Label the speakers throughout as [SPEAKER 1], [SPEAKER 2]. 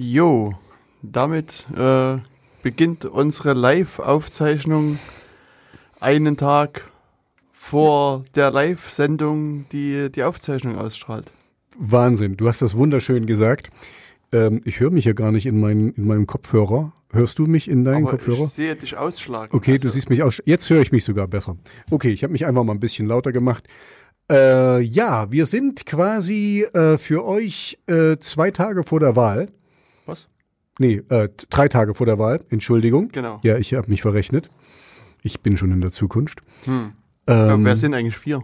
[SPEAKER 1] Jo, damit äh, beginnt unsere Live-Aufzeichnung einen Tag vor der Live-Sendung, die die Aufzeichnung ausstrahlt.
[SPEAKER 2] Wahnsinn, du hast das wunderschön gesagt. Ähm, ich höre mich ja gar nicht in, mein, in meinem Kopfhörer. Hörst du mich in deinen
[SPEAKER 1] Aber
[SPEAKER 2] Kopfhörer?
[SPEAKER 1] ich sehe dich ausschlagen.
[SPEAKER 2] Okay,
[SPEAKER 1] Also,
[SPEAKER 2] du siehst mich aus. Jetzt höre ich mich sogar besser. Okay, ich habe mich einfach mal ein bisschen lauter gemacht. Äh, ja, wir sind quasi äh, für euch äh, zwei Tage vor der Wahl.
[SPEAKER 1] Was?
[SPEAKER 2] Nee, äh, drei Tage vor der Wahl. Entschuldigung.
[SPEAKER 1] Genau.
[SPEAKER 2] Ja, ich habe mich verrechnet. Ich bin schon in der Zukunft.
[SPEAKER 1] Hm. Ja,
[SPEAKER 2] Ähm,
[SPEAKER 1] wer sind eigentlich wir?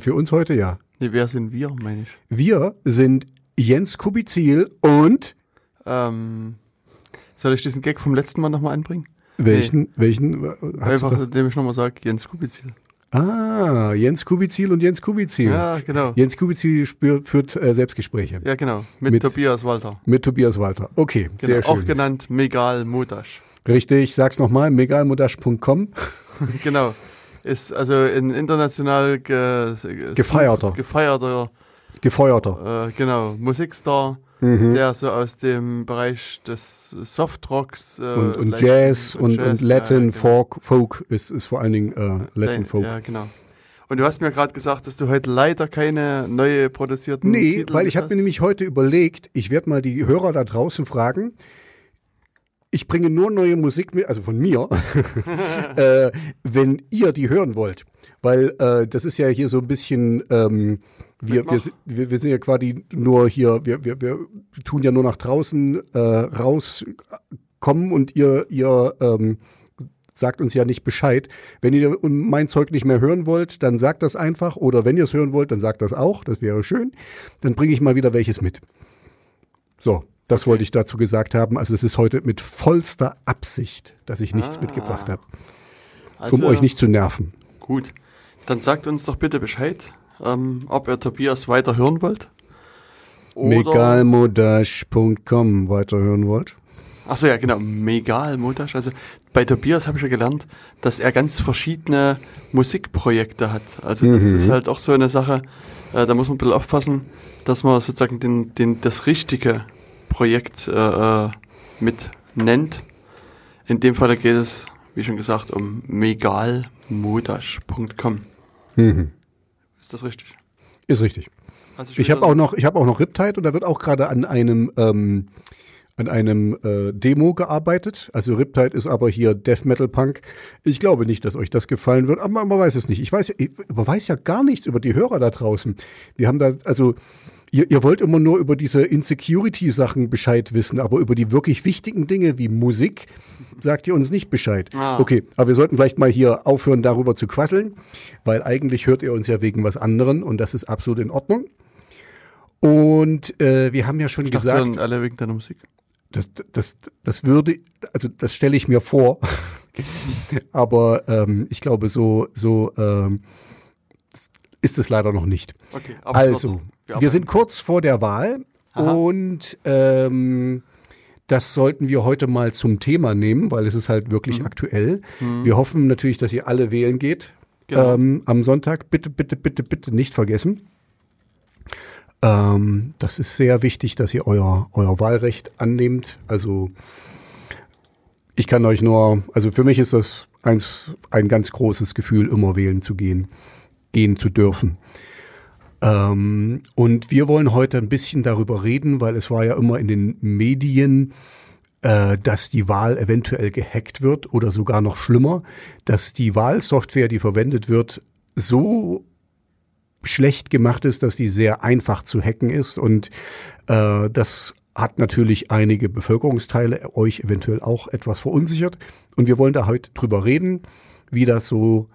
[SPEAKER 2] für uns heute ja.
[SPEAKER 1] Nee, wer sind wir, meine ich?
[SPEAKER 2] Wir sind Jens Kubizil und
[SPEAKER 1] Ähm, soll ich diesen Gag vom letzten Mal nochmal anbringen?
[SPEAKER 2] welchen, welchen äh,
[SPEAKER 1] Einfach, indem ich nochmal sage, Jens Kubizil.
[SPEAKER 2] Ah, Jens Kubizil und Jens Kubizil.
[SPEAKER 1] Ja, genau.
[SPEAKER 2] Jens Kubizil spür, führt äh, Selbstgespräche
[SPEAKER 1] Ja, genau. Mit,
[SPEAKER 2] Mit-
[SPEAKER 1] Tobias Walter.
[SPEAKER 2] mit Tobias Walter. Okay,
[SPEAKER 1] Genau.
[SPEAKER 2] sehr
[SPEAKER 1] Auch
[SPEAKER 2] schön.
[SPEAKER 1] genannt Megal Modasch.
[SPEAKER 2] Richtig, sag's nochmal, megalmodash.com.
[SPEAKER 1] genau. Ist also ein international ge
[SPEAKER 2] Gefeierter.
[SPEAKER 1] gefeierter
[SPEAKER 2] Gefeuerter.
[SPEAKER 1] äh, genau, Musikstar,
[SPEAKER 2] Mhm.
[SPEAKER 1] der so aus dem Bereich des Softrocks äh,
[SPEAKER 2] Und, und Jazz und,
[SPEAKER 1] Jazz,
[SPEAKER 2] und Latin,
[SPEAKER 1] ja, genau.
[SPEAKER 2] Folk, Folk ist, ist vor allen Dingen äh, Latin Folk.
[SPEAKER 1] Ja, genau. Und du hast mir gerade gesagt, dass du heute leider keine neue produzierten
[SPEAKER 2] Nee,
[SPEAKER 1] Titel
[SPEAKER 2] weil ich habe mir nämlich heute überlegt, ich werde mal die Hörer da draußen fragen. Ich bringe nur neue Musik mit, also von mir, äh, wenn ihr die hören wollt. Weil äh, das ist ja hier so ein bisschen, ähm, wir, wir, wir, wir sind ja quasi nur hier, wir, wir, wir tun ja nur nach draußen äh, rauskommen und ihr, ihr ähm, sagt uns ja nicht Bescheid. Wenn ihr mein Zeug nicht mehr hören wollt, dann sagt das einfach. Oder wenn ihr es hören wollt, dann sagt das auch. Das wäre schön. Dann bringe ich mal wieder welches mit. So, das wollte ich dazu gesagt haben. Also es ist heute mit vollster Absicht, dass ich nichts
[SPEAKER 1] Ah.
[SPEAKER 2] mitgebracht habe,
[SPEAKER 1] also,
[SPEAKER 2] um euch nicht zu nerven.
[SPEAKER 1] Gut. Dann sagt uns doch bitte Bescheid, ähm, ob ihr Tobias weiter hören wollt.
[SPEAKER 2] Megalmodash.com weiterhören wollt.
[SPEAKER 1] Achso, ja, genau. Megal Modasch. Also bei Tobias habe ich ja gelernt, dass er ganz verschiedene Musikprojekte hat. Also das
[SPEAKER 2] Mhm.
[SPEAKER 1] ist halt auch so eine Sache, äh, da muss man ein bisschen aufpassen, dass man sozusagen den, den, das richtige Projekt äh, äh, mit nennt. In dem Fall geht es, wie schon gesagt, um megalmodasch.com.
[SPEAKER 2] Mhm.
[SPEAKER 1] Ist das richtig?
[SPEAKER 2] Ist richtig.
[SPEAKER 1] Also
[SPEAKER 2] Ich habe auch noch, ich habe auch noch Riptide und da wird auch gerade an einem ähm, an einem äh, Demo gearbeitet. Also Riptide ist aber hier Death Metal Punk. Ich glaube nicht, dass euch das gefallen wird, aber man weiß es nicht. Ich weiß, ich, man weiß ja gar nichts über die Hörer da draußen. Wir haben da, also ihr, ihr wollt immer nur über diese Insecurity-Sachen Bescheid wissen, aber über die wirklich wichtigen Dinge wie Musik sagt ihr uns nicht Bescheid.
[SPEAKER 1] Ah.
[SPEAKER 2] Okay, aber wir sollten vielleicht mal hier aufhören, darüber zu quasseln, weil eigentlich hört ihr uns ja wegen was anderem und das ist absolut in Ordnung. Und äh, wir haben ja schon
[SPEAKER 1] ich
[SPEAKER 2] gesagt,
[SPEAKER 1] dann alle wegen deiner Musik.
[SPEAKER 2] das, das, das würde, also das stelle ich mir vor. Aber ähm, ich glaube, so, so ähm, ist es leider noch nicht.
[SPEAKER 1] Okay, aber
[SPEAKER 2] Also,
[SPEAKER 1] kurz. Ja,
[SPEAKER 2] wir sind kurz vor der Wahl
[SPEAKER 1] Aha.
[SPEAKER 2] und ähm, das sollten wir heute mal zum Thema nehmen, weil es ist halt wirklich aktuell. Wir hoffen natürlich, dass ihr alle wählen geht
[SPEAKER 1] Genau.
[SPEAKER 2] ähm, am Sonntag. Bitte, bitte, bitte, bitte nicht vergessen. Ähm, das ist sehr wichtig, dass ihr euer, euer Wahlrecht annehmt. Also ich kann euch nur, also für mich ist das eins, ein ganz großes Gefühl, immer wählen zu gehen, gehen zu dürfen. Ähm, und wir wollen heute ein bisschen darüber reden, weil es war ja immer in den Medien, äh, dass die Wahl eventuell gehackt wird oder sogar noch schlimmer, dass die Wahlsoftware, die verwendet wird, so schlecht gemacht ist, dass die sehr einfach zu hacken ist. Und äh, das hat natürlich einige Bevölkerungsteile, euch eventuell auch etwas verunsichert. Und wir wollen da heute drüber reden, wie das so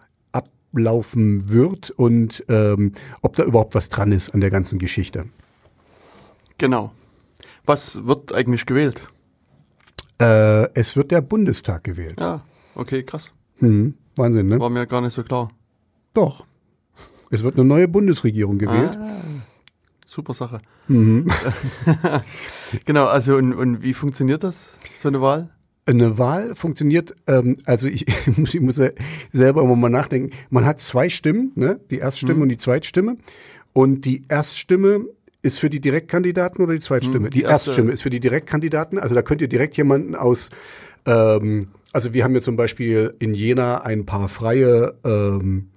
[SPEAKER 2] ablaufen wird und ähm, ob da überhaupt was dran ist an der ganzen Geschichte.
[SPEAKER 1] Genau. Was wird eigentlich gewählt?
[SPEAKER 2] Äh, es wird der Bundestag gewählt.
[SPEAKER 1] Ja, okay, krass.
[SPEAKER 2] Hm, Wahnsinn, ne?
[SPEAKER 1] War mir gar nicht so klar.
[SPEAKER 2] Doch. Es wird eine neue Bundesregierung gewählt.
[SPEAKER 1] Ah, super Sache.
[SPEAKER 2] Mhm.
[SPEAKER 1] Genau, also und, und wie funktioniert das, so eine Wahl?
[SPEAKER 2] Eine Wahl funktioniert, ähm, also ich, ich muss, ich muss ja selber immer mal nachdenken. Man hat zwei Stimmen, ne? die Erststimme
[SPEAKER 1] Mhm.
[SPEAKER 2] und die Zweitstimme. Und die Erststimme ist für die Direktkandidaten oder die Zweitstimme?
[SPEAKER 1] Hm,
[SPEAKER 2] die,
[SPEAKER 1] die erste.
[SPEAKER 2] Erststimme ist für die Direktkandidaten. Also da könnt ihr direkt jemanden aus, ähm, also wir haben hier zum Beispiel in Jena ein paar freie, ähm,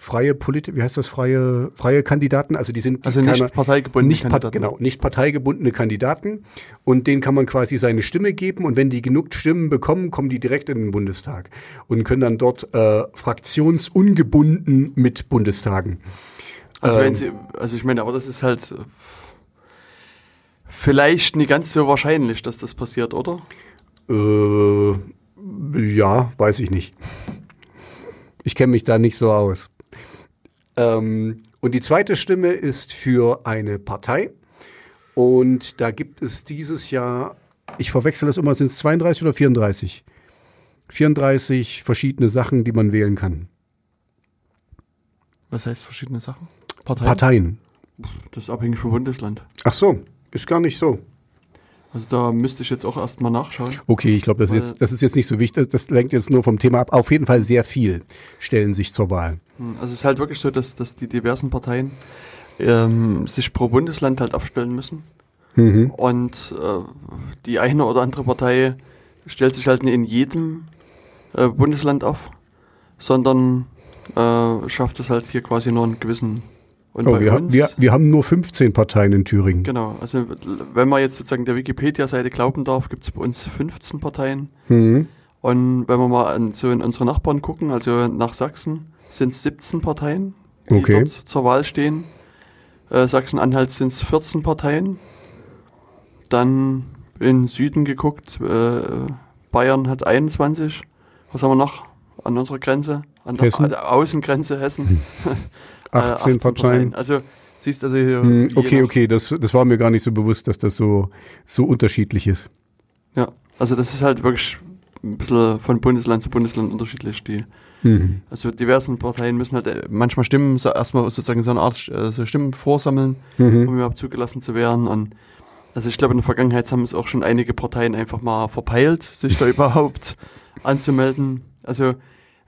[SPEAKER 2] freie Polit, wie heißt das, freie, freie Kandidaten. Also die sind
[SPEAKER 1] Also nicht parteigebundene
[SPEAKER 2] nicht
[SPEAKER 1] Kandidaten.
[SPEAKER 2] genau, nicht parteigebundene Kandidaten. Und denen kann man quasi seine Stimme geben. Und wenn die genug Stimmen bekommen, kommen die direkt in den Bundestag und können dann dort äh, fraktionsungebunden mit Bundestagen.
[SPEAKER 1] Also,
[SPEAKER 2] Ähm.
[SPEAKER 1] wenn sie, also ich meine, aber das ist halt vielleicht nicht ganz so wahrscheinlich, dass das passiert, oder?
[SPEAKER 2] Äh, ja, weiß ich nicht. Ich kenne mich da nicht so aus. Ähm, und die zweite Stimme ist für eine Partei. Und da gibt es dieses Jahr, ich verwechsel das immer, sind es 32 oder 34? 34 verschiedene Sachen, die man wählen kann.
[SPEAKER 1] Was heißt verschiedene Sachen? Parteien?
[SPEAKER 2] Parteien.
[SPEAKER 1] Das ist abhängig vom Bundesland.
[SPEAKER 2] Ach so, ist gar nicht so.
[SPEAKER 1] Also da müsste ich jetzt auch erstmal nachschauen.
[SPEAKER 2] Okay, ich glaube, das, ist
[SPEAKER 1] Weil-
[SPEAKER 2] jetzt- das ist jetzt nicht so wichtig. Das lenkt jetzt nur vom Thema ab. Auf jeden Fall sehr viel stellen sich zur Wahl.
[SPEAKER 1] Hm, Also es ist halt wirklich so, dass, dass die diversen Parteien ähm, sich pro Bundesland halt aufstellen müssen.
[SPEAKER 2] Mhm.
[SPEAKER 1] Und äh, die eine oder andere Partei stellt sich halt nicht in jedem äh, Bundesland auf, sondern äh, schafft es halt hier quasi nur einen gewissen. Und
[SPEAKER 2] Oh,
[SPEAKER 1] bei
[SPEAKER 2] wir, haben-
[SPEAKER 1] uns,
[SPEAKER 2] wir, wir haben nur 15 Parteien in Thüringen.
[SPEAKER 1] genau, also wenn man jetzt sozusagen der Wikipedia-Seite glauben darf, gibt es bei uns 15 Parteien.
[SPEAKER 2] Mhm.
[SPEAKER 1] Und wenn wir mal an, so in unsere Nachbarn gucken, also nach Sachsen, sind es 17 Parteien, die
[SPEAKER 2] Okay.
[SPEAKER 1] dort zur Wahl stehen. Äh, Sachsen-Anhalt sind es 14 Parteien. Dann in Süden geguckt, äh, Bayern hat 21. Was haben wir noch an unserer Grenze? An der,
[SPEAKER 2] Hessen.
[SPEAKER 1] der Außengrenze Hessen. Äh,
[SPEAKER 2] 18 Parteien.
[SPEAKER 1] Also siehst also hier
[SPEAKER 2] Hm, Okay, okay, das, das war mir gar nicht so bewusst, dass das so, so unterschiedlich ist.
[SPEAKER 1] Ja, also das ist halt wirklich ein bisschen von Bundesland zu Bundesland unterschiedlich, die
[SPEAKER 2] Mhm.
[SPEAKER 1] Also diversen Parteien müssen halt äh, manchmal Stimmen, so erstmal sozusagen so eine Art äh, so Stimmen vorsammeln,
[SPEAKER 2] Mhm.
[SPEAKER 1] um überhaupt zugelassen zu werden. Und also ich glaube, in der Vergangenheit haben es auch schon einige Parteien einfach mal verpeilt, sich da überhaupt anzumelden. Also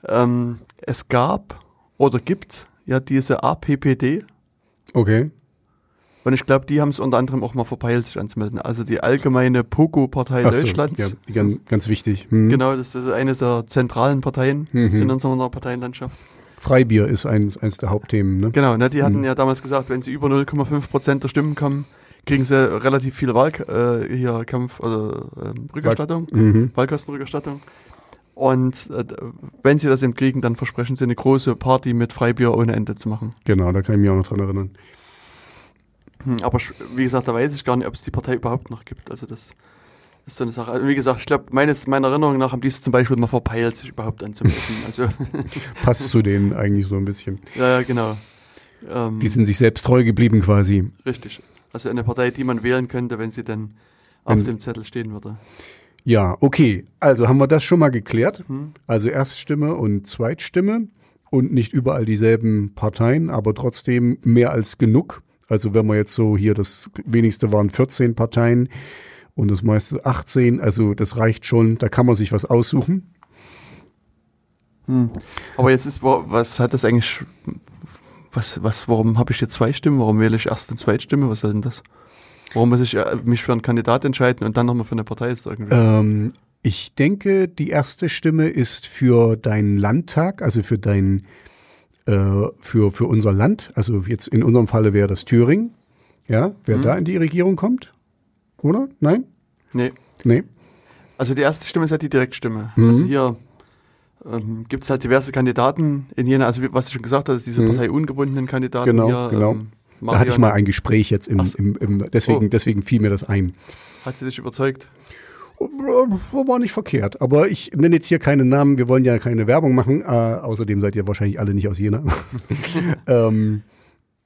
[SPEAKER 1] ähm, es gab oder gibt ja diese APPD
[SPEAKER 2] Okay.
[SPEAKER 1] Und ich glaube, die haben es unter anderem auch mal verpeilt, sich anzumelden. Also die allgemeine POGO-Partei
[SPEAKER 2] so,
[SPEAKER 1] Deutschlands.
[SPEAKER 2] ja, die ganz, ganz wichtig. Mhm.
[SPEAKER 1] Genau, das ist eine der zentralen Parteien
[SPEAKER 2] Mhm.
[SPEAKER 1] in unserer Parteienlandschaft.
[SPEAKER 2] Freibier ist eins, eins der Hauptthemen. Ne?
[SPEAKER 1] Genau, ne, die hatten
[SPEAKER 2] Mhm.
[SPEAKER 1] ja damals gesagt, wenn sie über 0,5 Prozent der Stimmen kommen, kriegen sie relativ viel Wahl, äh, hier Kampf ähm, Rückerstattung,
[SPEAKER 2] Mhm.
[SPEAKER 1] Wahlkostenrückerstattung. Und äh, wenn sie das eben kriegen, dann versprechen sie eine große Party mit Freibier ohne Ende zu machen.
[SPEAKER 2] Genau, da kann ich mich auch noch dran erinnern.
[SPEAKER 1] Hm, aber wie gesagt, da weiß ich gar nicht, ob es die Partei überhaupt noch gibt. Also das ist so eine Sache. Also wie gesagt, ich glaube, meines meiner Erinnerung nach haben die es zum Beispiel mal verpeilt, sich überhaupt anzumelden. also
[SPEAKER 2] Passt zu denen eigentlich so ein bisschen.
[SPEAKER 1] ja, ja, genau. Ähm,
[SPEAKER 2] Die sind sich selbst treu geblieben quasi.
[SPEAKER 1] Richtig. Also eine Partei, die man wählen könnte, wenn sie dann auf
[SPEAKER 2] Wenn-
[SPEAKER 1] dem Zettel stehen würde.
[SPEAKER 2] Ja, okay. Also haben wir das schon mal geklärt.
[SPEAKER 1] Hm?
[SPEAKER 2] Also Erststimme und Zweitstimme und nicht überall dieselben Parteien, aber trotzdem mehr als genug. Also wenn man jetzt so hier, das wenigste waren 14 Parteien und das meiste 18, also das reicht schon, da kann man sich was aussuchen.
[SPEAKER 1] Hm. Aber jetzt ist, wa- was hat das eigentlich, was, was, warum habe ich jetzt zwei Stimmen? Warum wähle ich erst eine Zweitstimme? Was soll denn das? Warum muss ich äh, mich für einen Kandidat entscheiden und dann nochmal für eine Partei ist irgendwie?
[SPEAKER 2] Ähm, ich denke, die erste Stimme ist für deinen Landtag, also für dein, äh, für, für unser Land. Also jetzt in unserem Falle wäre das Thüringen. Ja, wer
[SPEAKER 1] Mhm.
[SPEAKER 2] da in die Regierung kommt? Oder? Nein?
[SPEAKER 1] nee.
[SPEAKER 2] Nee.
[SPEAKER 1] Also die erste Stimme ist ja die Direktstimme.
[SPEAKER 2] Mhm.
[SPEAKER 1] Also hier ähm, gibt es halt diverse Kandidaten in Jena, also was ich schon gesagt habe, ist diese
[SPEAKER 2] Mhm.
[SPEAKER 1] parteiungebundenen Kandidaten
[SPEAKER 2] Genau,
[SPEAKER 1] hier.
[SPEAKER 2] genau.
[SPEAKER 1] Ähm,
[SPEAKER 2] Da hatte ich mal ein Gespräch jetzt im,
[SPEAKER 1] so.
[SPEAKER 2] im, im deswegen,
[SPEAKER 1] Oh.
[SPEAKER 2] deswegen fiel mir das ein.
[SPEAKER 1] Hat sie dich überzeugt?
[SPEAKER 2] War nicht verkehrt, aber ich nenne jetzt hier keine Namen, wir wollen ja keine Werbung machen, äh, außerdem seid ihr wahrscheinlich alle nicht aus Jena. ähm,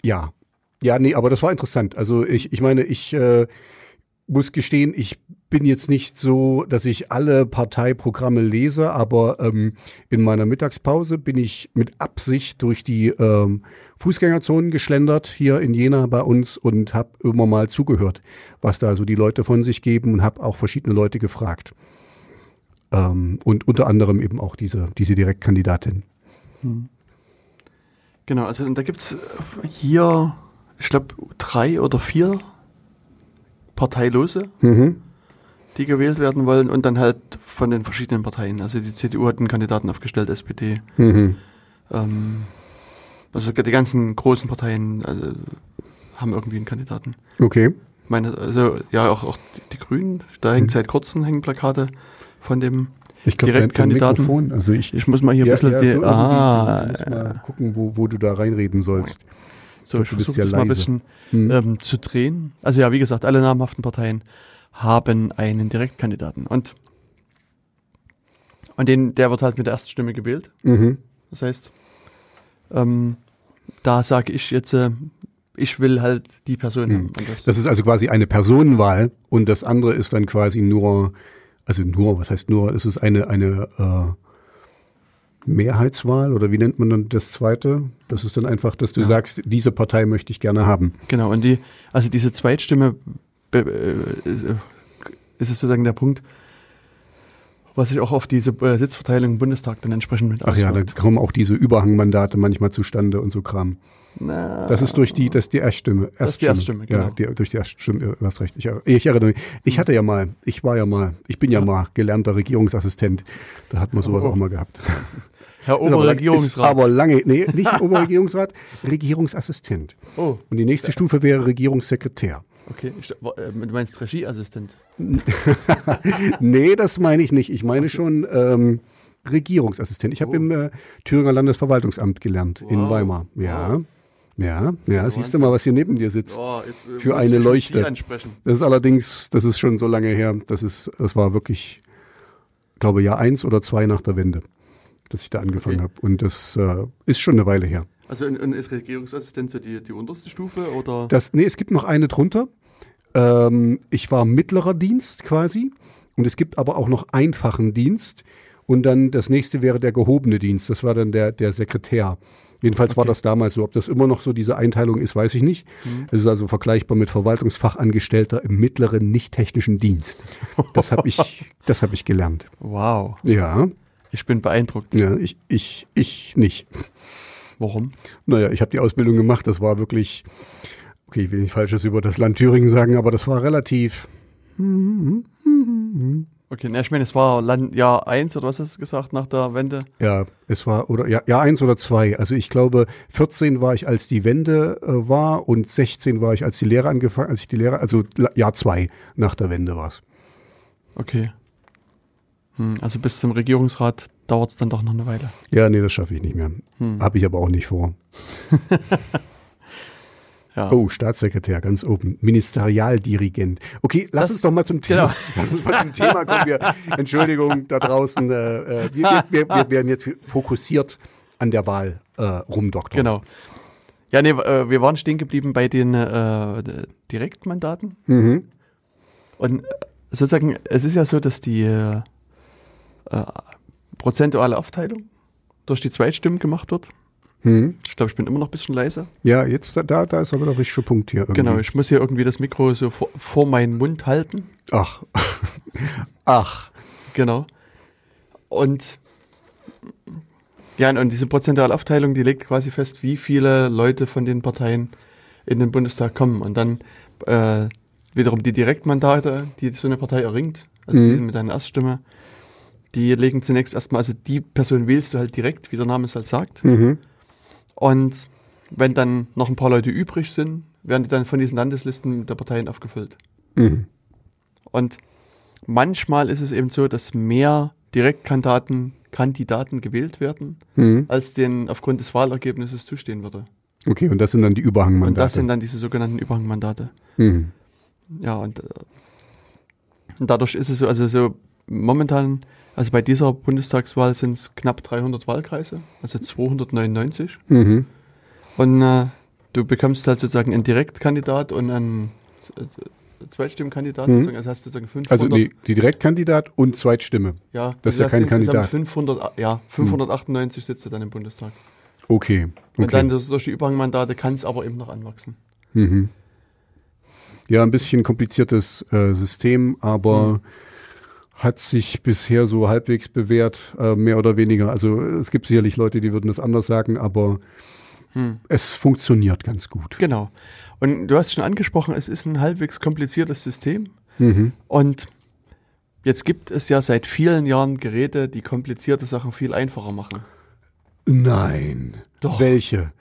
[SPEAKER 2] ja. Ja, nee, aber das war interessant. Also ich, ich meine, ich äh, muss gestehen, ich bin jetzt nicht so, dass ich alle Parteiprogramme lese, aber ähm, in meiner Mittagspause bin ich mit Absicht durch die ähm, Fußgängerzonen geschlendert hier in Jena bei uns und habe immer mal zugehört, was da so die Leute von sich geben und habe auch verschiedene Leute gefragt. Ähm, und unter anderem eben auch diese, diese Direktkandidatin.
[SPEAKER 1] Genau, also da gibt es hier, ich glaube, drei oder vier Parteilose,
[SPEAKER 2] Mhm.
[SPEAKER 1] die gewählt werden wollen und dann halt von den verschiedenen Parteien. Also die CDU hat einen Kandidaten aufgestellt, SPD.
[SPEAKER 2] Mhm.
[SPEAKER 1] Ähm, also die ganzen großen Parteien also, haben irgendwie einen Kandidaten.
[SPEAKER 2] Okay.
[SPEAKER 1] Meine, also ja, auch, auch die, die Grünen, da hängt seit kurzem hängen Plakate von dem
[SPEAKER 2] Ich dein
[SPEAKER 1] Direktkandidaten.
[SPEAKER 2] Mikrofon, also ich,
[SPEAKER 1] Ich muss mal hier ein bisschen
[SPEAKER 2] ja,
[SPEAKER 1] die.
[SPEAKER 2] so irgendwie.
[SPEAKER 1] ah,
[SPEAKER 2] mal gucken, wo, wo du da reinreden sollst.
[SPEAKER 1] So,
[SPEAKER 2] ich
[SPEAKER 1] versuche
[SPEAKER 2] ja
[SPEAKER 1] das mal ein
[SPEAKER 2] leise.
[SPEAKER 1] bisschen
[SPEAKER 2] Hm.
[SPEAKER 1] ähm, zu drehen. Also ja, wie gesagt, alle namhaften Parteien haben einen Direktkandidaten. Und, und den, der wird halt mit der Erststimme gewählt.
[SPEAKER 2] Mhm.
[SPEAKER 1] Das heißt, ähm, da sage ich jetzt, äh, ich will halt die Person
[SPEAKER 2] Hm.
[SPEAKER 1] haben. Das,
[SPEAKER 2] Das ist also quasi eine Personenwahl und das andere ist dann quasi nur, also nur, was heißt nur, es ist eine, eine äh, Mehrheitswahl oder wie nennt man dann das zweite? Das ist dann einfach, dass du
[SPEAKER 1] Ja.
[SPEAKER 2] sagst, diese Partei möchte ich gerne haben.
[SPEAKER 1] genau, und die, also diese Zweitstimme äh, ist, äh, es sozusagen der Punkt, was sich auch auf diese äh, Sitzverteilung im Bundestag dann entsprechend mit
[SPEAKER 2] Ach ja, da
[SPEAKER 1] auswirkt.
[SPEAKER 2] kommen auch diese Überhangmandate manchmal zustande und so Kram.
[SPEAKER 1] Na,
[SPEAKER 2] Das ist durch die, das die Erststimme.
[SPEAKER 1] Das ist die Erststimme,
[SPEAKER 2] Ja,
[SPEAKER 1] genau.
[SPEAKER 2] die, durch die Erststimme, du hast recht. Ich, ich erinnere mich. Ich hatte ja mal, ich war ja mal, ich bin ja, mal gelernter Regierungsassistent. Da hat man sowas
[SPEAKER 1] Oh.
[SPEAKER 2] auch mal gehabt.
[SPEAKER 1] Herr Oberregierungsrat.
[SPEAKER 2] aber lange, nee, nicht Oberregierungsrat, Regierungsassistent.
[SPEAKER 1] oh,
[SPEAKER 2] Und die nächste Stufe wäre Regierungssekretär.
[SPEAKER 1] okay. Äh, du meinst Regieassistent.
[SPEAKER 2] Nee, das meine ich nicht. Ich meine schon ähm, Regierungsassistent. Ich habe
[SPEAKER 1] Oh.
[SPEAKER 2] im äh, Thüringer Landesverwaltungsamt gelernt in
[SPEAKER 1] Wow.
[SPEAKER 2] Weimar. Ja,
[SPEAKER 1] Wow.
[SPEAKER 2] ja, ja. Siehst du mal, was hier neben dir sitzt.
[SPEAKER 1] Oh, jetzt, äh,
[SPEAKER 2] Für eine Leuchte. Das ist allerdings, das ist schon so lange her. Das ist, das war wirklich, glaube Jahr eins oder zwei nach der Wende, dass ich da angefangen
[SPEAKER 1] Okay.
[SPEAKER 2] habe. Und das äh, ist schon eine Weile her.
[SPEAKER 1] Also und, und ist Regierungsassistent so die, die unterste Stufe oder?
[SPEAKER 2] Das, nee, es gibt noch eine drunter. Ähm, ich war mittlerer Dienst quasi. Und es gibt aber auch noch einfachen Dienst. Und dann das nächste wäre der gehobene Dienst. Das war dann der, der Sekretär. Jedenfalls war
[SPEAKER 1] Okay.
[SPEAKER 2] das damals so. Ob das immer noch so diese Einteilung ist, weiß ich nicht.
[SPEAKER 1] Mhm.
[SPEAKER 2] Es ist also vergleichbar mit Verwaltungsfachangestellter im mittleren nicht-technischen Dienst. Das habe ich, das hab ich gelernt.
[SPEAKER 1] Wow,
[SPEAKER 2] Ja,
[SPEAKER 1] ich bin beeindruckt.
[SPEAKER 2] ja ich, ich, ich nicht.
[SPEAKER 1] Warum?
[SPEAKER 2] Naja, ich habe die Ausbildung gemacht. Das war wirklich, okay, ich will nicht Falsches über das Land Thüringen sagen, aber das war relativ.
[SPEAKER 1] Okay, na, ich meine, es war Land, Jahr 1 oder was hast du gesagt nach der Wende?
[SPEAKER 2] Ja, es war, oder ja, ja, eins oder zwei. Also ich glaube, 14 war ich, als die Wende äh, war und 16 war ich, als die Lehre angefangen, als ich die Lehre, also Jahr zwei nach der Wende war's.
[SPEAKER 1] Okay. Hm, also bis zum Regierungsrat dauert es dann doch noch eine Weile.
[SPEAKER 2] Ja, nee, das schaffe ich nicht mehr.
[SPEAKER 1] Hm.
[SPEAKER 2] Habe ich aber auch nicht vor.
[SPEAKER 1] Ja.
[SPEAKER 2] Oh, Staatssekretär, ganz oben. Ministerialdirigent. Okay, lass
[SPEAKER 1] Das-
[SPEAKER 2] uns doch mal zum Thema.
[SPEAKER 1] genau.
[SPEAKER 2] Lass uns mal zum Thema kommen. Wir, Entschuldigung da draußen. Äh, äh, wir, wir, wir werden jetzt fokussiert an der Wahl äh, rumdoktern.
[SPEAKER 1] Genau. Ja, nee, äh, wir waren stehen geblieben bei den äh, Direktmandaten.
[SPEAKER 2] Mhm.
[SPEAKER 1] Und äh, sozusagen, es ist ja so, dass die äh, prozentuale Aufteilung durch die Zweitstimmen gemacht wird.
[SPEAKER 2] Mhm.
[SPEAKER 1] Ich glaube, ich bin immer noch ein bisschen leise.
[SPEAKER 2] Ja, jetzt, da, da ist aber der richtige Punkt hier. Irgendwie.
[SPEAKER 1] Genau, ich muss hier irgendwie das Mikro so vor, vor meinen Mund halten.
[SPEAKER 2] Ach. Ach.
[SPEAKER 1] Genau. Und ja, und diese prozentuale Aufteilung, die legt quasi fest, wie viele Leute von den Parteien in den Bundestag kommen. Und dann äh, wiederum die Direktmandate, die so eine Partei erringt, also
[SPEAKER 2] Mhm.
[SPEAKER 1] die mit einer Erststimme, die legen zunächst erstmal, also die Person wählst du halt direkt, wie der Name es halt sagt.
[SPEAKER 2] Mhm.
[SPEAKER 1] Und wenn dann noch ein paar Leute übrig sind, werden die dann von diesen Landeslisten der Parteien aufgefüllt.
[SPEAKER 2] Mhm.
[SPEAKER 1] Und manchmal ist es eben so, dass mehr Direktkandidaten Kandidaten gewählt werden,
[SPEAKER 2] Mhm.
[SPEAKER 1] als denen aufgrund des Wahlergebnisses zustehen würde.
[SPEAKER 2] Okay, und das sind dann die Überhangmandate.
[SPEAKER 1] Und das sind dann diese sogenannten Überhangmandate.
[SPEAKER 2] mhm.
[SPEAKER 1] Ja, und, äh, und dadurch ist es so, also so momentan, also bei dieser Bundestagswahl sind es knapp 300 Wahlkreise, also 299.
[SPEAKER 2] Mhm.
[SPEAKER 1] Und äh, du bekommst halt sozusagen einen Direktkandidat und einen äh, Zweitstimmenkandidat,
[SPEAKER 2] Mhm.
[SPEAKER 1] sozusagen, also hast du sozusagen 500.
[SPEAKER 2] Also nee, die Direktkandidat und Zweitstimme.
[SPEAKER 1] Ja,
[SPEAKER 2] Das ist
[SPEAKER 1] du
[SPEAKER 2] ja kein
[SPEAKER 1] insgesamt
[SPEAKER 2] Kandidat.
[SPEAKER 1] 500, ja, 598 Sitze dann im Bundestag.
[SPEAKER 2] Okay.
[SPEAKER 1] Und
[SPEAKER 2] okay.
[SPEAKER 1] dann durch die Überhangmandate kann es aber eben noch anwachsen.
[SPEAKER 2] Mhm. Ja, ein bisschen kompliziertes äh, System, aber
[SPEAKER 1] Mhm.
[SPEAKER 2] Hat sich bisher so halbwegs bewährt, äh, mehr oder weniger. Also es gibt sicherlich Leute, die würden das anders sagen, aber es funktioniert ganz gut.
[SPEAKER 1] Genau. Und du hast schon angesprochen, es ist ein halbwegs kompliziertes System.
[SPEAKER 2] Mhm.
[SPEAKER 1] Und jetzt gibt es ja seit vielen Jahren Geräte, die komplizierte Sachen viel einfacher machen.
[SPEAKER 2] Nein.
[SPEAKER 1] Doch.
[SPEAKER 2] Welche?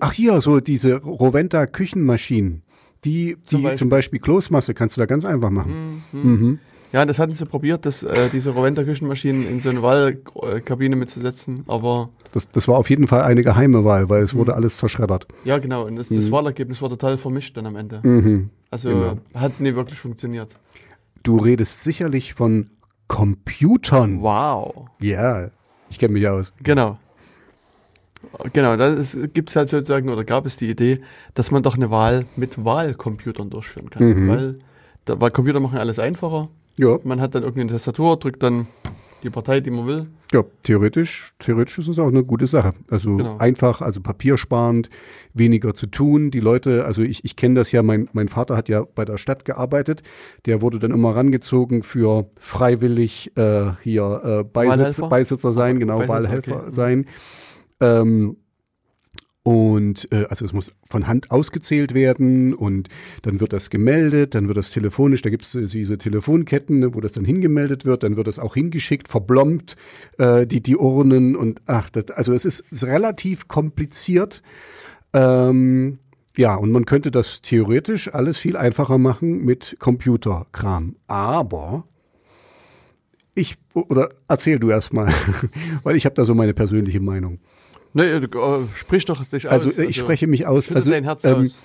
[SPEAKER 2] Ach hier, so diese Roventa Küchenmaschinen. Die, die
[SPEAKER 1] Zum
[SPEAKER 2] zum,
[SPEAKER 1] Beispiel.
[SPEAKER 2] Beispiel. Kloßmasse kannst du da ganz einfach machen. Mhm.
[SPEAKER 1] Ja, das hatten sie probiert, das, äh, diese Roventa-Küchenmaschinen in so eine Wahlkabine mitzusetzen. Aber
[SPEAKER 2] Das, das war auf jeden Fall eine geheime Wahl, weil
[SPEAKER 1] Mhm.
[SPEAKER 2] es wurde alles zerschreddert.
[SPEAKER 1] ja, genau. Und das, das Wahlergebnis war total vermischt dann am Ende.
[SPEAKER 2] Mhm.
[SPEAKER 1] Also
[SPEAKER 2] Genau.
[SPEAKER 1] hat nie wirklich funktioniert.
[SPEAKER 2] Du redest sicherlich von Computern.
[SPEAKER 1] Wow.
[SPEAKER 2] Ja, ich kenne mich aus.
[SPEAKER 1] Genau. Genau, da gibt es halt sozusagen, oder gab es die Idee, dass man doch eine Wahl mit Wahlcomputern durchführen kann.
[SPEAKER 2] Mhm.
[SPEAKER 1] Weil, da, weil Computer machen alles einfacher.
[SPEAKER 2] Ja,
[SPEAKER 1] Man hat dann irgendwie eine Tastatur, drückt dann die Partei, die man will.
[SPEAKER 2] ja theoretisch, theoretisch ist es auch eine gute Sache. Also
[SPEAKER 1] Genau.
[SPEAKER 2] einfach, also papiersparend, weniger zu tun. Die Leute, also ich, ich kenne das ja, mein, mein Vater hat ja bei der Stadt gearbeitet. Der wurde dann immer rangezogen für freiwillig äh, hier äh, Beisitz? Beisitzer sein, genau,
[SPEAKER 1] Beisitzer,
[SPEAKER 2] Wahlhelfer
[SPEAKER 1] okay.
[SPEAKER 2] sein. Ähm, und äh, also es muss von Hand ausgezählt werden und dann wird das gemeldet, dann wird das telefonisch, da gibt es diese Telefonketten, ne, wo das dann hingemeldet wird, dann wird das auch hingeschickt, verblombt, äh, die, die Urnen und ach, das, also es ist, ist relativ kompliziert. Ähm, ja, und man könnte das theoretisch alles viel einfacher machen mit Computerkram. Aber ich, oder erzähl du erst mal, weil ich habe da so meine persönliche Meinung.
[SPEAKER 1] Nee, du, äh, sprich doch dich
[SPEAKER 2] Also,
[SPEAKER 1] aus.
[SPEAKER 2] äh, ich spreche mich aus. Also,
[SPEAKER 1] dein Herz
[SPEAKER 2] ähm,
[SPEAKER 1] aus.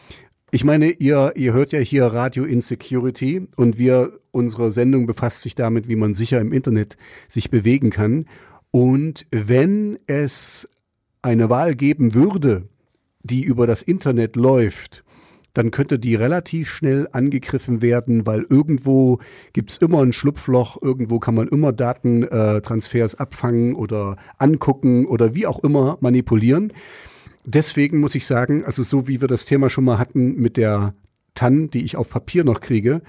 [SPEAKER 2] ich meine, ihr, ihr hört ja hier Radio Insecurity und wir, unsere Sendung befasst sich damit, wie man sicher im Internet sich bewegen kann. Und wenn es eine Wahl geben würde, die über das Internet läuft, dann könnte die relativ schnell angegriffen werden, weil irgendwo gibt's immer ein Schlupfloch, irgendwo kann man immer Datentransfers abfangen oder angucken oder wie auch immer manipulieren. Deswegen muss ich sagen, also so wie wir das Thema schon mal hatten mit der TAN, die ich auf Papier noch kriege,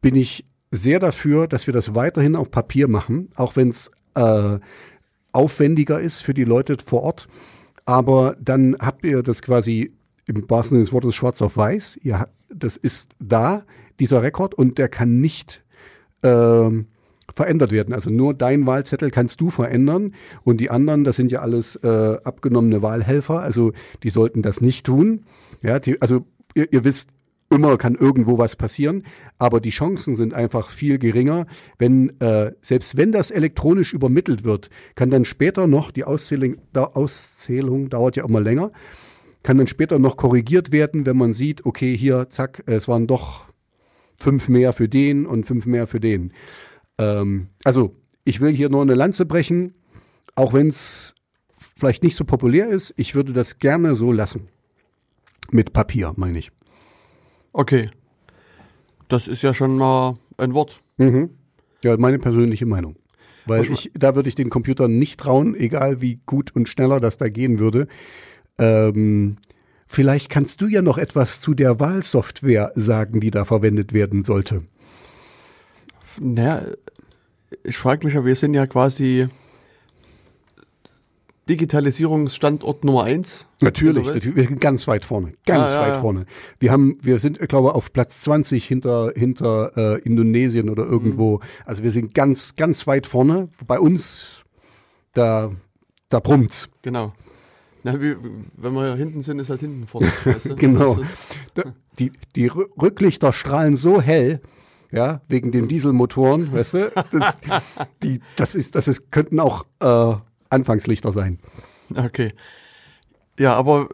[SPEAKER 2] bin ich sehr dafür, dass wir das weiterhin auf Papier machen, auch wenn es äh, aufwendiger ist für die Leute vor Ort. Aber dann habt ihr das quasi im wahrsten Sinne des Wortes schwarz auf weiß. Ihr, das ist da, dieser Rekord, und der kann nicht ähm, verändert werden. Also nur dein Wahlzettel kannst du verändern und die anderen, das sind ja alles äh, abgenommene Wahlhelfer, also die sollten das nicht tun. Ja, die, also ihr, ihr wisst, immer kann irgendwo was passieren, aber die Chancen sind einfach viel geringer, wenn äh, selbst wenn das elektronisch übermittelt wird, kann dann später noch die Auszählung, da, Auszählung dauert ja immer länger, kann dann später noch korrigiert werden, wenn man sieht, okay, hier, zack, es waren doch fünf mehr für den und fünf mehr für den. Ähm, also, ich will hier nur eine Lanze brechen, auch wenn es vielleicht nicht so populär ist. Ich würde das gerne so lassen. Mit Papier, meine ich.
[SPEAKER 1] Okay. Das ist ja schon mal ein Wort.
[SPEAKER 2] Mhm. Ja, meine persönliche Meinung. Weil ich, da würde ich den Computern nicht trauen, egal wie gut und schneller das da gehen würde. Ähm, vielleicht kannst du ja noch etwas zu der Wahlsoftware sagen, die da verwendet werden sollte.
[SPEAKER 1] Naja, ich frage mich ja, wir sind ja quasi Digitalisierungsstandort Nummer eins.
[SPEAKER 2] Natürlich, natürlich, wir sind ganz weit vorne, ganz
[SPEAKER 1] Ah,
[SPEAKER 2] weit
[SPEAKER 1] ja.
[SPEAKER 2] vorne. Wir haben, wir sind, ich glaube, auf Platz 20 hinter, hinter äh, Indonesien oder irgendwo.
[SPEAKER 1] Mhm.
[SPEAKER 2] Also wir sind ganz, ganz weit vorne. Bei uns, da, da brummt's.
[SPEAKER 1] Genau. Na, wie, wenn wir hinten sind, ist halt hinten vorne. Weißt du?
[SPEAKER 2] Genau. Die, die Rü- Rücklichter strahlen so hell, ja, wegen den Dieselmotoren, weißt du? Das, die, das ist, das ist, könnten auch äh, Anfangslichter sein.
[SPEAKER 1] okay. Ja, aber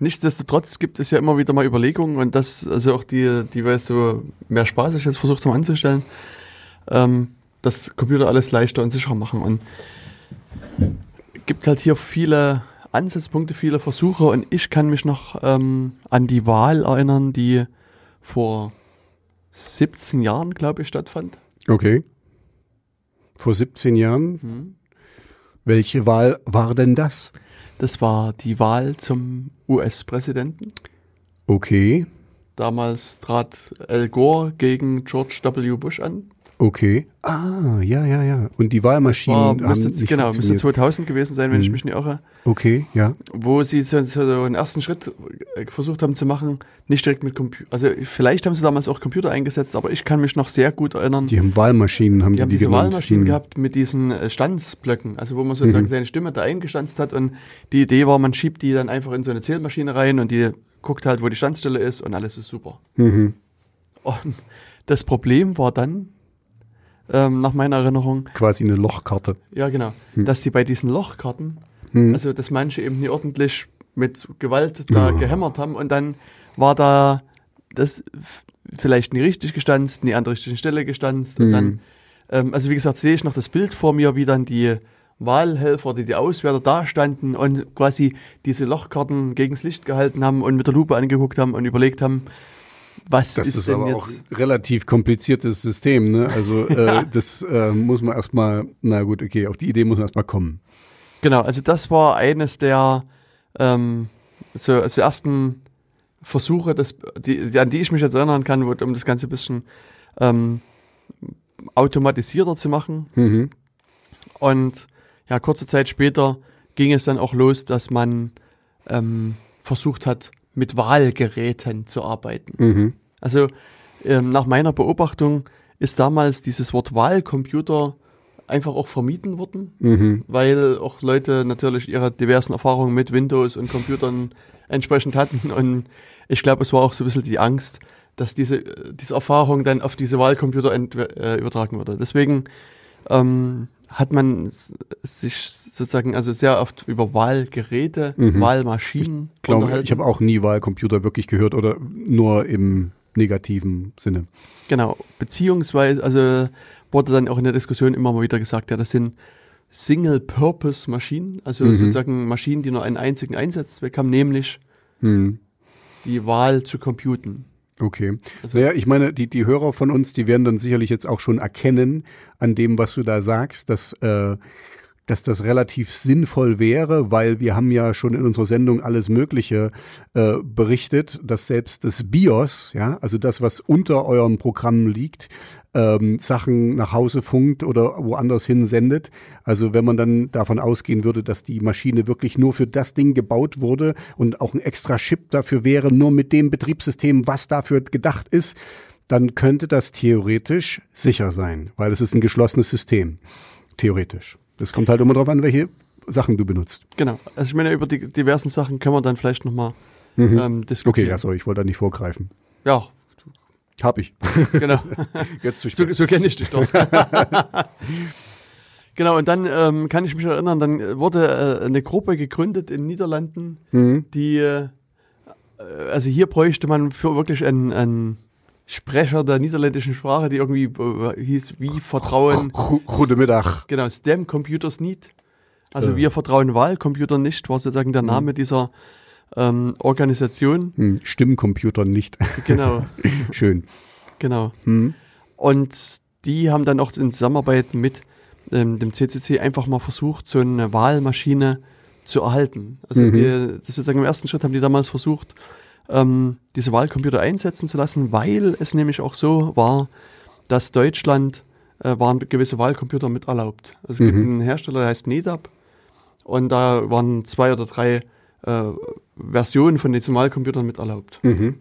[SPEAKER 1] nichtsdestotrotz gibt es ja immer wieder mal Überlegungen und das, also auch die, die wir so mehr spaßig jetzt versucht haben anzustellen, ähm, dass Computer alles leichter und sicherer machen. Und gibt halt hier viele Ansatzpunkte, viele Versuche und ich kann mich noch ähm, an die Wahl erinnern, die vor 17 Jahren, glaube ich, stattfand.
[SPEAKER 2] Okay. Vor 17 Jahren. Welche Wahl war denn das?
[SPEAKER 1] Das war die Wahl zum US-Präsidenten.
[SPEAKER 2] Okay.
[SPEAKER 1] Damals trat Al Gore gegen George W. Bush an.
[SPEAKER 2] Okay. Ah, ja, ja, ja. Und die Wahlmaschinen
[SPEAKER 1] War,
[SPEAKER 2] haben nicht
[SPEAKER 1] genau, müsste
[SPEAKER 2] funktioniert.
[SPEAKER 1] 2000 gewesen sein, wenn ich
[SPEAKER 2] Mhm.
[SPEAKER 1] mich nicht irre.
[SPEAKER 2] Okay, ja.
[SPEAKER 1] Wo sie so, so einen ersten Schritt äh, versucht haben zu machen, nicht direkt mit Computer. Also vielleicht haben sie damals auch Computer eingesetzt, aber ich kann mich noch sehr gut erinnern.
[SPEAKER 2] Die haben Wahlmaschinen, haben
[SPEAKER 1] Die
[SPEAKER 2] die,
[SPEAKER 1] haben
[SPEAKER 2] die
[SPEAKER 1] diese
[SPEAKER 2] genannt.
[SPEAKER 1] Wahlmaschinen
[SPEAKER 2] Hm.
[SPEAKER 1] gehabt mit diesen äh, Stanzblöcken, also wo man sozusagen
[SPEAKER 2] Mhm.
[SPEAKER 1] seine Stimme da eingestanzt hat und die Idee war, man schiebt die dann einfach in so eine Zählmaschine rein und die guckt halt, wo die Standstelle ist und alles ist super.
[SPEAKER 2] Mhm.
[SPEAKER 1] Und das Problem war dann, ähm, nach meiner Erinnerung,
[SPEAKER 2] Quasi eine Lochkarte.
[SPEAKER 1] ja genau,
[SPEAKER 2] Hm.
[SPEAKER 1] dass die bei diesen Lochkarten,
[SPEAKER 2] Hm.
[SPEAKER 1] also dass manche eben nie ordentlich mit Gewalt da
[SPEAKER 2] Ja.
[SPEAKER 1] gehämmert haben und dann war da das vielleicht nie richtig gestanzt, nie an der richtigen Stelle gestanzt und
[SPEAKER 2] Hm.
[SPEAKER 1] dann ähm, also wie gesagt, sehe ich noch das Bild vor mir, wie dann die Wahlhelfer, die die Auswärter da standen und quasi diese Lochkarten gegens Licht gehalten haben und mit der Lupe angeguckt haben und überlegt haben, was
[SPEAKER 2] Das
[SPEAKER 1] ist,
[SPEAKER 2] ist
[SPEAKER 1] denn
[SPEAKER 2] aber auch
[SPEAKER 1] jetzt.
[SPEAKER 2] ein relativ kompliziertes System, ne? Also äh, das äh, muss man erstmal, na gut, okay, auf die Idee muss man erstmal kommen.
[SPEAKER 1] Genau, also das war eines der ähm, so, also ersten Versuche, das, die, an die ich mich jetzt erinnern kann, um das Ganze ein bisschen ähm, automatisierter zu machen.
[SPEAKER 2] Mhm.
[SPEAKER 1] Und ja, kurze Zeit später ging es dann auch los, dass man ähm, versucht hat, mit Wahlgeräten zu arbeiten.
[SPEAKER 2] Mhm.
[SPEAKER 1] Also ähm, nach meiner Beobachtung ist damals dieses Wort Wahlcomputer einfach auch vermieden worden,
[SPEAKER 2] Mhm.
[SPEAKER 1] weil auch Leute natürlich ihre diversen Erfahrungen mit Windows und Computern entsprechend hatten. Und ich glaube, es war auch so ein bisschen die Angst, dass diese, diese Erfahrung dann auf diese Wahlcomputer äh, übertragen wurde. Deswegen ähm, hat man sich sozusagen also sehr oft über Wahlgeräte,
[SPEAKER 2] Mhm.
[SPEAKER 1] Wahlmaschinen
[SPEAKER 2] Ich glaube, ich habe auch nie Wahlcomputer wirklich gehört oder nur im negativen Sinne.
[SPEAKER 1] Genau, beziehungsweise, also wurde dann auch in der Diskussion immer mal wieder gesagt, ja, das sind Single-Purpose-Maschinen, also
[SPEAKER 2] Mhm.
[SPEAKER 1] sozusagen Maschinen, die nur einen einzigen Einsatzzweck haben, nämlich
[SPEAKER 2] Hm.
[SPEAKER 1] die Wahl zu computen.
[SPEAKER 2] Okay.
[SPEAKER 1] Also-
[SPEAKER 2] naja, ich meine, die, die Hörer von uns, die werden dann sicherlich jetzt auch schon erkennen an dem, was du da sagst, dass, äh, dass das relativ sinnvoll wäre, weil wir haben ja schon in unserer Sendung alles Mögliche äh, berichtet, dass selbst das BIOS, ja, also das, was unter eurem Programm liegt, ähm, Sachen nach Hause funkt oder woanders hin sendet. Also wenn man dann davon ausgehen würde, dass die Maschine wirklich nur für das Ding gebaut wurde und auch ein extra Chip dafür wäre, nur mit dem Betriebssystem, was dafür gedacht ist, dann könnte das theoretisch sicher sein, weil es ist ein geschlossenes System. Theoretisch. Das kommt halt immer darauf an, welche Sachen du benutzt.
[SPEAKER 1] Genau, also ich meine, über die diversen Sachen können wir dann vielleicht nochmal
[SPEAKER 2] Mhm.
[SPEAKER 1] ähm,
[SPEAKER 2] Okay,
[SPEAKER 1] diskutieren.
[SPEAKER 2] ja, sorry, ich wollte da nicht vorgreifen.
[SPEAKER 1] Ja,
[SPEAKER 2] Hab ich.
[SPEAKER 1] genau.
[SPEAKER 2] Jetzt zu
[SPEAKER 1] So,
[SPEAKER 2] spät.
[SPEAKER 1] so kenne ich dich doch. genau, und dann ähm, kann ich mich erinnern, dann wurde äh, eine Gruppe gegründet in den Niederlanden,
[SPEAKER 2] Mhm.
[SPEAKER 1] die, äh, also hier bräuchte man für wirklich einen, einen Sprecher der niederländischen Sprache, die irgendwie äh, hieß, wie Vertrauen,
[SPEAKER 2] Gu- Guten Mittag.
[SPEAKER 1] genau, STEM Computers nicht. Also
[SPEAKER 2] Äh.
[SPEAKER 1] wir vertrauen Wahlcomputern nicht, war sozusagen der Name dieser ähm, Organisation.
[SPEAKER 2] Hm, Stimmcomputer nicht.
[SPEAKER 1] Genau,
[SPEAKER 2] Schön.
[SPEAKER 1] genau.
[SPEAKER 2] Hm.
[SPEAKER 1] Und die haben dann auch in Zusammenarbeit mit ähm, dem CCC einfach mal versucht, so eine Wahlmaschine zu erhalten. Also
[SPEAKER 2] Mhm.
[SPEAKER 1] die, das sozusagen im ersten Schritt haben die damals versucht, ähm, diese Wahlcomputer einsetzen zu lassen, weil es nämlich auch so war, dass Deutschland äh, waren gewisse Wahlcomputer mit erlaubt. Also es gibt
[SPEAKER 2] Mhm.
[SPEAKER 1] einen Hersteller, der heißt NEDAP und da waren zwei oder drei äh, Versionen von diesen Wahlcomputern mit erlaubt.
[SPEAKER 2] Mhm.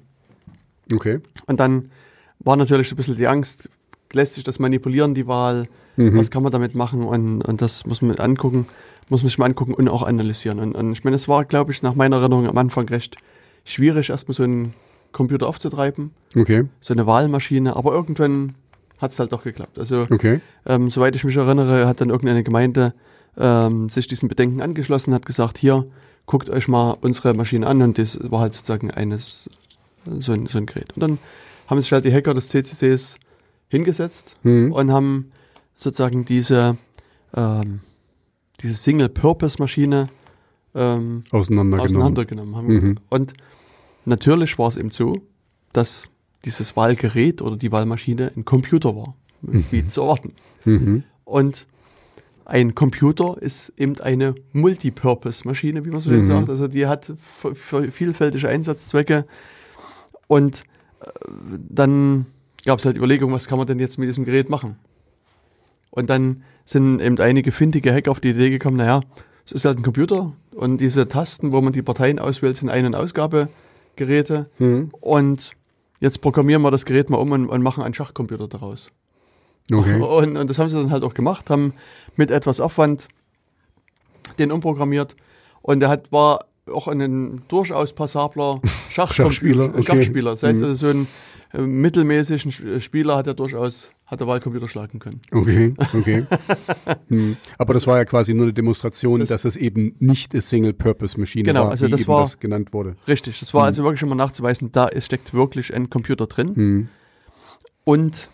[SPEAKER 2] Okay.
[SPEAKER 1] Und dann war natürlich ein bisschen die Angst, lässt sich das manipulieren, die Wahl,
[SPEAKER 2] Mhm.
[SPEAKER 1] was kann man damit machen und, und das muss man angucken, muss man sich mal angucken und auch analysieren. Und, und ich meine, es war, glaube ich, nach meiner Erinnerung am Anfang recht schwierig, erstmal so einen Computer aufzutreiben,
[SPEAKER 2] Okay.
[SPEAKER 1] so eine Wahlmaschine, aber irgendwann hat es halt doch geklappt. Also,
[SPEAKER 2] Okay.
[SPEAKER 1] ähm, soweit ich mich erinnere, hat dann irgendeine Gemeinde ähm, sich diesen Bedenken angeschlossen, hat gesagt, hier, guckt euch mal unsere Maschine an und das war halt sozusagen eines, so ein, so ein Gerät. Und dann haben sich halt die Hacker des CCCs hingesetzt
[SPEAKER 2] Mhm.
[SPEAKER 1] und haben sozusagen diese, ähm, diese Single-Purpose-Maschine ähm,
[SPEAKER 2] Auseinandergenommen.
[SPEAKER 1] auseinandergenommen.
[SPEAKER 2] Mhm.
[SPEAKER 1] Und natürlich war es eben so, dass dieses Wahlgerät oder die Wahlmaschine ein Computer war, wie zu erwarten.
[SPEAKER 2] Mhm.
[SPEAKER 1] Und ein Computer ist eben eine Multipurpose-Maschine, wie man so schön
[SPEAKER 2] Mhm.
[SPEAKER 1] sagt. Also die hat vielfältige Einsatzzwecke. Und äh, dann gab es halt Überlegungen, was kann man denn jetzt mit diesem Gerät machen? Und dann sind eben einige findige Hacker auf die Idee gekommen, naja, es ist halt ein Computer und diese Tasten, wo man die Parteien auswählt, sind Ein- und Ausgabegeräte.
[SPEAKER 2] Mhm.
[SPEAKER 1] Und jetzt programmieren wir das Gerät mal um und, und machen einen Schachcomputer daraus.
[SPEAKER 2] Okay.
[SPEAKER 1] Und, und das haben sie dann halt auch gemacht, haben mit etwas Aufwand den umprogrammiert. Und der hat, war auch ein durchaus passabler Schach
[SPEAKER 2] Schachspieler, okay.
[SPEAKER 1] Schachspieler. Das heißt,
[SPEAKER 2] Mhm.
[SPEAKER 1] also so einen äh, mittelmäßigen Sch- Spieler hat er durchaus, hat der Wahlcomputer schlagen können.
[SPEAKER 2] Okay, okay. hm. Aber das war ja quasi nur eine Demonstration,
[SPEAKER 1] Das-
[SPEAKER 2] dass es eben nicht eine Single-Purpose-Maschine
[SPEAKER 1] Genau,
[SPEAKER 2] war,
[SPEAKER 1] also
[SPEAKER 2] wie
[SPEAKER 1] das
[SPEAKER 2] eben
[SPEAKER 1] war-
[SPEAKER 2] das genannt wurde.
[SPEAKER 1] Richtig, das war also wirklich schon mal nachzuweisen, da ist, steckt wirklich ein Computer drin.
[SPEAKER 2] Hm.
[SPEAKER 1] Und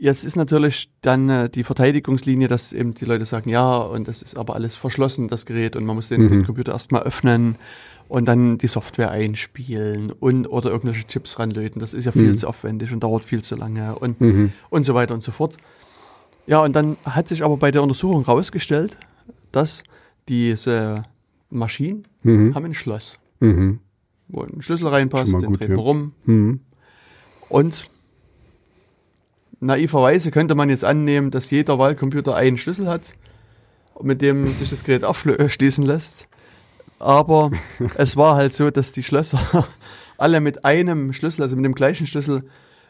[SPEAKER 1] jetzt ist natürlich dann äh, die Verteidigungslinie, dass eben die Leute sagen, ja, und das ist aber alles verschlossen, das Gerät, und man muss den,
[SPEAKER 2] Mhm.
[SPEAKER 1] den Computer erstmal öffnen und dann die Software einspielen und oder irgendwelche Chips ranlöten. Das ist ja viel
[SPEAKER 2] Mhm.
[SPEAKER 1] zu aufwendig und dauert viel zu lange und,
[SPEAKER 2] Mhm.
[SPEAKER 1] und so weiter und so fort. Ja, und dann hat sich aber bei der Untersuchung herausgestellt, dass diese Maschinen
[SPEAKER 2] Mhm.
[SPEAKER 1] haben ein Schloss,
[SPEAKER 2] Mhm.
[SPEAKER 1] wo ein Schlüssel reinpasst, den dreht
[SPEAKER 2] ja.
[SPEAKER 1] man rum,
[SPEAKER 2] Mhm.
[SPEAKER 1] und naiverweise könnte man jetzt annehmen, dass jeder Wahlcomputer einen Schlüssel hat, mit dem sich das Gerät aufschließen lässt. Aber es war halt so, dass die Schlösser alle mit einem Schlüssel, also mit dem gleichen Schlüssel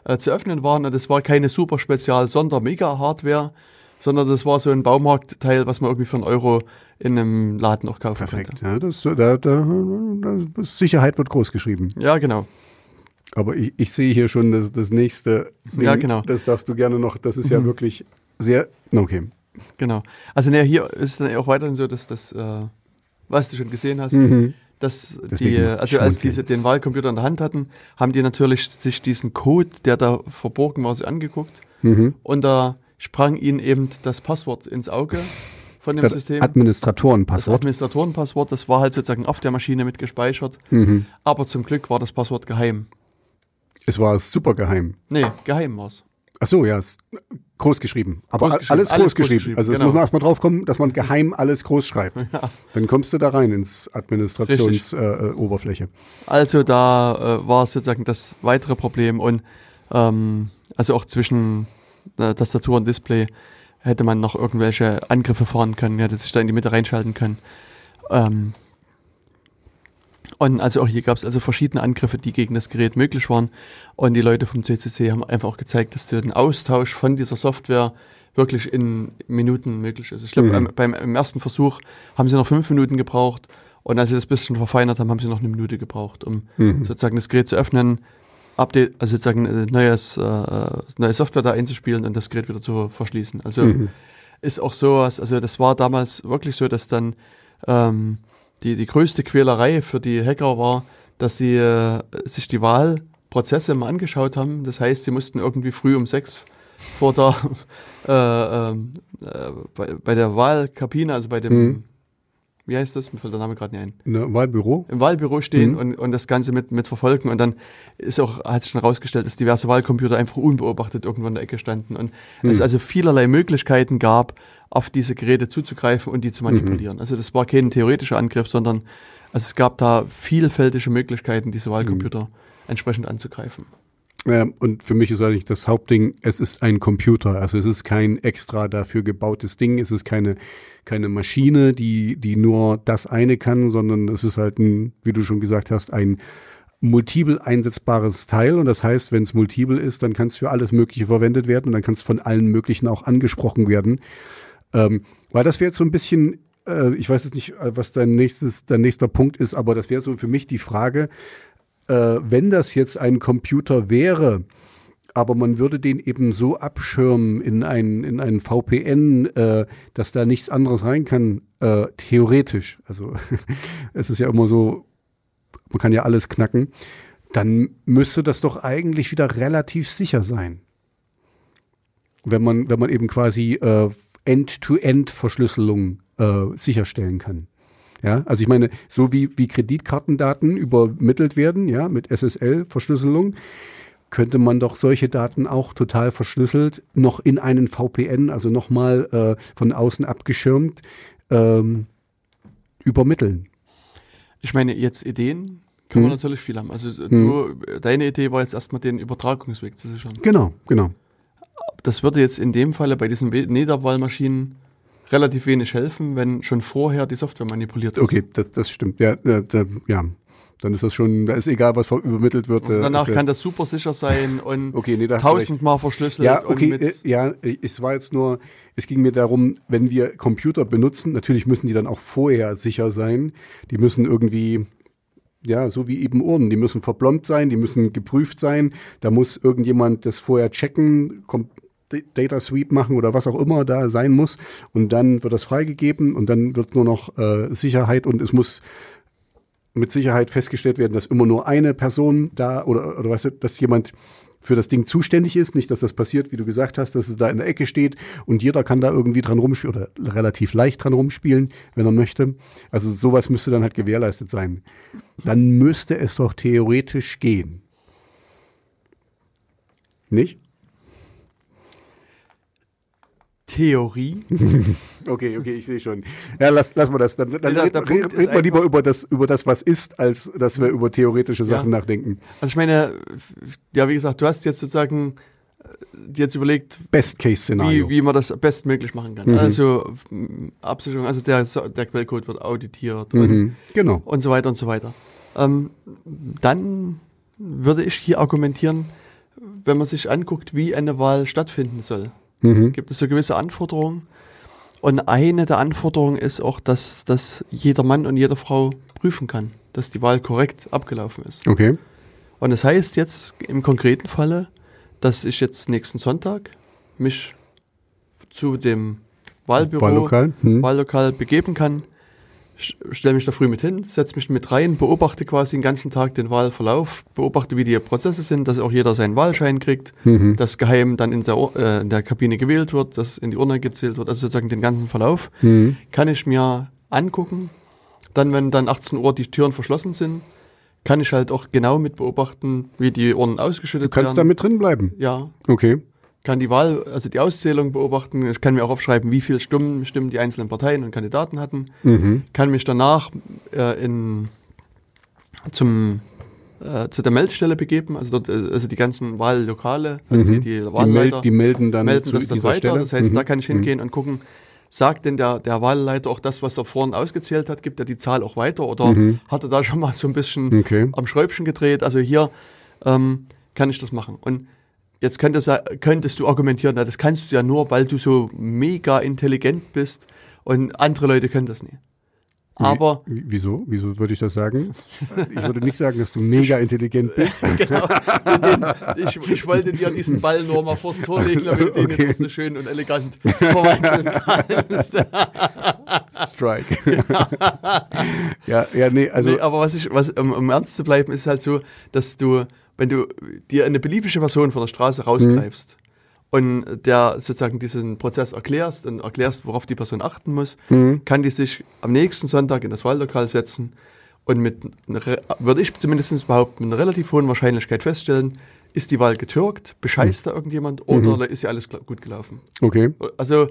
[SPEAKER 1] äh, zu öffnen waren. Und das war keine super spezial Sonder-Mega-Hardware, sondern das war so ein Baumarktteil, was man irgendwie für einen Euro in einem Laden auch kaufen
[SPEAKER 2] Perfekt.
[SPEAKER 1] konnte.
[SPEAKER 2] Ja, das, da, da, da, Sicherheit wird groß geschrieben.
[SPEAKER 1] Ja, genau.
[SPEAKER 2] Aber ich, ich sehe hier schon das, das nächste.
[SPEAKER 1] Ja, genau.
[SPEAKER 2] Das darfst du gerne noch. Das ist ja
[SPEAKER 1] Mhm.
[SPEAKER 2] wirklich sehr. Okay.
[SPEAKER 1] Genau. Also ne, hier ist es dann auch weiterhin so, dass das, äh, was du schon gesehen hast,
[SPEAKER 2] Mhm.
[SPEAKER 1] dass
[SPEAKER 2] Deswegen
[SPEAKER 1] die, also als diese den Wahlcomputer in der Hand hatten, haben die natürlich sich diesen Code, der da verborgen war, sich angeguckt
[SPEAKER 2] Mhm.
[SPEAKER 1] und da sprang ihnen eben das Passwort ins Auge von dem
[SPEAKER 2] Das
[SPEAKER 1] System. Das
[SPEAKER 2] Administratorenpasswort.
[SPEAKER 1] Administratorenpasswort, das war halt sozusagen auf der Maschine mit gespeichert,
[SPEAKER 2] Mhm.
[SPEAKER 1] aber zum Glück war das Passwort geheim.
[SPEAKER 2] Es war super geheim.
[SPEAKER 1] Nee, geheim war's.
[SPEAKER 2] Ach so, ja, ist groß geschrieben. Aber
[SPEAKER 1] Groß
[SPEAKER 2] a-
[SPEAKER 1] geschrieben,
[SPEAKER 2] alles
[SPEAKER 1] alles
[SPEAKER 2] groß
[SPEAKER 1] groß
[SPEAKER 2] geschrieben.
[SPEAKER 1] geschrieben,
[SPEAKER 2] Also es
[SPEAKER 1] genau.
[SPEAKER 2] muss man erstmal drauf kommen, dass man geheim alles groß schreibt.
[SPEAKER 1] Ja.
[SPEAKER 2] Dann kommst du da rein ins Administrationsoberfläche. Äh, Oberfläche.
[SPEAKER 1] Also da äh, war sozusagen das weitere Problem und ähm, also auch zwischen äh, Tastatur und Display hätte man noch irgendwelche Angriffe fahren können, hätte sich da in die Mitte reinschalten können. Ähm, und also auch hier gab es also verschiedene Angriffe, die gegen das Gerät möglich waren. Und die Leute vom CCC haben einfach auch gezeigt, dass der Austausch von dieser Software wirklich in Minuten möglich ist. Ich glaube,
[SPEAKER 2] Mhm.
[SPEAKER 1] beim im ersten Versuch haben sie noch fünf Minuten gebraucht. Und als sie das bisschen verfeinert haben, haben sie noch eine Minute gebraucht, um
[SPEAKER 2] Mhm.
[SPEAKER 1] sozusagen das Gerät zu öffnen, Update, also sozusagen äh, neues, äh, neue Software da einzuspielen und das Gerät wieder zu verschließen. Also
[SPEAKER 2] Mhm.
[SPEAKER 1] ist auch sowas, also das war damals wirklich so, dass dann ähm, die, die größte Quälerei für die Hacker war, dass sie äh, sich die Wahlprozesse mal angeschaut haben. Das heißt, sie mussten irgendwie früh um sechs vor der äh, ähm, äh, bei, bei der Wahlkabine, also bei dem,
[SPEAKER 2] Mhm.
[SPEAKER 1] wie heißt das? Mir fällt der Name gerade nicht ein
[SPEAKER 2] Ne, Wahlbüro?
[SPEAKER 1] im Wahlbüro stehen
[SPEAKER 2] Mhm.
[SPEAKER 1] und, und das Ganze mit, mit verfolgen. Und dann ist auch, hat sich schon herausgestellt, dass diverse Wahlcomputer einfach unbeobachtet irgendwo in der Ecke standen und es
[SPEAKER 2] Mhm.
[SPEAKER 1] also vielerlei Möglichkeiten gab, auf diese Geräte zuzugreifen und die zu manipulieren. Also das war kein theoretischer Angriff, sondern also es gab da vielfältige Möglichkeiten, diese Wahlcomputer entsprechend anzugreifen.
[SPEAKER 2] Ähm, und für mich ist eigentlich das Hauptding, es ist ein Computer. Also es ist kein extra dafür gebautes Ding. Es ist keine, keine Maschine, die, die nur das eine kann, sondern es ist halt ein, wie du schon gesagt hast, ein multiple einsetzbares Teil. Und das heißt, wenn es multiple ist, dann kann es für alles Mögliche verwendet werden und dann kann es von allen möglichen auch angesprochen werden. Ähm, weil das wäre jetzt so ein bisschen, äh, ich weiß jetzt nicht, äh, was dein nächstes, dein nächster Punkt ist, aber das wäre so für mich die Frage, äh, wenn das jetzt ein Computer wäre, aber man würde den eben so abschirmen in ein, in ein VPN, äh, dass da nichts anderes rein kann, äh, theoretisch. Also es ist ja immer so, man kann ja alles knacken. Dann müsste das doch eigentlich wieder relativ sicher sein. Wenn man, wenn man eben quasi äh, End-to-End-Verschlüsselung äh, sicherstellen kann. Ja, also ich meine, so wie, wie Kreditkartendaten übermittelt werden, ja, mit SSL-Verschlüsselung, könnte man doch solche Daten auch total verschlüsselt noch in einen VPN, also nochmal äh, von außen abgeschirmt, ähm, übermitteln.
[SPEAKER 1] Ich meine, jetzt Ideen kann man
[SPEAKER 2] Mhm.
[SPEAKER 1] natürlich viel haben. Also du, deine Idee war jetzt erstmal den Übertragungsweg zu sichern.
[SPEAKER 2] Genau, genau.
[SPEAKER 1] Das würde jetzt in dem Falle bei diesen Niederwahlmaschinen relativ wenig helfen, wenn schon vorher die Software manipuliert ist.
[SPEAKER 2] Okay, das, das stimmt. Ja, äh, da, ja, dann ist das schon, da ist egal, was übermittelt wird.
[SPEAKER 1] Also
[SPEAKER 2] äh,
[SPEAKER 1] danach
[SPEAKER 2] ja,
[SPEAKER 1] kann das super sicher sein und
[SPEAKER 2] Okay, nee,
[SPEAKER 1] tausendmal verschlüsselt.
[SPEAKER 2] Ja, okay,
[SPEAKER 1] und
[SPEAKER 2] äh, ja, es war jetzt nur, es ging mir darum, wenn wir Computer benutzen, natürlich müssen die dann auch vorher sicher sein. Die müssen irgendwie, ja, so wie eben Uhren, die müssen verblombt sein, die müssen geprüft sein. Da muss irgendjemand das vorher checken, kom- D- Data Sweep machen oder was auch immer da sein muss. Und dann wird das freigegeben und dann wird nur noch äh, Sicherheit und es muss mit Sicherheit festgestellt werden, dass immer nur eine Person da oder, oder weißt du, dass jemand für das Ding zuständig ist, nicht, dass das passiert, wie du gesagt hast, dass es da in der Ecke steht und jeder kann da irgendwie dran rumspielen oder relativ leicht dran rumspielen, wenn er möchte. Also sowas müsste dann halt gewährleistet sein. Dann müsste es doch theoretisch gehen. Nicht?
[SPEAKER 1] Theorie.
[SPEAKER 2] Okay, okay, ich sehe schon. Ja, lass, lass mal das. Dann, dann
[SPEAKER 1] Der-
[SPEAKER 2] red, red, red mal lieber über das, über das, was ist, als dass wir über theoretische
[SPEAKER 1] Ja.
[SPEAKER 2] Sachen nachdenken.
[SPEAKER 1] Also ich meine, ja, wie gesagt, du hast jetzt sozusagen äh, jetzt überlegt,
[SPEAKER 2] Best-Case-Szenario.
[SPEAKER 1] wie, wie man das bestmöglich machen kann.
[SPEAKER 2] Mhm.
[SPEAKER 1] Also m, Absicherung, also der, der Quellcode wird auditiert und,
[SPEAKER 2] Mhm. Genau.
[SPEAKER 1] und so weiter und so weiter. Ähm, dann würde ich hier argumentieren, wenn man sich anguckt, wie eine Wahl stattfinden soll,
[SPEAKER 2] Mhm.
[SPEAKER 1] gibt es so gewisse Anforderungen. Und eine der Anforderungen ist auch, dass, dass jeder Mann und jede Frau prüfen kann, dass die Wahl korrekt abgelaufen ist.
[SPEAKER 2] Okay.
[SPEAKER 1] Und das heißt jetzt im konkreten Falle, dass ich jetzt nächsten Sonntag mich zu dem Wahlbüro,
[SPEAKER 2] Wahllokal. Hm.
[SPEAKER 1] Wahllokal begeben kann, stelle mich da früh mit hin, setze mich mit rein, beobachte quasi den ganzen Tag den Wahlverlauf, beobachte, wie die Prozesse sind, dass auch jeder seinen Wahlschein kriegt,
[SPEAKER 2] Mhm.
[SPEAKER 1] dass geheim dann in der, äh, in der Kabine gewählt wird, dass in die Urne gezählt wird, also sozusagen den ganzen Verlauf,
[SPEAKER 2] Mhm.
[SPEAKER 1] kann ich mir angucken. Dann, wenn dann 18 Uhr die Türen verschlossen sind, kann ich halt auch genau mit beobachten, wie die Urnen ausgeschüttet
[SPEAKER 2] Du kannst da
[SPEAKER 1] werden.
[SPEAKER 2] mit drin bleiben.
[SPEAKER 1] ja,
[SPEAKER 2] Okay.
[SPEAKER 1] Kann die Wahl, also die Auszählung beobachten. Ich kann mir auch aufschreiben, wie viele Stimmen, Stimmen die einzelnen Parteien und Kandidaten hatten.
[SPEAKER 2] Mhm.
[SPEAKER 1] Kann mich danach äh, in, zum, äh, zu der Meldestelle begeben, also, dort, äh, also die ganzen Wahllokale, also die,
[SPEAKER 2] Mhm.
[SPEAKER 1] die
[SPEAKER 2] Die,
[SPEAKER 1] Wahlleiter
[SPEAKER 2] die melden dann
[SPEAKER 1] melden
[SPEAKER 2] zu
[SPEAKER 1] das dann weiter.
[SPEAKER 2] Stelle.
[SPEAKER 1] Das heißt,
[SPEAKER 2] Mhm.
[SPEAKER 1] da kann ich hingehen und gucken, sagt denn der, der Wahlleiter auch das, was er vorhin ausgezählt hat, gibt er die Zahl auch weiter oder
[SPEAKER 2] Mhm.
[SPEAKER 1] hat er da schon mal so ein bisschen
[SPEAKER 2] Okay.
[SPEAKER 1] am Schräubchen gedreht? Also hier ähm, kann ich das machen. Und jetzt könntest, könntest du argumentieren, na, das kannst du ja nur, weil du so mega intelligent bist und andere Leute können das nie. Aber
[SPEAKER 2] Wie- Wieso? Wieso würde ich das sagen? Ich würde nicht sagen, dass du mega intelligent bist.
[SPEAKER 1] genau, ich, ich wollte dir diesen Ball nur mal vors Tor legen, damit du den
[SPEAKER 2] Okay.
[SPEAKER 1] jetzt auch so schön und elegant verwandeln kannst.
[SPEAKER 2] Strike. ja, ja, nee, also.
[SPEAKER 1] nee, aber was ich, was, um, um ernst zu bleiben, ist halt so, dass du, wenn du dir eine beliebige Person von der Straße rausgreifst und der sozusagen diesen Prozess erklärst und erklärst, worauf die Person achten muss,
[SPEAKER 2] Mhm.
[SPEAKER 1] kann die sich am nächsten Sonntag in das Wahllokal setzen und mit, würde ich zumindest behaupten, mit einer relativ hohen Wahrscheinlichkeit feststellen, ist die Wahl getürkt, bescheißt da irgendjemand oder ist ja alles gut gelaufen.
[SPEAKER 2] Okay.
[SPEAKER 1] Also,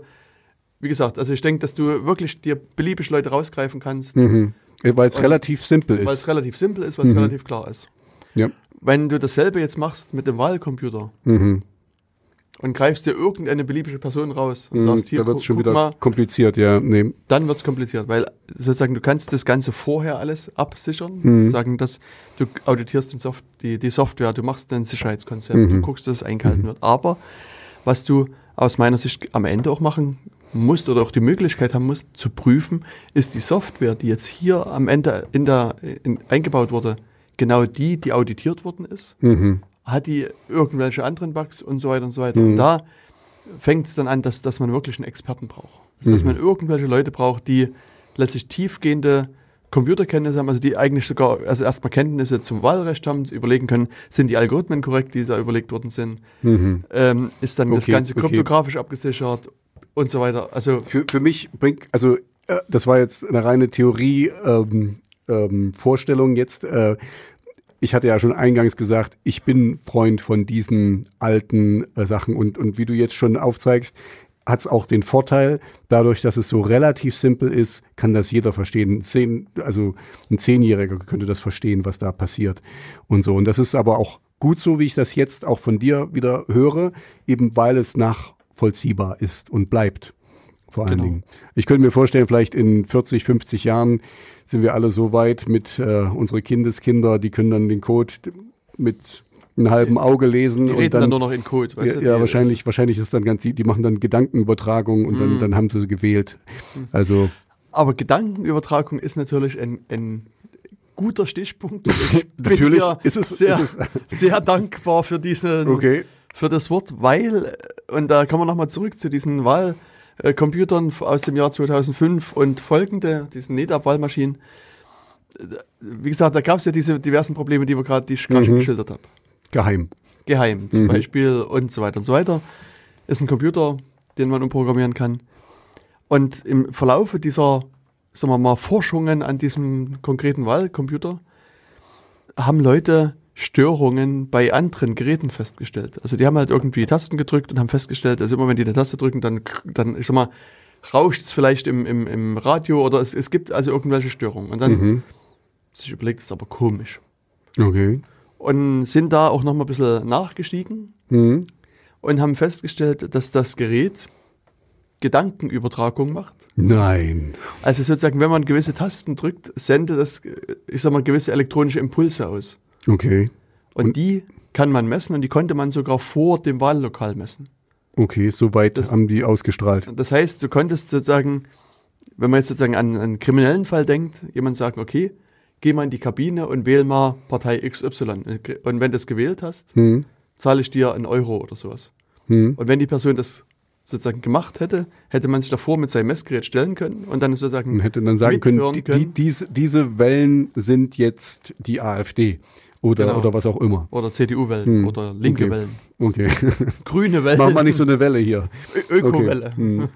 [SPEAKER 1] wie gesagt, also ich denke, dass du wirklich dir beliebig Leute rausgreifen kannst,
[SPEAKER 2] Mhm. Weil es relativ simpel
[SPEAKER 1] weil
[SPEAKER 2] ist.
[SPEAKER 1] es relativ simpel ist, weil es
[SPEAKER 2] Mhm.
[SPEAKER 1] relativ klar ist.
[SPEAKER 2] Ja.
[SPEAKER 1] Wenn du dasselbe jetzt machst mit dem Wahlcomputer
[SPEAKER 2] Mhm.
[SPEAKER 1] Und greifst dir irgendeine beliebige Person raus und
[SPEAKER 2] Mhm.
[SPEAKER 1] sagst, hier,
[SPEAKER 2] da wird es schon wieder
[SPEAKER 1] mal,
[SPEAKER 2] kompliziert, ja. Nee.
[SPEAKER 1] dann wird es kompliziert, weil sozusagen du kannst das Ganze vorher alles absichern,
[SPEAKER 2] Mhm.
[SPEAKER 1] sagen, dass du auditierst den Soft die, die Software, du machst ein Sicherheitskonzept,
[SPEAKER 2] Mhm.
[SPEAKER 1] du guckst, dass es eingehalten wird. Aber was du aus meiner Sicht am Ende auch machen musst oder auch die Möglichkeit haben musst, zu prüfen, ist die Software, die jetzt hier am Ende in der, in, eingebaut wurde, genau die, die auditiert worden ist?
[SPEAKER 2] Mhm.
[SPEAKER 1] Hat die irgendwelche anderen Bugs und so weiter und so weiter?
[SPEAKER 2] Mhm.
[SPEAKER 1] Und da fängt es dann an, dass, dass man wirklich einen Experten braucht. Also, Dass
[SPEAKER 2] Mhm.
[SPEAKER 1] man irgendwelche Leute braucht, die letztlich tiefgehende Computerkenntnisse haben, also die eigentlich sogar also erstmal Kenntnisse zum Wahlrecht haben, überlegen können, sind die Algorithmen korrekt, die da überlegt worden sind,
[SPEAKER 2] Mhm.
[SPEAKER 1] ähm, ist dann das
[SPEAKER 2] Okay,
[SPEAKER 1] Ganze
[SPEAKER 2] okay.
[SPEAKER 1] kryptografisch abgesichert und so weiter. Also
[SPEAKER 2] Für, für mich bringt, also äh, das war jetzt eine reine Theorie, ähm, ähm, Vorstellung jetzt. Äh, ich hatte ja schon eingangs gesagt, ich bin Freund von diesen alten äh, Sachen und, und wie du jetzt schon aufzeigst, hat es auch den Vorteil, dadurch, dass es so relativ simpel ist, kann das jeder verstehen. Zehn, also ein Zehnjähriger könnte das verstehen, was da passiert und so. Und das ist aber auch gut so, wie ich das jetzt auch von dir wieder höre, eben weil es nachvollziehbar ist und bleibt. Vor allen
[SPEAKER 1] Genau.
[SPEAKER 2] Dingen. Ich könnte mir vorstellen, vielleicht in 40, 50 Jahren sind wir alle so weit mit äh, unsere Kindeskinder, die können dann den Code mit einem halben Auge lesen
[SPEAKER 1] Die
[SPEAKER 2] und
[SPEAKER 1] reden
[SPEAKER 2] dann,
[SPEAKER 1] dann, nur noch in Code. weißt
[SPEAKER 2] ja,
[SPEAKER 1] du,
[SPEAKER 2] ja wahrscheinlich, wahrscheinlich ist dann ganz, die machen dann Gedankenübertragung und dann,
[SPEAKER 1] Mhm.
[SPEAKER 2] dann haben sie gewählt. Also
[SPEAKER 1] Aber Gedankenübertragung ist natürlich ein, ein guter Stichpunkt. Und Ich bin
[SPEAKER 2] Natürlich
[SPEAKER 1] dir
[SPEAKER 2] ist es-
[SPEAKER 1] sehr,
[SPEAKER 2] ist es-
[SPEAKER 1] sehr dankbar für diesen,
[SPEAKER 2] okay.
[SPEAKER 1] für das Wort, weil, und da kommen wir nochmal zurück zu diesen Wahlcomputern aus dem Jahr 2005 und folgende, diesen NetApp-Wahlmaschinen. Wie gesagt, da gab es ja diese diversen Probleme, die, wir grad, die ich gerade schon
[SPEAKER 2] Mhm.
[SPEAKER 1] geschildert habe.
[SPEAKER 2] Geheim.
[SPEAKER 1] Geheim zum
[SPEAKER 2] Mhm.
[SPEAKER 1] Beispiel und so weiter und so weiter. Ist ein Computer, den man umprogrammieren kann. Und im Verlaufe dieser, sagen wir mal, Forschungen an diesem konkreten Wahlcomputer haben Leute Störungen bei anderen Geräten festgestellt. Also die haben halt irgendwie Tasten gedrückt und haben festgestellt, also immer wenn die eine Taste drücken, dann, dann ich sag mal, rauscht es vielleicht im, im, im Radio oder es, es gibt also irgendwelche Störungen. Und dann
[SPEAKER 2] Mhm.
[SPEAKER 1] sich überlegt, das ist aber komisch.
[SPEAKER 2] Okay.
[SPEAKER 1] Und sind da auch nochmal ein bisschen nachgestiegen
[SPEAKER 2] Mhm.
[SPEAKER 1] und haben festgestellt, dass das Gerät Gedankenübertragung macht.
[SPEAKER 2] Nein.
[SPEAKER 1] Also sozusagen, wenn man gewisse Tasten drückt, sendet das, ich sag mal, gewisse elektronische Impulse aus.
[SPEAKER 2] Okay.
[SPEAKER 1] Und,
[SPEAKER 2] Und-
[SPEAKER 1] die kann man messen und die konnte man sogar vor dem Wahllokal messen.
[SPEAKER 2] Okay, soweit
[SPEAKER 1] Das-
[SPEAKER 2] haben die ausgestrahlt.
[SPEAKER 1] Das heißt, du konntest sozusagen, wenn man jetzt sozusagen an einen kriminellen Fall denkt, jemand sagen, okay, geh mal in die Kabine und wähl mal Partei XY. Und wenn du das gewählt hast,
[SPEAKER 2] Mhm.
[SPEAKER 1] zahle ich dir einen Euro oder sowas.
[SPEAKER 2] Mhm.
[SPEAKER 1] Und wenn die Person das sozusagen gemacht hätte, hätte man sich davor mit seinem Messgerät stellen können und dann sozusagen
[SPEAKER 2] Man hätte dann sagen können, die, die, diese, diese Wellen sind jetzt die AfD oder,
[SPEAKER 1] Genau.
[SPEAKER 2] oder was auch immer.
[SPEAKER 1] oder CDU-Wellen
[SPEAKER 2] Hm,
[SPEAKER 1] oder linke
[SPEAKER 2] okay.
[SPEAKER 1] Wellen,
[SPEAKER 2] Okay.
[SPEAKER 1] grüne Wellen,
[SPEAKER 2] Mach mal nicht so eine Welle hier.
[SPEAKER 1] Ö- Ökowelle.
[SPEAKER 2] Okay. Hm.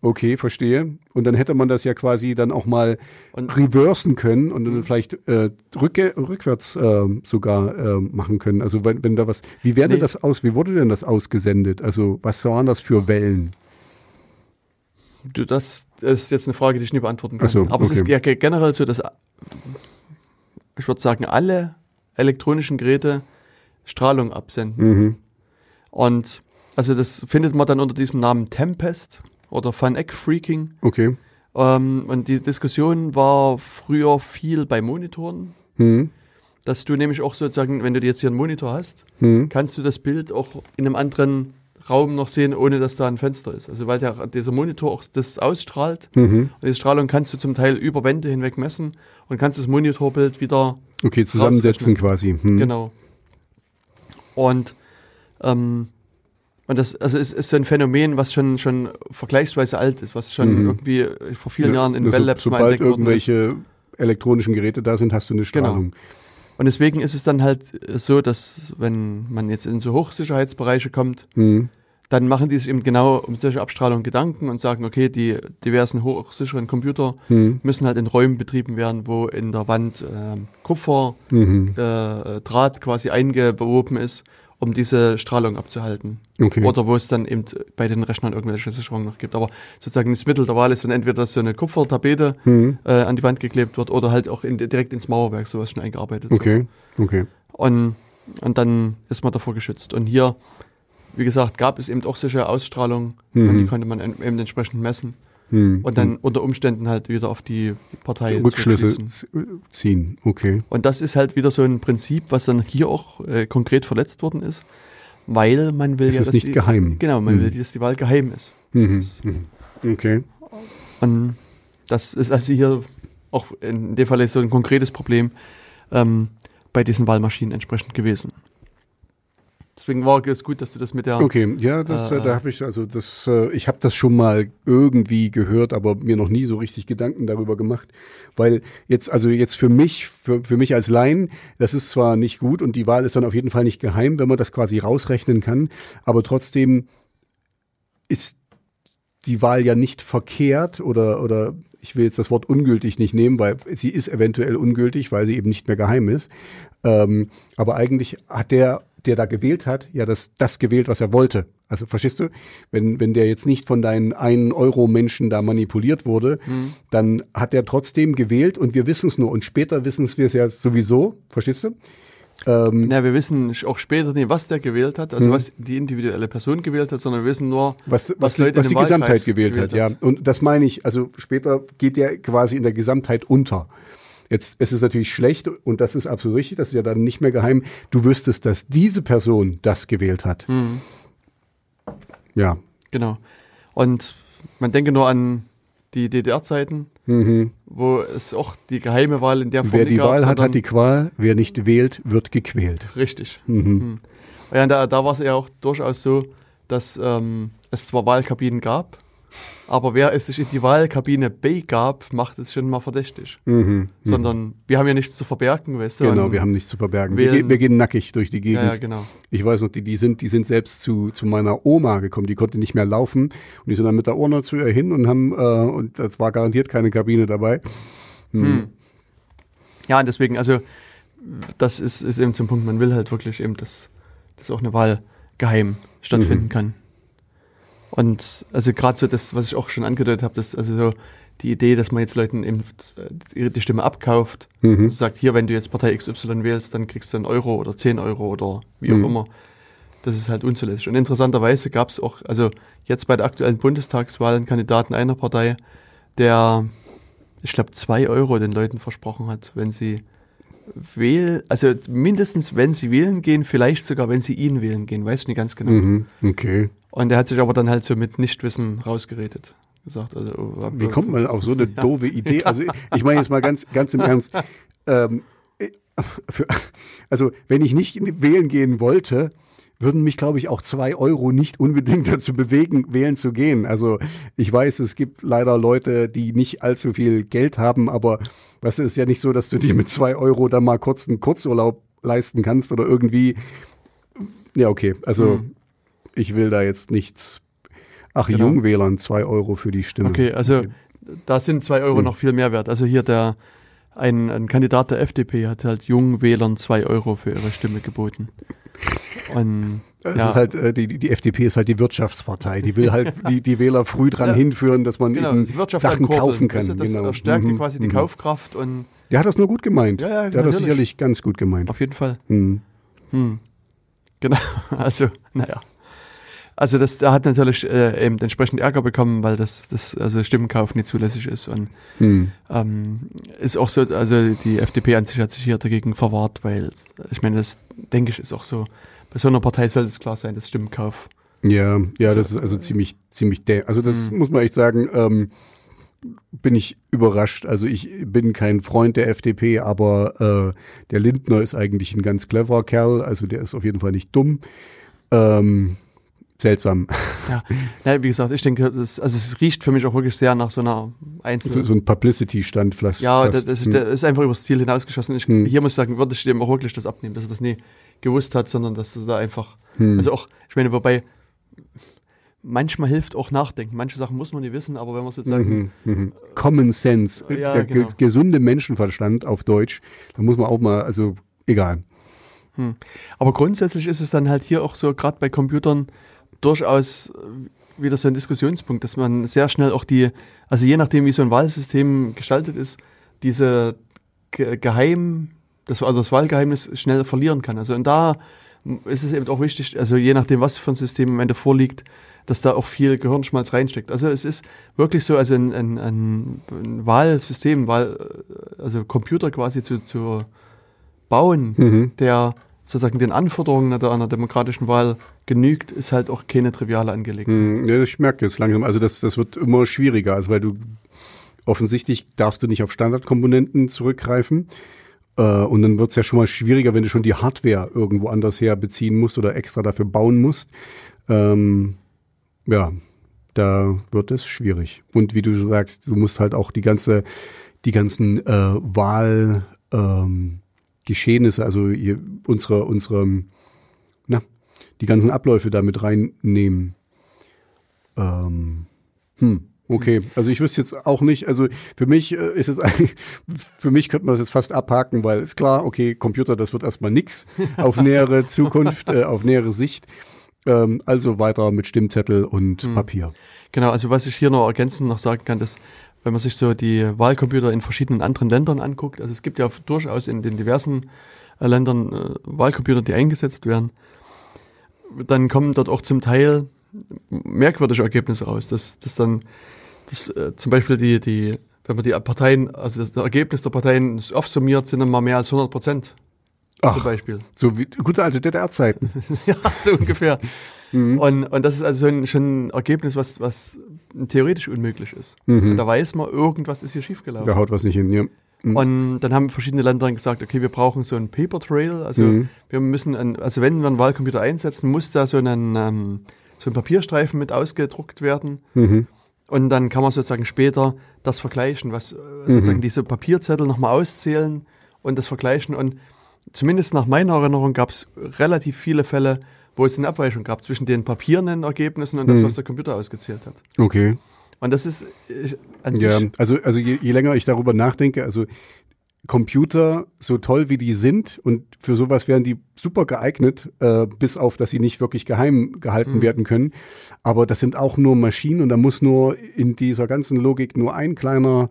[SPEAKER 2] okay, verstehe. Und dann hätte man das ja quasi dann auch mal
[SPEAKER 1] Und-
[SPEAKER 2] reversen können und dann vielleicht äh, rücke, rückwärts ähm, sogar ähm, machen können. Also wenn, wenn da was, wie wäre
[SPEAKER 1] Nee.
[SPEAKER 2] das aus, wie wurde denn das ausgesendet? Also was waren das für Wellen?
[SPEAKER 1] Du, das ist jetzt eine Frage, die ich nie beantworten kann.
[SPEAKER 2] So,
[SPEAKER 1] Aber es ist
[SPEAKER 2] okay.
[SPEAKER 1] ja ge- generell so, dass ich würde sagen, alle elektronischen Geräte Strahlung absenden.
[SPEAKER 2] Mhm.
[SPEAKER 1] Und also das findet man dann unter diesem Namen Tempest oder Van Eck Freaking.
[SPEAKER 2] Okay.
[SPEAKER 1] Ähm, und die Diskussion war früher viel bei Monitoren,
[SPEAKER 2] Mhm.
[SPEAKER 1] dass du nämlich auch sozusagen, wenn du jetzt hier einen Monitor hast,
[SPEAKER 2] Mhm.
[SPEAKER 1] kannst du das Bild auch in einem anderen Raum noch sehen, ohne dass da ein Fenster ist. Also weil der, dieser Monitor auch das ausstrahlt.
[SPEAKER 2] Mhm.
[SPEAKER 1] Und die Strahlung kannst du zum Teil über Wände hinweg messen und kannst das Monitorbild wieder
[SPEAKER 2] Okay, zusammensetzen quasi. Mhm.
[SPEAKER 1] Genau. Und, ähm, und das also es ist so ein Phänomen, was schon, schon vergleichsweise alt ist, was schon
[SPEAKER 2] Mhm.
[SPEAKER 1] irgendwie vor vielen Jahren in
[SPEAKER 2] Also,
[SPEAKER 1] Bell Labs mal
[SPEAKER 2] sobald
[SPEAKER 1] entdeckt ist.
[SPEAKER 2] irgendwelche elektronischen Geräte da sind, hast du eine
[SPEAKER 1] Genau.
[SPEAKER 2] Strahlung.
[SPEAKER 1] Und deswegen ist es dann halt so, dass wenn man jetzt in so Hochsicherheitsbereiche kommt,
[SPEAKER 2] Mhm.
[SPEAKER 1] Dann machen die sich eben genau um solche Abstrahlung Gedanken und sagen, okay, die diversen hochsicheren Computer
[SPEAKER 2] Mhm.
[SPEAKER 1] müssen halt in Räumen betrieben werden, wo in der Wand ähm, Kupfer,
[SPEAKER 2] Mhm.
[SPEAKER 1] äh, Draht quasi eingewoben ist, um diese Strahlung abzuhalten.
[SPEAKER 2] Okay.
[SPEAKER 1] Oder wo es dann eben bei den Rechnern irgendwelche Sicherungen noch gibt. Aber sozusagen das Mittel der Wahl ist dann entweder, dass so eine Kupfertapete
[SPEAKER 2] Mhm.
[SPEAKER 1] äh, an die Wand geklebt wird oder halt auch in, direkt ins Mauerwerk sowas schon eingearbeitet wird.
[SPEAKER 2] Okay. Okay.
[SPEAKER 1] Und, und dann ist man davor geschützt. Und hier, wie gesagt, gab es eben auch solche Ausstrahlung und
[SPEAKER 2] Mhm.
[SPEAKER 1] die konnte man en- eben entsprechend messen
[SPEAKER 2] Mhm.
[SPEAKER 1] und dann unter Umständen halt wieder auf die Partei
[SPEAKER 2] Rückschlüsse ziehen. Okay.
[SPEAKER 1] Und das ist halt wieder so ein Prinzip, was dann hier auch äh, konkret verletzt worden ist, weil man will
[SPEAKER 2] Es
[SPEAKER 1] ja,
[SPEAKER 2] ist
[SPEAKER 1] dass
[SPEAKER 2] nicht
[SPEAKER 1] die,
[SPEAKER 2] geheim.
[SPEAKER 1] Genau, man
[SPEAKER 2] Mhm.
[SPEAKER 1] will, dass die Wahl geheim ist.
[SPEAKER 2] Mhm.
[SPEAKER 1] Das-
[SPEAKER 2] Mhm. Okay.
[SPEAKER 1] Und das ist also hier auch in dem Fall ist so ein konkretes Problem ähm, bei diesen Wahlmaschinen entsprechend gewesen. Deswegen war es gut, dass du das mit der
[SPEAKER 2] Okay, ja, das, äh,
[SPEAKER 1] Äh,
[SPEAKER 2] da habe ich also das, äh, ich habe das schon mal irgendwie gehört, aber mir noch nie so richtig Gedanken darüber gemacht, weil jetzt also jetzt für mich, für, für mich als Laien, das ist zwar nicht gut und die Wahl ist dann auf jeden Fall nicht geheim, wenn man das quasi rausrechnen kann, aber trotzdem ist die Wahl ja nicht verkehrt oder oder ich will jetzt das Wort ungültig nicht nehmen, weil sie ist eventuell ungültig, weil sie eben nicht mehr geheim ist. Ähm, aber eigentlich hat der, der da gewählt hat, ja das, das gewählt, was er wollte. Also verstehst du, wenn, wenn der jetzt nicht von deinen einen Euro Menschen da manipuliert wurde, mhm. dann hat er trotzdem gewählt und wir wissen es nur. Und später wissen wir es ja sowieso, verstehst du?
[SPEAKER 1] Ähm, ja, wir wissen auch später nicht, was der gewählt hat, also hm. was die individuelle Person gewählt hat, sondern wir wissen nur,
[SPEAKER 2] was, was, was, Leute was die Gesamtheit gewählt, gewählt hat, hat. Ja, und das meine ich. Also später geht der quasi in der Gesamtheit unter. Jetzt es ist natürlich schlecht und das ist absolut richtig, das ist ja dann nicht mehr geheim. Du wüsstest, dass diese Person das gewählt hat. Hm. Ja.
[SPEAKER 1] Genau. Und man denke nur an die DDR-Zeiten, mhm. wo es auch die geheime Wahl in der
[SPEAKER 2] Form Wer die gab, Wahl hat, hat die Qual. Wer nicht wählt, wird gequält.
[SPEAKER 1] Richtig. Mhm. Mhm. Ja, da, da war es ja auch durchaus so, dass ähm, es zwar Wahlkabinen gab, aber wer es sich in die Wahlkabine begab, macht es schon mal verdächtig. Mhm, mhm, Sondern wir haben ja nichts zu verbergen, weißt
[SPEAKER 2] du? Genau, wir haben nichts zu verbergen. Wir, wir, gehen nackig durch die Gegend. Ja, ja, genau. Ich weiß noch, die, die, sind, die sind selbst zu, zu meiner Oma gekommen, die konnte nicht mehr laufen. Und die sind dann mit der Urne zu ihr hin und haben, äh, und das war garantiert keine Kabine dabei. Hm. Hm.
[SPEAKER 1] Ja, und deswegen, also das ist, ist eben zum Punkt, man will halt wirklich eben, dass, dass auch eine Wahl geheim stattfinden mhm. kann. Und also gerade so das, was ich auch schon angedeutet habe, das also so die Idee, dass man jetzt Leuten eben äh, die Stimme abkauft, mhm. also sagt, hier, wenn du jetzt Partei XY wählst, dann kriegst du einen Euro oder 10 Euro oder wie mhm. auch immer. Das ist halt unzulässig. Und interessanterweise gab es auch, also jetzt bei der aktuellen Bundestagswahl einen Kandidaten einer Partei, der, ich glaube, zwei Euro den Leuten versprochen hat, wenn sie wählen, also mindestens wenn sie wählen gehen, vielleicht sogar wenn sie ihn wählen gehen, weiß ich nicht ganz genau. Mhm,
[SPEAKER 2] okay.
[SPEAKER 1] Und er hat sich aber dann halt so mit Nichtwissen rausgeredet. Gesagt, also,
[SPEAKER 2] oh, Wie kommt man auf so eine ja. doofe Idee? Also ich meine jetzt mal ganz, ganz im Ernst. Ähm, für, also wenn ich nicht wählen gehen wollte, würden mich, glaube ich, auch zwei Euro nicht unbedingt dazu bewegen, wählen zu gehen. Also ich weiß, es gibt leider Leute, die nicht allzu viel Geld haben, aber was ist ja nicht so, dass du dir mit zwei Euro dann mal kurz einen Kurzurlaub leisten kannst oder irgendwie. Ja, okay. Also hm ich will da jetzt nichts. Ach, genau. Jungwählern zwei Euro für die Stimme.
[SPEAKER 1] Okay, also da sind zwei Euro hm. noch viel mehr wert. Also hier der ein, ein Kandidat der FDP hat halt Jungwählern zwei Euro für ihre Stimme geboten.
[SPEAKER 2] Und, ja. ist halt, äh, die, die FDP ist halt die Wirtschaftspartei. Die will halt die, die Wähler früh dran ja. hinführen, dass man genau, eben Sachen kaufen kann.
[SPEAKER 1] Das
[SPEAKER 2] genau.
[SPEAKER 1] stärkt mhm. quasi die mhm. Kaufkraft und.
[SPEAKER 2] Der hat das nur gut gemeint. Ja, ja, Der natürlich. hat das sicherlich ganz gut gemeint.
[SPEAKER 1] Auf jeden Fall. Mhm. Hm. Genau, also, naja. Also das, der hat natürlich äh, eben entsprechend Ärger bekommen, weil das, das also Stimmenkauf nicht zulässig ist und hm. ähm, ist auch so, also die FDP an sich hat sich hier dagegen verwahrt, weil ich meine, das denke ich ist auch so. Bei so einer Partei sollte es klar sein, dass Stimmenkauf.
[SPEAKER 2] Ja, ja, so, das ist also ziemlich, ziemlich, also das hm. muss man echt sagen. Ähm, bin ich überrascht. Also ich bin kein Freund der FDP, aber äh, der Lindner ist eigentlich ein ganz cleverer Kerl. Also der ist auf jeden Fall nicht dumm. Ähm, seltsam.
[SPEAKER 1] Ja. ja, wie gesagt, ich denke, das, also es riecht für mich auch wirklich sehr nach so einer einzelnen.
[SPEAKER 2] So, so ein Publicity-Stand vielleicht.
[SPEAKER 1] Ja, das, das, hm. das, ist einfach übers Ziel hinausgeschossen. Ich, hm. Hier muss ich sagen, würde ich dem auch wirklich das abnehmen, dass er das nie gewusst hat, sondern dass er da einfach, hm. also auch, ich meine, wobei, manchmal hilft auch Nachdenken. Manche Sachen muss man nicht wissen, aber wenn man sozusagen.
[SPEAKER 2] Mhm, mhm. Common Sense, ja, der genau. gesunde Menschenverstand auf Deutsch, da muss man auch mal, also egal.
[SPEAKER 1] Hm. Aber grundsätzlich ist es dann halt hier auch so, gerade bei Computern, durchaus wieder so ein Diskussionspunkt, dass man sehr schnell auch die, also je nachdem, wie so ein Wahlsystem gestaltet ist, diese Ge Geheim, das, also das Wahlgeheimnis schnell verlieren kann. Also und da ist es eben auch wichtig, also je nachdem, was für ein System am Ende vorliegt, dass da auch viel Gehirnschmalz reinsteckt. Also es ist wirklich so, also ein, ein, ein Wahlsystem, Wahl, also Computer quasi zu, zu bauen, mhm. der sozusagen den Anforderungen einer, einer demokratischen Wahl genügt, ist halt auch keine triviale Angelegenheit.
[SPEAKER 2] Hm, ich merke jetzt langsam, also das, das wird immer schwieriger, also weil du offensichtlich darfst du nicht auf Standardkomponenten zurückgreifen. Äh, und dann wird es ja schon mal schwieriger, wenn du schon die Hardware irgendwo anders her beziehen musst oder extra dafür bauen musst. Ähm, ja, da wird es schwierig. Und wie du sagst, du musst halt auch die ganze, die ganzen äh, Wahl, ähm, Geschehnisse, also ihr, unsere, unsere, na, die ganzen Abläufe da mit reinnehmen. Ähm, hm, Okay, also ich wüsste jetzt auch nicht, also für mich äh, ist es eigentlich, für mich könnte man das jetzt fast abhaken, weil ist klar, okay, Computer, das wird erstmal nix auf nähere Zukunft, äh, auf nähere Sicht. Ähm, also weiter mit Stimmzettel und
[SPEAKER 1] Hm.
[SPEAKER 2] Papier.
[SPEAKER 1] Genau, also was ich hier noch ergänzend noch sagen kann, dass wenn man sich so die Wahlcomputer in verschiedenen anderen Ländern anguckt, also es gibt ja durchaus in den diversen äh, Ländern äh, Wahlcomputer, die eingesetzt werden, dann kommen dort auch zum Teil merkwürdige Ergebnisse raus, dass, dass dann dass, äh, zum Beispiel die, die, wenn man die Parteien, also das, das Ergebnis der Parteien aufsummiert, sind dann mal mehr als 100 Prozent zum
[SPEAKER 2] Ach,
[SPEAKER 1] Beispiel.
[SPEAKER 2] so wie gute alte DDR-Zeiten.
[SPEAKER 1] ja, so ungefähr.
[SPEAKER 2] Mhm.
[SPEAKER 1] Und, und das ist also ein, schon ein Ergebnis, was, was theoretisch unmöglich ist.
[SPEAKER 2] Mhm.
[SPEAKER 1] Und da weiß man, irgendwas ist hier schiefgelaufen.
[SPEAKER 2] Da haut was nicht hin. Ja. Mhm.
[SPEAKER 1] Und dann haben verschiedene Länder dann gesagt, okay, wir brauchen so einen Paper Trail. Also
[SPEAKER 2] Mhm.
[SPEAKER 1] wir müssen, ein, also wenn wir einen Wahlcomputer einsetzen, muss da so ein, ähm, so ein Papierstreifen mit ausgedruckt werden.
[SPEAKER 2] Mhm.
[SPEAKER 1] Und dann kann man sozusagen später das vergleichen, was äh, sozusagen diese Papierzettel nochmal auszählen und das vergleichen. Und zumindest nach meiner Erinnerung gab es relativ viele Fälle, wo es eine Abweichung gab zwischen den papierenden Ergebnissen und das,
[SPEAKER 2] Mhm.
[SPEAKER 1] was der Computer ausgezählt hat.
[SPEAKER 2] Okay.
[SPEAKER 1] Und das ist äh, an
[SPEAKER 2] Ja,
[SPEAKER 1] sich
[SPEAKER 2] also, also je, je länger ich darüber nachdenke, also Computer, so toll wie die sind und für sowas wären die super geeignet, äh, bis auf, dass sie nicht wirklich geheim gehalten
[SPEAKER 1] Mhm.
[SPEAKER 2] werden können. Aber das sind auch nur Maschinen und da muss nur in dieser ganzen Logik nur ein kleiner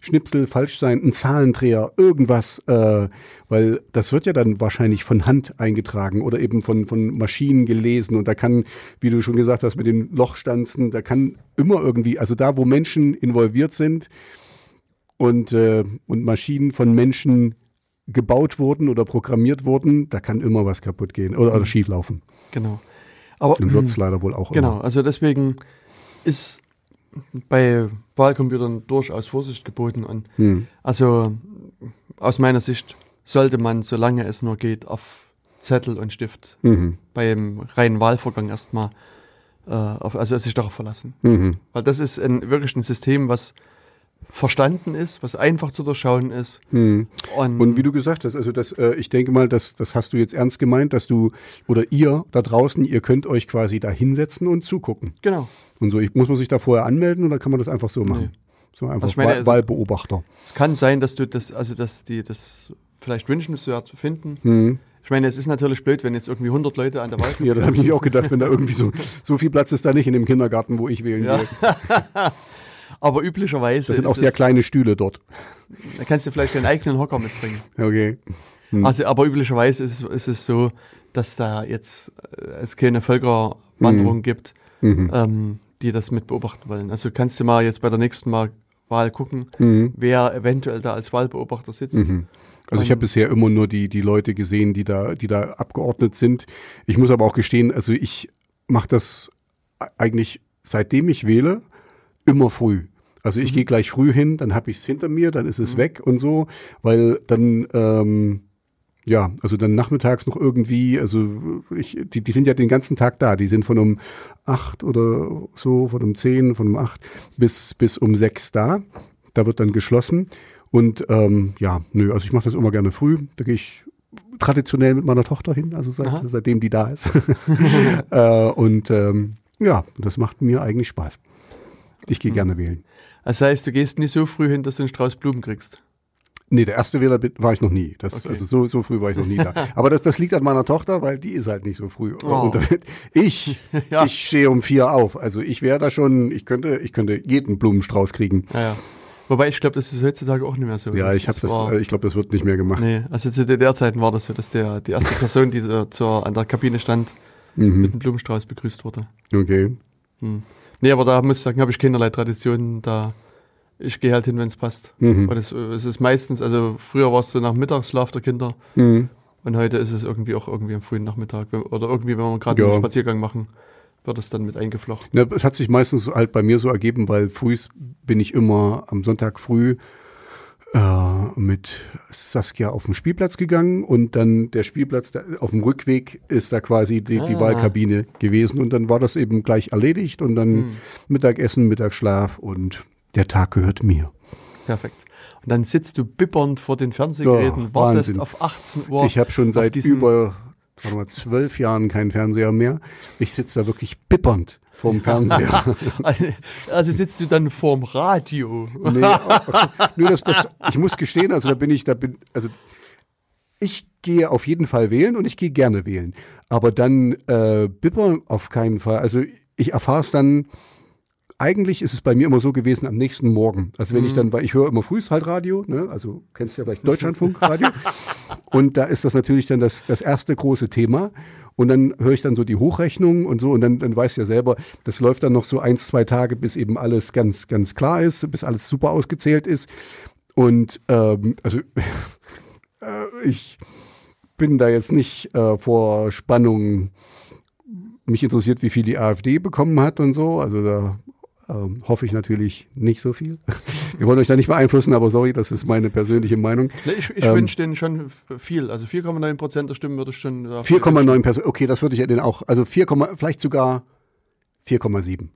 [SPEAKER 2] Schnipsel falsch sein, ein Zahlendreher, irgendwas, äh, weil das wird ja dann wahrscheinlich von Hand eingetragen oder eben von, von Maschinen gelesen und da kann, wie du schon gesagt hast, mit den Lochstanzen, da kann immer irgendwie, also da, wo Menschen involviert sind und, äh, und Maschinen von Menschen gebaut wurden oder programmiert wurden, da kann immer was kaputt gehen oder, oder schief laufen.
[SPEAKER 1] genau. Aber
[SPEAKER 2] Und wird es leider wohl auch
[SPEAKER 1] Genau,
[SPEAKER 2] immer.
[SPEAKER 1] also deswegen ist bei Wahlcomputern durchaus Vorsicht geboten. Und
[SPEAKER 2] Hm.
[SPEAKER 1] also aus meiner Sicht sollte man, solange es nur geht, auf Zettel und Stift
[SPEAKER 2] Mhm.
[SPEAKER 1] beim reinen Wahlvorgang erstmal, äh, auf, also sich darauf verlassen.
[SPEAKER 2] Mhm.
[SPEAKER 1] Weil das ist ein, wirklich ein System, was verstanden ist, was einfach zu durchschauen ist.
[SPEAKER 2] Mhm.
[SPEAKER 1] Und,
[SPEAKER 2] Und wie du gesagt hast, also das, äh, ich denke mal, das, das hast du jetzt ernst gemeint, dass du oder ihr da draußen, ihr könnt euch quasi da hinsetzen und zugucken.
[SPEAKER 1] genau.
[SPEAKER 2] Und so, ich, muss man sich da vorher anmelden oder kann man das einfach so machen? So einfach
[SPEAKER 1] Also meine, also-
[SPEAKER 2] Wahlbeobachter.
[SPEAKER 1] Es kann sein, dass du das, also dass die das vielleicht wünschenswert finden.
[SPEAKER 2] Mhm.
[SPEAKER 1] Ich meine, es ist natürlich blöd, wenn jetzt irgendwie 100 Leute an der Wahl
[SPEAKER 2] Ja, das habe ich auch gedacht, wenn da irgendwie so, so viel Platz ist da nicht in dem Kindergarten, wo ich wählen
[SPEAKER 1] Ja.
[SPEAKER 2] gehe.
[SPEAKER 1] Aber üblicherweise
[SPEAKER 2] Das sind auch sehr kleine Stühle dort.
[SPEAKER 1] da kannst du vielleicht deinen eigenen Hocker mitbringen.
[SPEAKER 2] Okay. Hm.
[SPEAKER 1] Also, aber üblicherweise ist, es- ist es so, dass da jetzt äh, es keine Völkerwanderung gibt,
[SPEAKER 2] Mhm.
[SPEAKER 1] ähm, die das mit beobachten wollen. Also kannst du mal jetzt bei der nächsten Mal Wahl gucken,
[SPEAKER 2] Mhm.
[SPEAKER 1] wer eventuell da als Wahlbeobachter sitzt.
[SPEAKER 2] Mhm. Also ich
[SPEAKER 1] Und-
[SPEAKER 2] habe bisher immer nur die, die Leute gesehen, die da, die da abgeordnet sind. Ich muss aber auch gestehen, also ich mache das e- eigentlich, seitdem ich wähle, immer früh. Also ich gehe gleich früh hin, dann habe ich es hinter mir, dann ist es weg und so, weil dann, ähm, ja, also dann nachmittags noch irgendwie, also ich, die, die sind ja den ganzen Tag da, die sind von um acht oder so, von um zehn, von um acht bis, bis um sechs da. Da wird dann geschlossen. Und ähm, ja, nö, also ich mache das immer gerne früh. Da gehe ich traditionell mit meiner Tochter hin, also seit, seitdem die da ist. äh, und ähm, ja, das macht mir eigentlich Spaß. Ich gehe gerne wählen.
[SPEAKER 1] Das heißt, du gehst nicht so früh hin, dass du einen Strauß Blumen kriegst.
[SPEAKER 2] Nee, der erste Wähler war ich noch nie. Das,
[SPEAKER 1] Okay.
[SPEAKER 2] Also so, so früh war ich noch nie da. Aber das, das liegt an meiner Tochter, weil die ist halt nicht so früh.
[SPEAKER 1] Oh.
[SPEAKER 2] Und ich,
[SPEAKER 1] Ja.
[SPEAKER 2] ich stehe um vier auf. Also ich wäre da schon, ich könnte, ich könnte jeden Blumenstrauß kriegen.
[SPEAKER 1] Ja, ja. Wobei ich glaube, das ist heutzutage auch nicht mehr so.
[SPEAKER 2] Ja, ich habe das,
[SPEAKER 1] war-
[SPEAKER 2] äh, ich glaube, das wird nicht mehr gemacht.
[SPEAKER 1] Nee, also zu DDR-Zeiten war das so, dass der, die erste Person, die da zur, an der Kabine stand, mit
[SPEAKER 2] Mhm.
[SPEAKER 1] einem Blumenstrauß begrüßt wurde.
[SPEAKER 2] Okay.
[SPEAKER 1] Hm. Nee, aber da muss ich sagen, habe ich keinerlei Tradition. Da ich gehe halt hin, wenn es passt.
[SPEAKER 2] Mhm.
[SPEAKER 1] Äh, es ist meistens, also früher war es so nach Mittagsschlaf der Kinder
[SPEAKER 2] Mhm.
[SPEAKER 1] und heute ist es irgendwie auch irgendwie am frühen Nachmittag. Oder irgendwie, wenn wir gerade
[SPEAKER 2] Ja.
[SPEAKER 1] einen Spaziergang machen, wird es dann mit eingeflochten.
[SPEAKER 2] Es hat sich meistens halt bei mir so ergeben, weil früh bin ich immer am Sonntag früh mit Saskia auf den Spielplatz gegangen und dann der Spielplatz der, auf dem Rückweg ist da quasi die, die
[SPEAKER 1] Ah.
[SPEAKER 2] Wahlkabine gewesen und dann war das eben gleich erledigt und dann
[SPEAKER 1] Hm.
[SPEAKER 2] Mittagessen, Mittagsschlaf und der Tag gehört mir.
[SPEAKER 1] Perfekt. Und dann sitzt du bibbernd vor den Fernsehgeräten,
[SPEAKER 2] Ja,
[SPEAKER 1] wartest
[SPEAKER 2] Wahnsinn.
[SPEAKER 1] auf 18 Uhr.
[SPEAKER 2] ich habe schon seit über mal, zwölf Jahren keinen Fernseher mehr. Ich sitze da wirklich bippernd vorm Fernseher.
[SPEAKER 1] Also sitzt du dann vorm Radio.
[SPEAKER 2] nee, nur das, das, ich muss gestehen, also da bin ich, da bin, also ich gehe auf jeden Fall wählen und ich gehe gerne wählen. Aber dann äh, Bipper auf keinen Fall. Also ich erfahre es dann, eigentlich ist es bei mir immer so gewesen am nächsten Morgen. Also wenn mhm. ich dann, weil ich höre immer frühs halt Radio, ne? also kennst du ja vielleicht Deutschlandfunk Radio. und da ist das natürlich dann das, das erste große Thema. Und dann höre ich dann so die Hochrechnung und so und dann, dann weißt du ja selber, das läuft dann noch so eins, zwei Tage, bis eben alles ganz, ganz klar ist, bis alles super ausgezählt ist. Und ähm, also äh, ich bin da jetzt nicht äh, vor Spannung. Mich interessiert, wie viel die AfD bekommen hat und so. Also da ähm, hoffe ich natürlich nicht so viel. Wir wollen euch da nicht beeinflussen, aber sorry, das ist meine persönliche Meinung.
[SPEAKER 1] Ich, ich ähm, wünsche denen schon viel. Also 4,9 Prozent der Stimmen würde ich schon.
[SPEAKER 2] 4,9 Prozent, okay, das würde ich denen auch. Also 4, vielleicht sogar 4,7.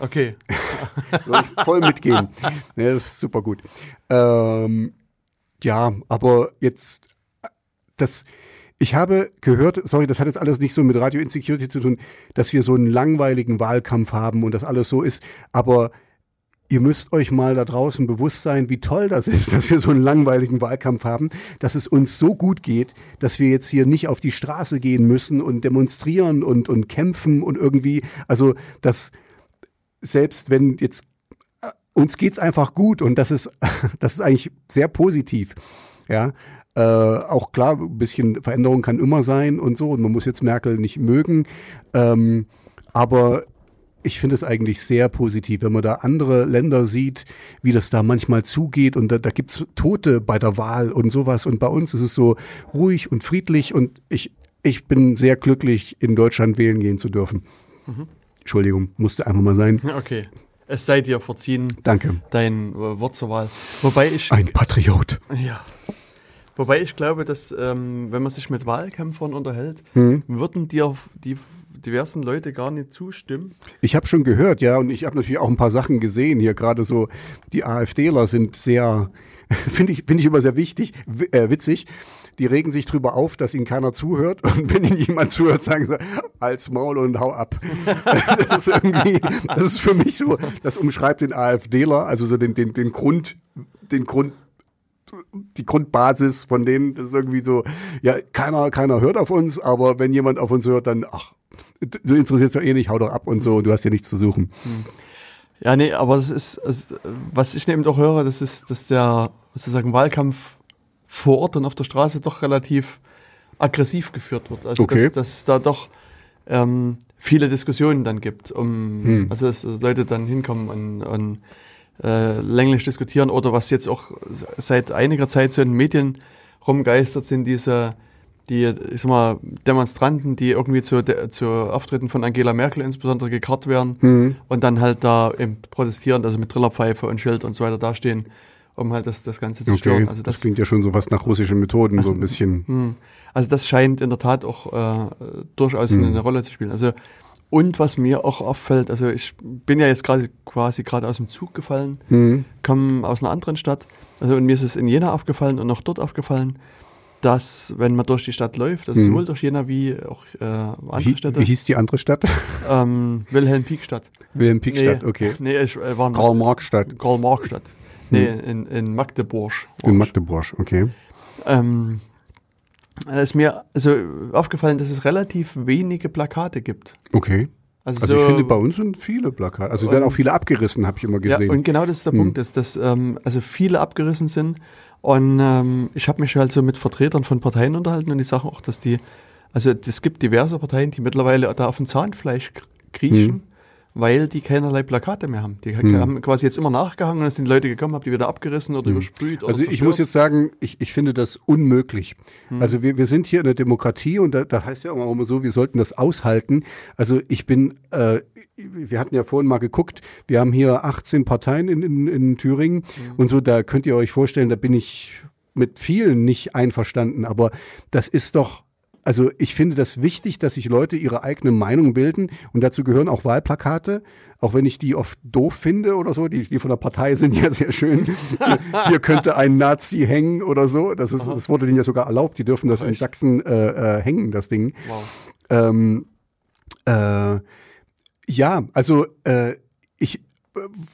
[SPEAKER 1] Okay.
[SPEAKER 2] voll mitgehen. Ja, super gut. Ähm, ja, aber jetzt das ich habe gehört, sorry, das hat jetzt alles nicht so mit Radio Insecurity zu tun, dass wir so einen langweiligen Wahlkampf haben und das alles so ist, aber ihr müsst euch mal da draußen bewusst sein, wie toll das ist, dass wir so einen langweiligen Wahlkampf haben, dass es uns so gut geht, dass wir jetzt hier nicht auf die Straße gehen müssen und demonstrieren und, und kämpfen und irgendwie, also dass selbst wenn jetzt äh, uns geht's einfach gut und das ist, das ist eigentlich sehr positiv. Ja, äh, auch klar, ein bisschen Veränderung kann immer sein und so. Und man muss jetzt Merkel nicht mögen. Ähm, aber ich finde es eigentlich sehr positiv, wenn man da andere Länder sieht, wie das da manchmal zugeht. Und da, da gibt es Tote bei der Wahl und sowas. Und bei uns ist es so ruhig und friedlich. Und ich, ich bin sehr glücklich, in Deutschland wählen gehen zu dürfen. Mhm. Entschuldigung, musste einfach mal sein.
[SPEAKER 1] Okay. Es sei dir verziehen.
[SPEAKER 2] Danke.
[SPEAKER 1] Dein äh, Wort zur Wahl. Wobei ich.
[SPEAKER 2] Ein Patriot.
[SPEAKER 1] Ja. Wobei ich glaube, dass ähm, wenn man sich mit Wahlkämpfern unterhält, hm. würden dir die diversen Leute gar nicht zustimmen.
[SPEAKER 2] Ich habe schon gehört, ja, und ich habe natürlich auch ein paar Sachen gesehen hier. Gerade so die AfDler sind sehr, finde ich, finde ich immer sehr wichtig, äh, witzig. Die regen sich drüber auf, dass ihnen keiner zuhört. Und wenn ihnen jemand zuhört, sagen sie, als Maul und hau ab. das, ist irgendwie, das ist für mich so, das umschreibt den AfDler, also so den, den, den Grund, den Grund die Grundbasis von denen. Das ist irgendwie so, ja, keiner, keiner hört auf uns, aber wenn jemand auf uns hört, dann, ach, du interessierst ja eh nicht, hau doch ab und so, du hast ja nichts zu suchen. Hm.
[SPEAKER 1] Ja, nee, aber das ist, also, was ich eben doch höre, das ist, dass der sozusagen Wahlkampf vor Ort und auf der Straße doch relativ aggressiv geführt wird. Also okay. dass, dass es da doch ähm, viele Diskussionen dann gibt, um hm. also dass Leute dann hinkommen und, und äh, länglich diskutieren oder was jetzt auch seit einiger Zeit so in den Medien rumgeistert sind, diese die, ich sag mal, Demonstranten, die irgendwie zu, zu Auftritten von Angela Merkel insbesondere gekarrt werden mhm. und dann halt da eben protestieren, also mit Trillerpfeife und Schild und so weiter dastehen, um halt das, das Ganze zu okay. stören. Also
[SPEAKER 2] das, das klingt ja schon so was nach russischen Methoden, so ein bisschen.
[SPEAKER 1] Mhm. Also das scheint in der Tat auch äh, durchaus mhm. eine Rolle zu spielen. Also und was mir auch auffällt, also ich bin ja jetzt quasi quasi gerade aus dem Zug gefallen, mhm. komme aus einer anderen Stadt. Also und mir ist es in Jena aufgefallen und auch dort aufgefallen, dass wenn man durch die Stadt läuft, also mhm. sowohl durch Jena wie auch äh, andere
[SPEAKER 2] wie,
[SPEAKER 1] Städte.
[SPEAKER 2] Wie hieß die andere Stadt?
[SPEAKER 1] Ähm, Wilhelm-Pieck-Stadt.
[SPEAKER 2] Wilhelm-Pieck-Stadt, nee, okay.
[SPEAKER 1] Nee, ich äh, war
[SPEAKER 2] Karl-Marx-Stadt.
[SPEAKER 1] Karl-Marx-Stadt. Nee, mhm. in, in Magdeburg.
[SPEAKER 2] In Magdeburg, okay.
[SPEAKER 1] Ähm, da ist mir also aufgefallen, dass es relativ wenige Plakate gibt.
[SPEAKER 2] Okay. Also, also so, ich finde, bei uns sind viele Plakate. Also werden auch viele abgerissen, habe ich immer gesehen.
[SPEAKER 1] Ja, und genau das ist der hm. Punkt, ist, dass ähm, also viele abgerissen sind. Und ähm, ich habe mich halt so mit Vertretern von Parteien unterhalten und die sagen auch, dass die, also es gibt diverse Parteien, die mittlerweile da auf dem Zahnfleisch kriechen. Hm weil die keinerlei Plakate mehr haben. Die hm. haben quasi jetzt immer nachgehangen und es sind Leute gekommen, haben die wieder abgerissen oder hm. übersprüht.
[SPEAKER 2] Oder also ich muss jetzt sagen, ich, ich finde das unmöglich. Hm. Also wir, wir sind hier in der Demokratie und da, da heißt ja auch immer so, wir sollten das aushalten. Also ich bin, äh, wir hatten ja vorhin mal geguckt, wir haben hier 18 Parteien in, in, in Thüringen hm. und so, da könnt ihr euch vorstellen, da bin ich mit vielen nicht einverstanden, aber das ist doch also ich finde das wichtig, dass sich Leute ihre eigene Meinung bilden und dazu gehören auch Wahlplakate, auch wenn ich die oft doof finde oder so, die, die von der Partei sind ja sehr schön. Hier könnte ein Nazi hängen oder so. Das, ist, das wurde denen ja sogar erlaubt. Die dürfen das in Sachsen äh, äh, hängen, das Ding. Wow. Ähm, äh, Ja, also äh, ich,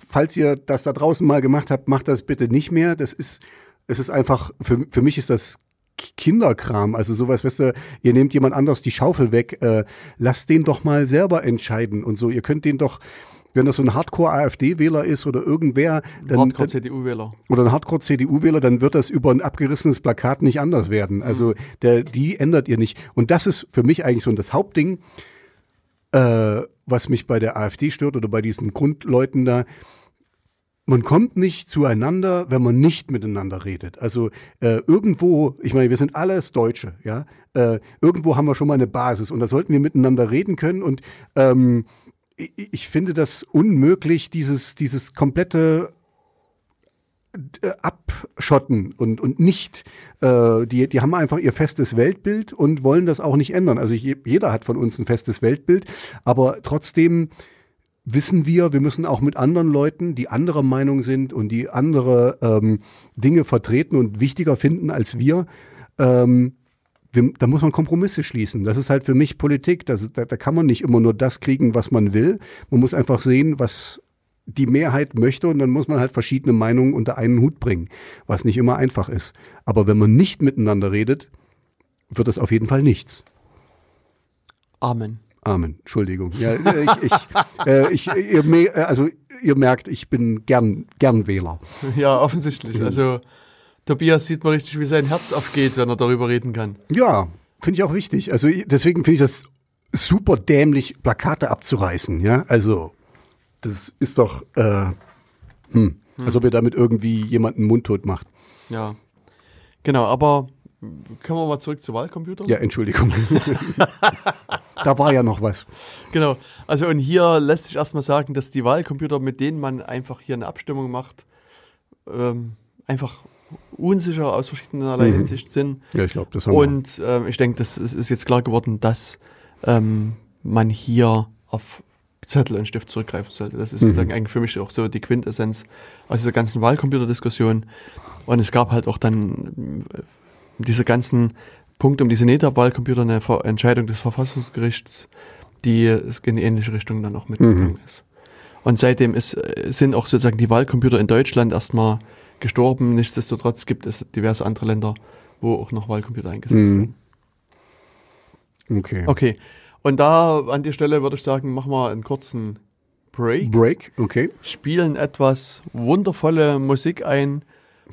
[SPEAKER 2] falls ihr das da draußen mal gemacht habt, macht das bitte nicht mehr. Das ist, es ist einfach, für, für mich ist das Kinderkram, also sowas, weißt du, ihr nehmt jemand anders die Schaufel weg, äh, lasst den doch mal selber entscheiden und so. Ihr könnt den doch, wenn das so ein Hardcore-AfD-Wähler ist oder irgendwer, dann,
[SPEAKER 1] Hardcore-CDU-Wähler.
[SPEAKER 2] Oder ein Hardcore-CDU-Wähler, dann wird das über ein abgerissenes Plakat nicht anders werden. Also mhm. der, die ändert ihr nicht. Und das ist für mich eigentlich so das Hauptding, äh, was mich bei der AfD stört oder bei diesen Grundleuten da man kommt nicht zueinander, wenn man nicht miteinander redet. Also äh, irgendwo, ich meine, wir sind alles Deutsche, ja. Äh, irgendwo haben wir schon mal eine Basis und da sollten wir miteinander reden können. Und ähm, ich, ich finde das unmöglich, dieses, dieses komplette äh, abschotten und, und nicht, äh, die, die haben einfach ihr festes Weltbild und wollen das auch nicht ändern. Also je, jeder hat von uns ein festes Weltbild, aber trotzdem wissen wir, wir müssen auch mit anderen Leuten, die anderer Meinung sind und die andere ähm, Dinge vertreten und wichtiger finden als wir, ähm, wir, da muss man Kompromisse schließen. Das ist halt für mich Politik. Das, da, da kann man nicht immer nur das kriegen, was man will. Man muss einfach sehen, was die Mehrheit möchte und dann muss man halt verschiedene Meinungen unter einen Hut bringen, was nicht immer einfach ist. Aber wenn man nicht miteinander redet, wird es auf jeden Fall nichts.
[SPEAKER 1] Amen.
[SPEAKER 2] Amen. Entschuldigung. Ja, äh, ich, ich, äh, ich, ihr, äh, also ihr merkt, ich bin gern, gern Wähler.
[SPEAKER 1] Ja, offensichtlich. Mhm. Also Tobias sieht man richtig, wie sein Herz aufgeht, wenn er darüber reden kann.
[SPEAKER 2] Ja, finde ich auch wichtig. Also deswegen finde ich das super dämlich, Plakate abzureißen. Ja, also das ist doch, äh, hm, hm. als ob ihr damit irgendwie jemanden mundtot macht.
[SPEAKER 1] Ja, genau. Aber können wir mal zurück zu Wahlcomputern?
[SPEAKER 2] Ja, Entschuldigung. da war ja noch was.
[SPEAKER 1] Genau. Also und hier lässt sich erstmal sagen, dass die Wahlcomputer, mit denen man einfach hier eine Abstimmung macht, ähm, einfach unsicher aus verschiedenerlei mhm. Hinsicht sind.
[SPEAKER 2] Ja, ich glaube, das haben
[SPEAKER 1] Und ähm, ich denke, das ist, ist, jetzt klar geworden, dass ähm, man hier auf Zettel und Stift zurückgreifen sollte. Das ist mhm. sozusagen eigentlich für mich auch so die Quintessenz aus dieser ganzen Wahlcomputerdiskussion. Und es gab halt auch dann diese ganzen Punkte um diese NETA-Wahlcomputer eine Ver Entscheidung des Verfassungsgerichts, die in die ähnliche Richtung dann auch mitgegangen mhm. ist. Und seitdem ist, sind auch sozusagen die Wahlcomputer in Deutschland erstmal gestorben. Nichtsdestotrotz gibt es diverse andere Länder, wo auch noch Wahlcomputer eingesetzt mhm. werden.
[SPEAKER 2] Okay.
[SPEAKER 1] Okay. Und da an die Stelle würde ich sagen, machen wir einen kurzen Break.
[SPEAKER 2] Break, okay.
[SPEAKER 1] Spielen etwas wundervolle Musik ein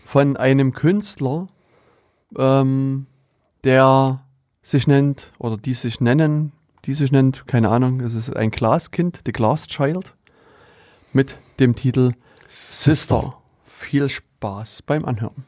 [SPEAKER 1] von einem Künstler, ähm, der sich nennt, oder die sich nennen, die sich nennt, keine Ahnung, es ist ein Glaskind, The Glass Child, mit dem Titel Sister. Viel Spaß beim Anhören.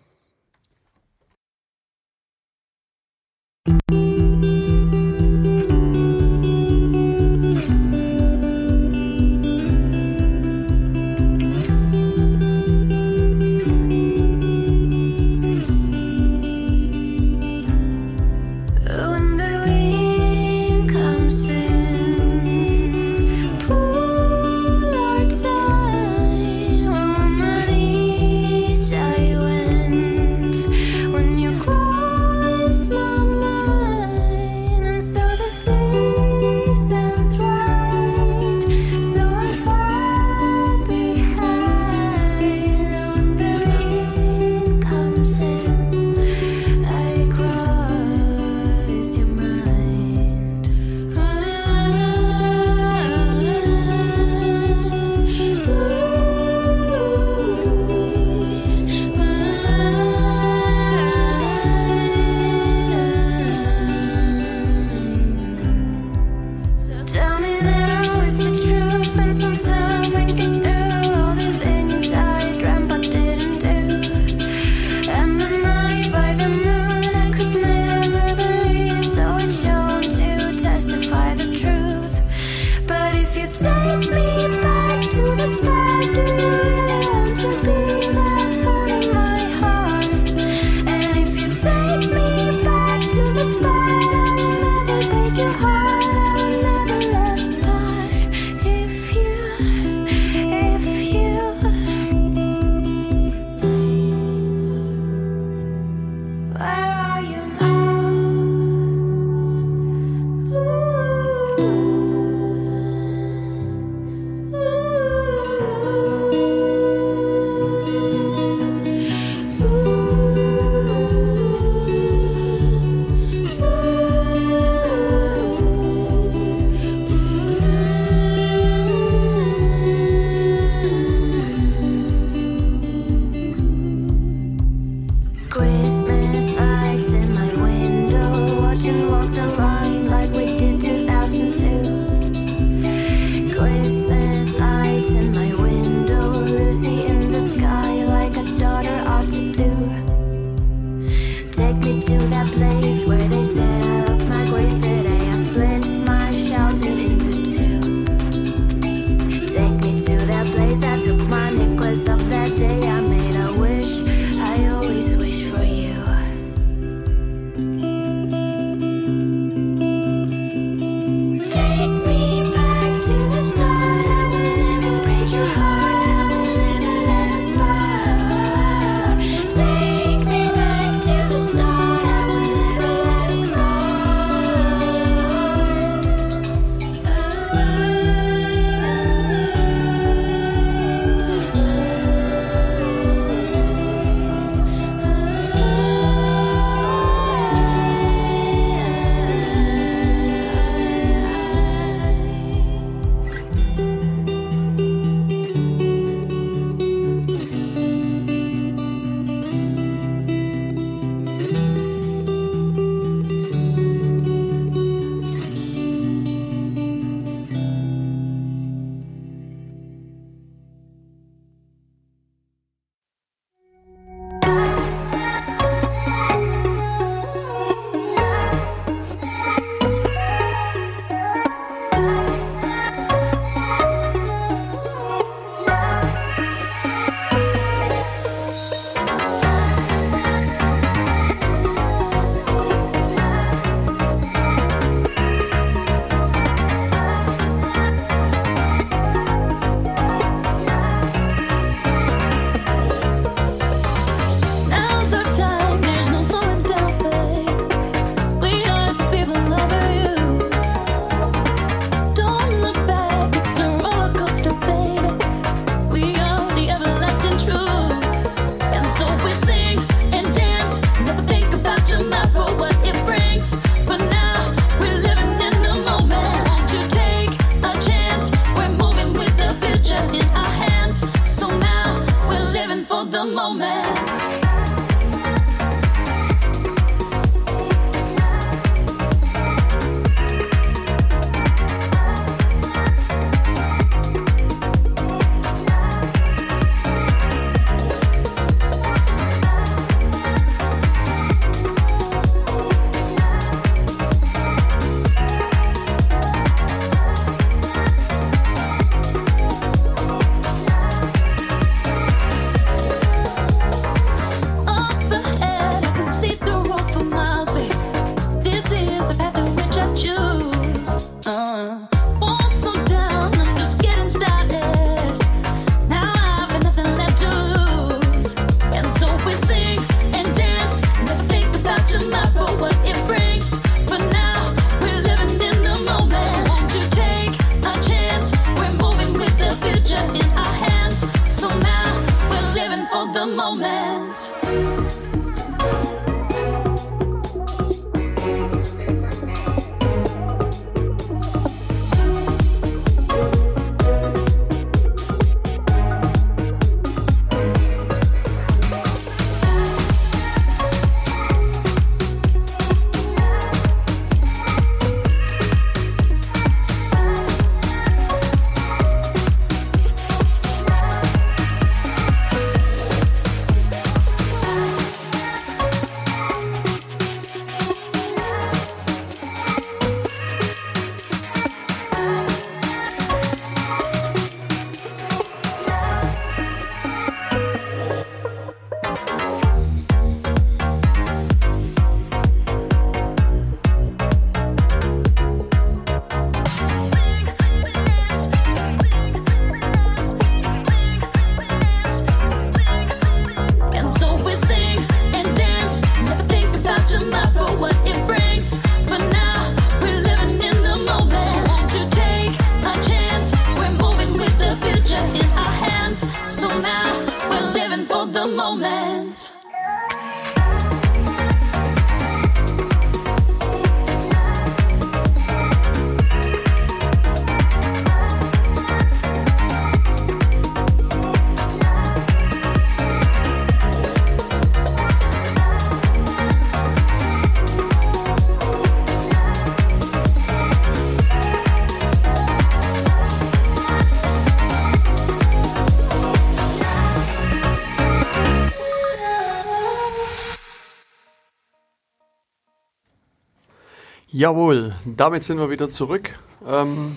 [SPEAKER 1] Jawohl, damit sind wir wieder zurück ähm,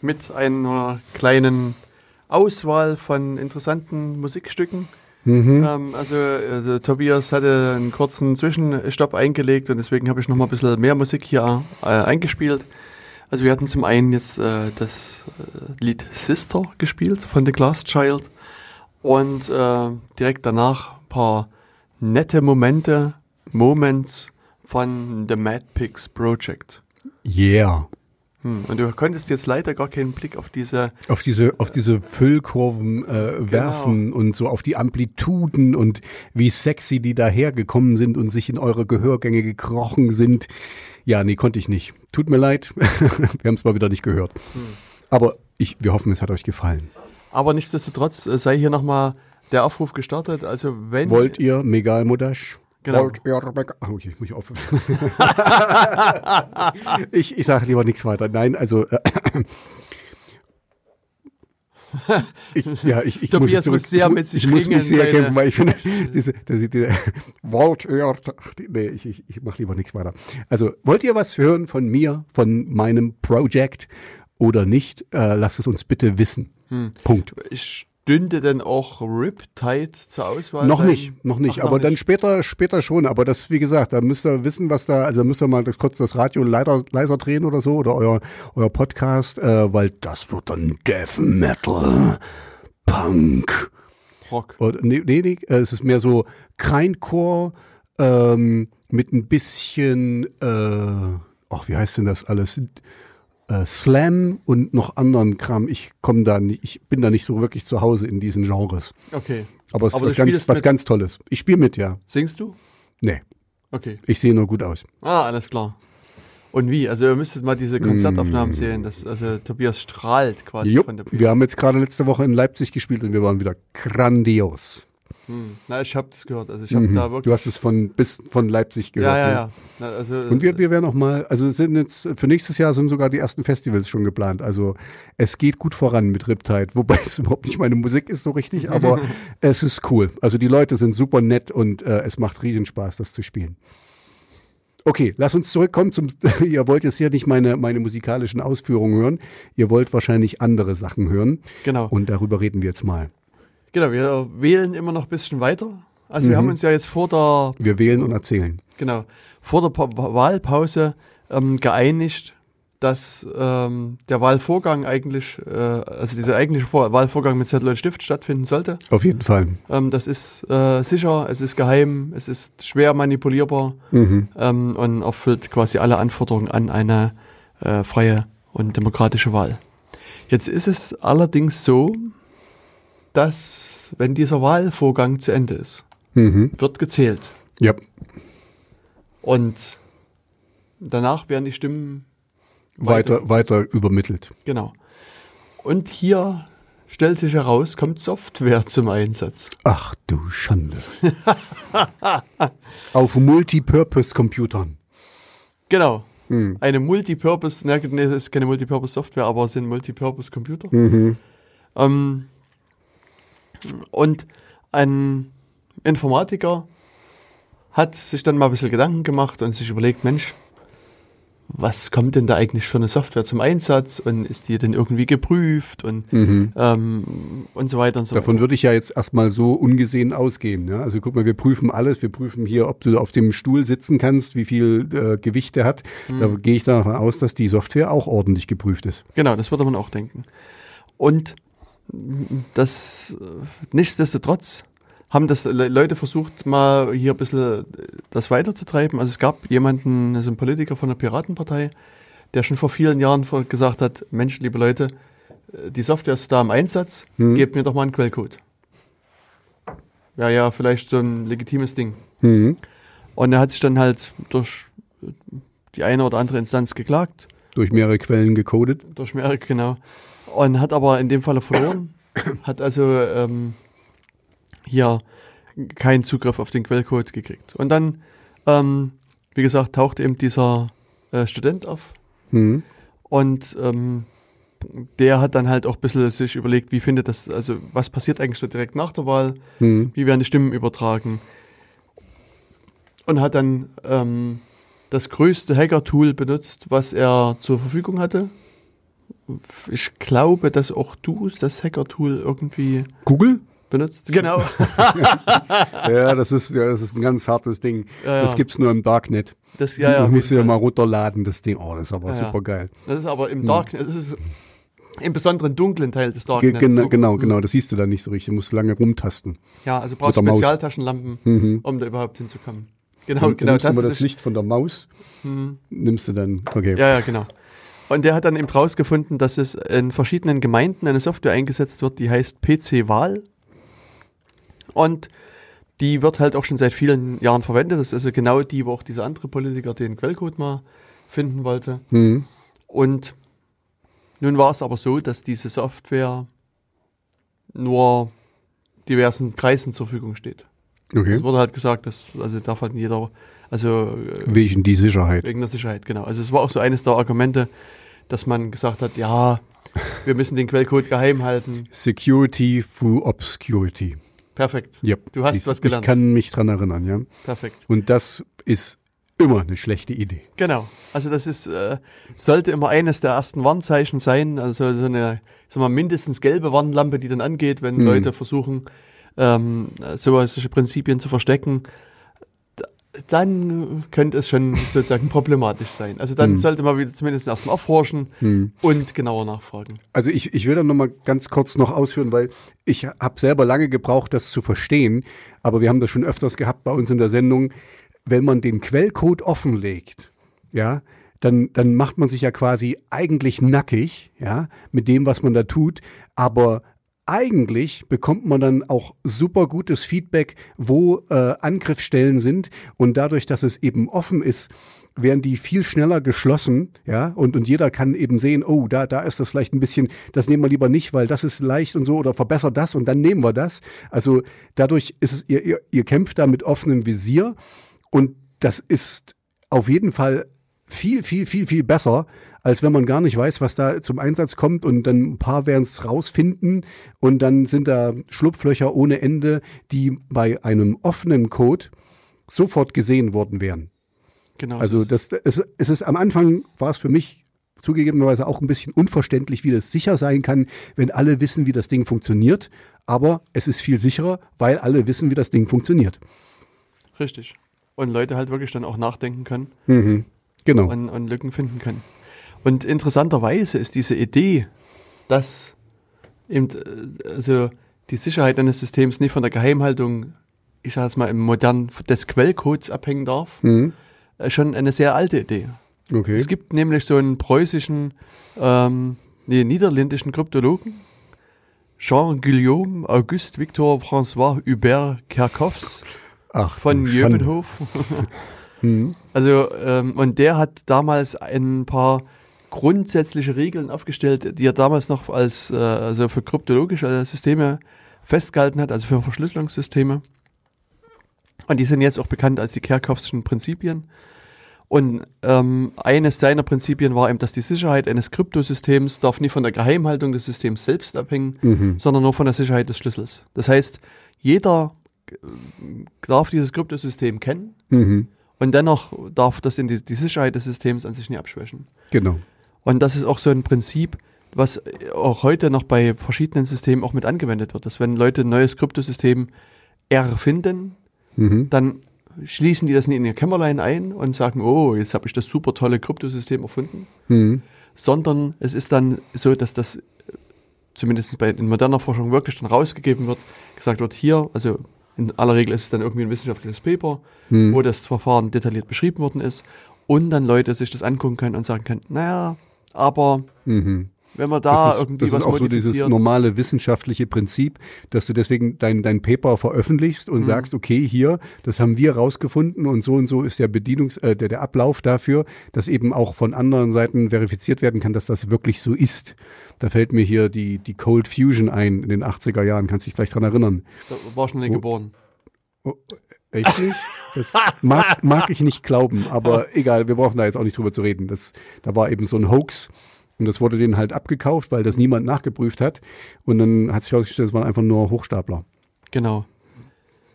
[SPEAKER 1] mit einer kleinen Auswahl von interessanten Musikstücken. Ähm, also, also Tobias hatte einen kurzen Zwischenstopp eingelegt und deswegen habe ich noch mal ein bisschen mehr Musik hier äh, eingespielt. Also wir hatten zum einen jetzt äh, das äh, Lied Sister gespielt von The Glass Child und äh, direkt danach ein paar nette Momente, Moments von The Mad Pigs Project.
[SPEAKER 2] Yeah.
[SPEAKER 1] Hm. Und du konntest jetzt leider gar keinen Blick auf diese
[SPEAKER 2] Auf diese, auf diese Füllkurven äh, werfen und so auf die Amplituden und wie sexy die dahergekommen sind und sich in eure Gehörgänge gekrochen sind. Ja, nee, konnte ich nicht. Tut mir leid. wir haben es mal wieder nicht gehört. Aber ich, wir hoffen, es hat euch gefallen.
[SPEAKER 1] Aber nichtsdestotrotz äh, sei hier nochmal der Aufruf gestartet. Also wenn
[SPEAKER 2] Wollt ihr Megal Modash?
[SPEAKER 1] Genau.
[SPEAKER 2] Wollt ihr Megal Ach, okay, ich muss auf. ich ich sage lieber nichts weiter. Nein, also. Äh, ich, ja, ich, ich
[SPEAKER 1] Tobias
[SPEAKER 2] muss,
[SPEAKER 1] muss sehr
[SPEAKER 2] ich,
[SPEAKER 1] mit sich
[SPEAKER 2] Ich muss mich sehr
[SPEAKER 1] seine-
[SPEAKER 2] kämpfen, weil ich finde, diese, diese, diese Wollt ihr. Ach, die- Nee, ich, ich, ich mache lieber nichts weiter. Also, wollt ihr was hören von mir, von meinem Project oder nicht? Äh, lasst es uns bitte wissen.
[SPEAKER 1] Hm.
[SPEAKER 2] Punkt.
[SPEAKER 1] Stünde denn auch Riptide zur Auswahl?
[SPEAKER 2] Noch
[SPEAKER 1] sein?
[SPEAKER 2] nicht, noch nicht,
[SPEAKER 1] Ach,
[SPEAKER 2] aber dann später, später schon. Aber das, wie gesagt, da müsst ihr wissen, was da, also da müsst ihr mal kurz das Radio leider, leiser drehen oder so oder euer, euer Podcast, äh, weil das wird dann Death Metal, Punk.
[SPEAKER 1] Rock.
[SPEAKER 2] Oder, nee, nee, nee, äh, es ist mehr so Kreinchor ähm, mit ein bisschen, äh, ach, wie heißt denn das alles? Äh, Slam und noch anderen Kram. Ich komme da nicht, ich bin da nicht so wirklich zu Hause in diesen Genres.
[SPEAKER 1] Okay.
[SPEAKER 2] Aber es
[SPEAKER 1] Aber
[SPEAKER 2] ist was ganz, was
[SPEAKER 1] mit-
[SPEAKER 2] ganz Tolles. Ich spiele mit, ja.
[SPEAKER 1] Singst du?
[SPEAKER 2] Nee,
[SPEAKER 1] Okay.
[SPEAKER 2] ich sehe nur gut aus.
[SPEAKER 1] Ah, alles klar. Und wie? Also ihr müsstet mal diese Konzertaufnahmen
[SPEAKER 2] Mm.
[SPEAKER 1] sehen. Das, also Tobias strahlt quasi
[SPEAKER 2] Jupp,
[SPEAKER 1] von der Bühne.
[SPEAKER 2] wir haben jetzt gerade letzte Woche in Leipzig gespielt und wir waren wieder grandios.
[SPEAKER 1] Hm. Na, ich habe das gehört. Also ich habe
[SPEAKER 2] Mhm.
[SPEAKER 1] da
[SPEAKER 2] Du
[SPEAKER 1] wirklich.
[SPEAKER 2] hast es von bis von Leipzig gehört.
[SPEAKER 1] ja, ja,
[SPEAKER 2] ne?
[SPEAKER 1] ja. Na, also,
[SPEAKER 2] Und wir, wir werden noch mal, also es sind jetzt für nächstes Jahr sind sogar die ersten Festivals schon geplant. Also es geht gut voran mit Riptide, wobei es überhaupt nicht meine Musik ist so richtig, aber es ist cool. Also die Leute sind super nett und äh, es macht riesen Spaß, das zu spielen. Okay, lass uns zurückkommen zum. ihr wollt jetzt hier nicht meine, meine musikalischen Ausführungen hören. Ihr wollt wahrscheinlich andere Sachen hören.
[SPEAKER 1] genau.
[SPEAKER 2] Und darüber reden wir jetzt mal.
[SPEAKER 1] Genau, wir wählen immer noch ein bisschen weiter. Also wir
[SPEAKER 2] Mhm.
[SPEAKER 1] haben uns ja jetzt vor der
[SPEAKER 2] Wir wählen und erzählen.
[SPEAKER 1] Genau. Vor der pa Wahlpause ähm, geeinigt, dass ähm, der Wahlvorgang eigentlich, äh, also dieser eigentliche Vor Wahlvorgang mit Zettel und Stift stattfinden sollte.
[SPEAKER 2] Auf jeden Fall.
[SPEAKER 1] Ähm, das ist äh, sicher, es ist geheim, es ist schwer manipulierbar
[SPEAKER 2] Mhm.
[SPEAKER 1] ähm, und erfüllt quasi alle Anforderungen an eine äh, freie und demokratische Wahl. Jetzt ist es allerdings so, dass wenn dieser Wahlvorgang zu Ende ist,
[SPEAKER 2] Mhm.
[SPEAKER 1] wird gezählt.
[SPEAKER 2] Ja.
[SPEAKER 1] Und danach werden die Stimmen
[SPEAKER 2] Weiter, weiter übermittelt.
[SPEAKER 1] Genau. Und hier stellt sich heraus, kommt Software zum Einsatz.
[SPEAKER 2] Ach du Schande. Auf Multipurpose-Computern.
[SPEAKER 1] Genau.
[SPEAKER 2] Hm.
[SPEAKER 1] Eine Multipurpose, ne, das ist keine Multipurpose-Software, aber es sind Multipurpose-Computer.
[SPEAKER 2] Mhm.
[SPEAKER 1] Ähm, und ein Informatiker hat sich dann mal ein bisschen Gedanken gemacht und sich überlegt, Mensch, was kommt denn da eigentlich für eine Software zum Einsatz und ist die denn irgendwie geprüft und,
[SPEAKER 2] Mhm.
[SPEAKER 1] ähm, und so weiter und so
[SPEAKER 2] Davon
[SPEAKER 1] weiter.
[SPEAKER 2] würde ich ja jetzt erstmal so ungesehen ausgehen. Ja? Also guck mal, wir prüfen alles. Wir prüfen hier, ob du auf dem Stuhl sitzen kannst, wie viel äh, Gewicht der hat. Da gehe ich davon aus, dass die Software auch ordentlich geprüft ist.
[SPEAKER 1] Genau, das würde man auch denken. Und das äh, nichtsdestotrotz haben das Le Leute versucht, mal hier ein bisschen äh, das weiterzutreiben. Also es gab jemanden, also einen Politiker von der Piratenpartei, der schon vor vielen Jahren gesagt hat, Mensch, liebe Leute, äh, die Software ist da im Einsatz,
[SPEAKER 2] Hm.
[SPEAKER 1] gebt mir doch mal einen Quellcode. Ja, ja, vielleicht so ein legitimes Ding.
[SPEAKER 2] Mhm.
[SPEAKER 1] Und er hat sich dann halt durch die eine oder andere Instanz geklagt
[SPEAKER 2] Durch mehrere Quellen gecodet.
[SPEAKER 1] durch Merck, genau. Und hat aber in dem Falle verloren. hat also ähm, hier keinen Zugriff auf den Quellcode gekriegt. Und dann, ähm, wie gesagt, taucht eben dieser äh, Student auf.
[SPEAKER 2] Mhm.
[SPEAKER 1] Und ähm, der hat dann halt auch ein bisschen sich überlegt, wie findet das, also was passiert eigentlich so direkt nach der Wahl,
[SPEAKER 2] Mhm.
[SPEAKER 1] wie werden die Stimmen übertragen. Und hat dann ähm, das größte Hacker-Tool benutzt, was er zur Verfügung hatte. Ich glaube, dass auch du das Hacker-Tool irgendwie
[SPEAKER 2] Google?
[SPEAKER 1] benutzt. Genau.
[SPEAKER 2] Ja, das ist, ja, das ist ein ganz hartes Ding.
[SPEAKER 1] Ja, ja.
[SPEAKER 2] Das gibt's nur im Darknet.
[SPEAKER 1] Das, ja, ja,
[SPEAKER 2] du
[SPEAKER 1] jeden
[SPEAKER 2] ja mal runterladen, das Ding. Oh, das ist aber
[SPEAKER 1] Ja,
[SPEAKER 2] super geil.
[SPEAKER 1] Das ist aber
[SPEAKER 2] Hm.
[SPEAKER 1] im Darknet, das ist im besonderen dunklen Teil des
[SPEAKER 2] Ge
[SPEAKER 1] Darknets.
[SPEAKER 2] genau,
[SPEAKER 1] So-
[SPEAKER 2] genau, genau. Das siehst du dann nicht so richtig. Du musst lange rumtasten.
[SPEAKER 1] Ja, also brauchst du. Spezialtaschenlampen,
[SPEAKER 2] Mhm.
[SPEAKER 1] um da überhaupt hinzukommen. Genau,
[SPEAKER 2] Dann
[SPEAKER 1] genau.
[SPEAKER 2] nimmst du
[SPEAKER 1] Das
[SPEAKER 2] mal das Licht von der Maus, nimmst du dann, okay.
[SPEAKER 1] ja, ja, genau. Und der hat dann eben rausgefunden, dass es in verschiedenen Gemeinden eine Software eingesetzt wird, die heißt PC-Wahl. Und die wird halt auch schon seit vielen Jahren verwendet. Das ist also genau die, wo auch dieser andere Politiker den Quellcode mal finden wollte.
[SPEAKER 2] Mhm.
[SPEAKER 1] Und nun war es aber so, dass diese Software nur diversen Kreisen zur Verfügung steht.
[SPEAKER 2] Okay.
[SPEAKER 1] Es wurde halt gesagt, dass also darf halt jeder, also äh,
[SPEAKER 2] Wegen die Sicherheit.
[SPEAKER 1] wegen der Sicherheit, genau. Also es war auch so eines der Argumente, dass man gesagt hat, ja, wir müssen den Quellcode geheim halten.
[SPEAKER 2] Security through Obscurity.
[SPEAKER 1] Perfekt.
[SPEAKER 2] Yep.
[SPEAKER 1] Du hast
[SPEAKER 2] ich,
[SPEAKER 1] was gelernt.
[SPEAKER 2] Ich kann mich dran erinnern, ja.
[SPEAKER 1] Perfekt.
[SPEAKER 2] Und das ist immer eine schlechte Idee.
[SPEAKER 1] Genau. Also das ist, äh, sollte immer eines der ersten Warnzeichen sein. Also so eine, sag mal, mindestens gelbe Warnlampe, die dann angeht, wenn
[SPEAKER 2] Hm.
[SPEAKER 1] Leute versuchen, ähm, sowas, solche Prinzipien zu verstecken. Dann könnte es schon sozusagen problematisch sein. Also dann
[SPEAKER 2] Hm.
[SPEAKER 1] sollte man wieder zumindest erstmal erforschen
[SPEAKER 2] Hm.
[SPEAKER 1] und genauer nachfragen.
[SPEAKER 2] Also ich, ich will da nochmal ganz kurz noch ausführen, weil ich habe selber lange gebraucht, das zu verstehen. Aber wir haben das schon öfters gehabt bei uns in der Sendung. Wenn man den Quellcode offenlegt, ja, dann, dann macht man sich ja quasi eigentlich nackig, ja, mit dem, was man da tut. Aber eigentlich bekommt man dann auch super gutes Feedback, wo äh, Angriffsstellen sind. Und dadurch, dass es eben offen ist, werden die viel schneller geschlossen, ja, und, und jeder kann eben sehen, oh, da, da ist das vielleicht ein bisschen, das nehmen wir lieber nicht, weil das ist leicht und so, oder verbessert das und dann nehmen wir das. Also dadurch ist es, ihr, ihr, ihr kämpft da mit offenem Visier und das ist auf jeden Fall viel, viel, viel, viel besser, als wenn man gar nicht weiß, was da zum Einsatz kommt und dann ein paar werden es rausfinden und dann sind da Schlupflöcher ohne Ende, die bei einem offenen Code sofort gesehen worden wären.
[SPEAKER 1] Genau.
[SPEAKER 2] Also das, es, es ist am Anfang war es für mich zugegebenerweise auch ein bisschen unverständlich, wie das sicher sein kann, wenn alle wissen, wie das Ding funktioniert. Aber es ist viel sicherer, weil alle wissen, wie das Ding funktioniert.
[SPEAKER 1] Richtig. Und Leute halt wirklich dann auch nachdenken können
[SPEAKER 2] Mhm. Genau.
[SPEAKER 1] und, und Lücken finden können. Und interessanterweise ist diese Idee, dass eben, äh, also die Sicherheit eines Systems nicht von der Geheimhaltung, ich sage jetzt mal im modernen, des Quellcodes abhängen darf,
[SPEAKER 2] Mhm.
[SPEAKER 1] äh, schon eine sehr alte Idee.
[SPEAKER 2] Okay.
[SPEAKER 1] Es gibt nämlich so einen preußischen, ähm, nee, niederländischen Kryptologen, Jean-Guillaume Auguste Victor François Hubert Kerkhoffs von. Jöbenhof.
[SPEAKER 2] Mhm.
[SPEAKER 1] Also, ähm, und der hat damals ein paar grundsätzliche Regeln aufgestellt, die er damals noch als, äh, also für kryptologische Systeme festgehalten hat, also für Verschlüsselungssysteme. Und die sind jetzt auch bekannt als die Kerkhoffschen Prinzipien. Und ähm, eines seiner Prinzipien war eben, dass die Sicherheit eines Kryptosystems darf nicht von der Geheimhaltung des Systems selbst abhängen,
[SPEAKER 2] Mhm.
[SPEAKER 1] sondern nur von der Sicherheit des Schlüssels. Das heißt, jeder äh, darf dieses Kryptosystem kennen
[SPEAKER 2] Mhm.
[SPEAKER 1] und dennoch darf das in die, die Sicherheit des Systems an sich nicht abschwächen.
[SPEAKER 2] Genau.
[SPEAKER 1] Und das ist auch so ein Prinzip, was auch heute noch bei verschiedenen Systemen auch mit angewendet wird. Dass wenn Leute ein neues Kryptosystem erfinden,
[SPEAKER 2] Mhm.
[SPEAKER 1] dann schließen die das nicht in ihr Kämmerlein ein und sagen, oh, jetzt habe ich das super tolle Kryptosystem erfunden,
[SPEAKER 2] Mhm.
[SPEAKER 1] sondern es ist dann so, dass das äh, zumindest bei, in moderner Forschung wirklich dann rausgegeben wird, gesagt wird, hier, also in aller Regel ist es dann irgendwie ein wissenschaftliches Paper,
[SPEAKER 2] Mhm.
[SPEAKER 1] wo das Verfahren detailliert beschrieben worden ist und dann Leute sich das angucken können und sagen können, naja, aber
[SPEAKER 2] Mhm.
[SPEAKER 1] wenn man da
[SPEAKER 2] das ist,
[SPEAKER 1] irgendwie
[SPEAKER 2] das
[SPEAKER 1] was
[SPEAKER 2] ist auch so dieses normale wissenschaftliche Prinzip, dass du deswegen dein, dein Paper veröffentlichst und
[SPEAKER 1] Mhm.
[SPEAKER 2] sagst, okay, hier, das haben wir rausgefunden und so und so ist der Bedienungs, äh, der, der Ablauf dafür, dass eben auch von anderen Seiten verifiziert werden kann, dass das wirklich so ist. Da fällt mir hier die, die Cold Fusion ein in den 80er Jahren, kannst dich gleich dran erinnern.
[SPEAKER 1] da war schon nicht
[SPEAKER 2] Wo-
[SPEAKER 1] geboren.
[SPEAKER 2] Echt nicht? Das mag, mag ich nicht glauben, aber egal, wir brauchen da jetzt auch nicht drüber zu reden. Das, da war eben so ein Hoax und das wurde denen halt abgekauft, weil das niemand nachgeprüft hat. Und dann hat sich herausgestellt, es waren einfach nur Hochstapler.
[SPEAKER 1] Genau.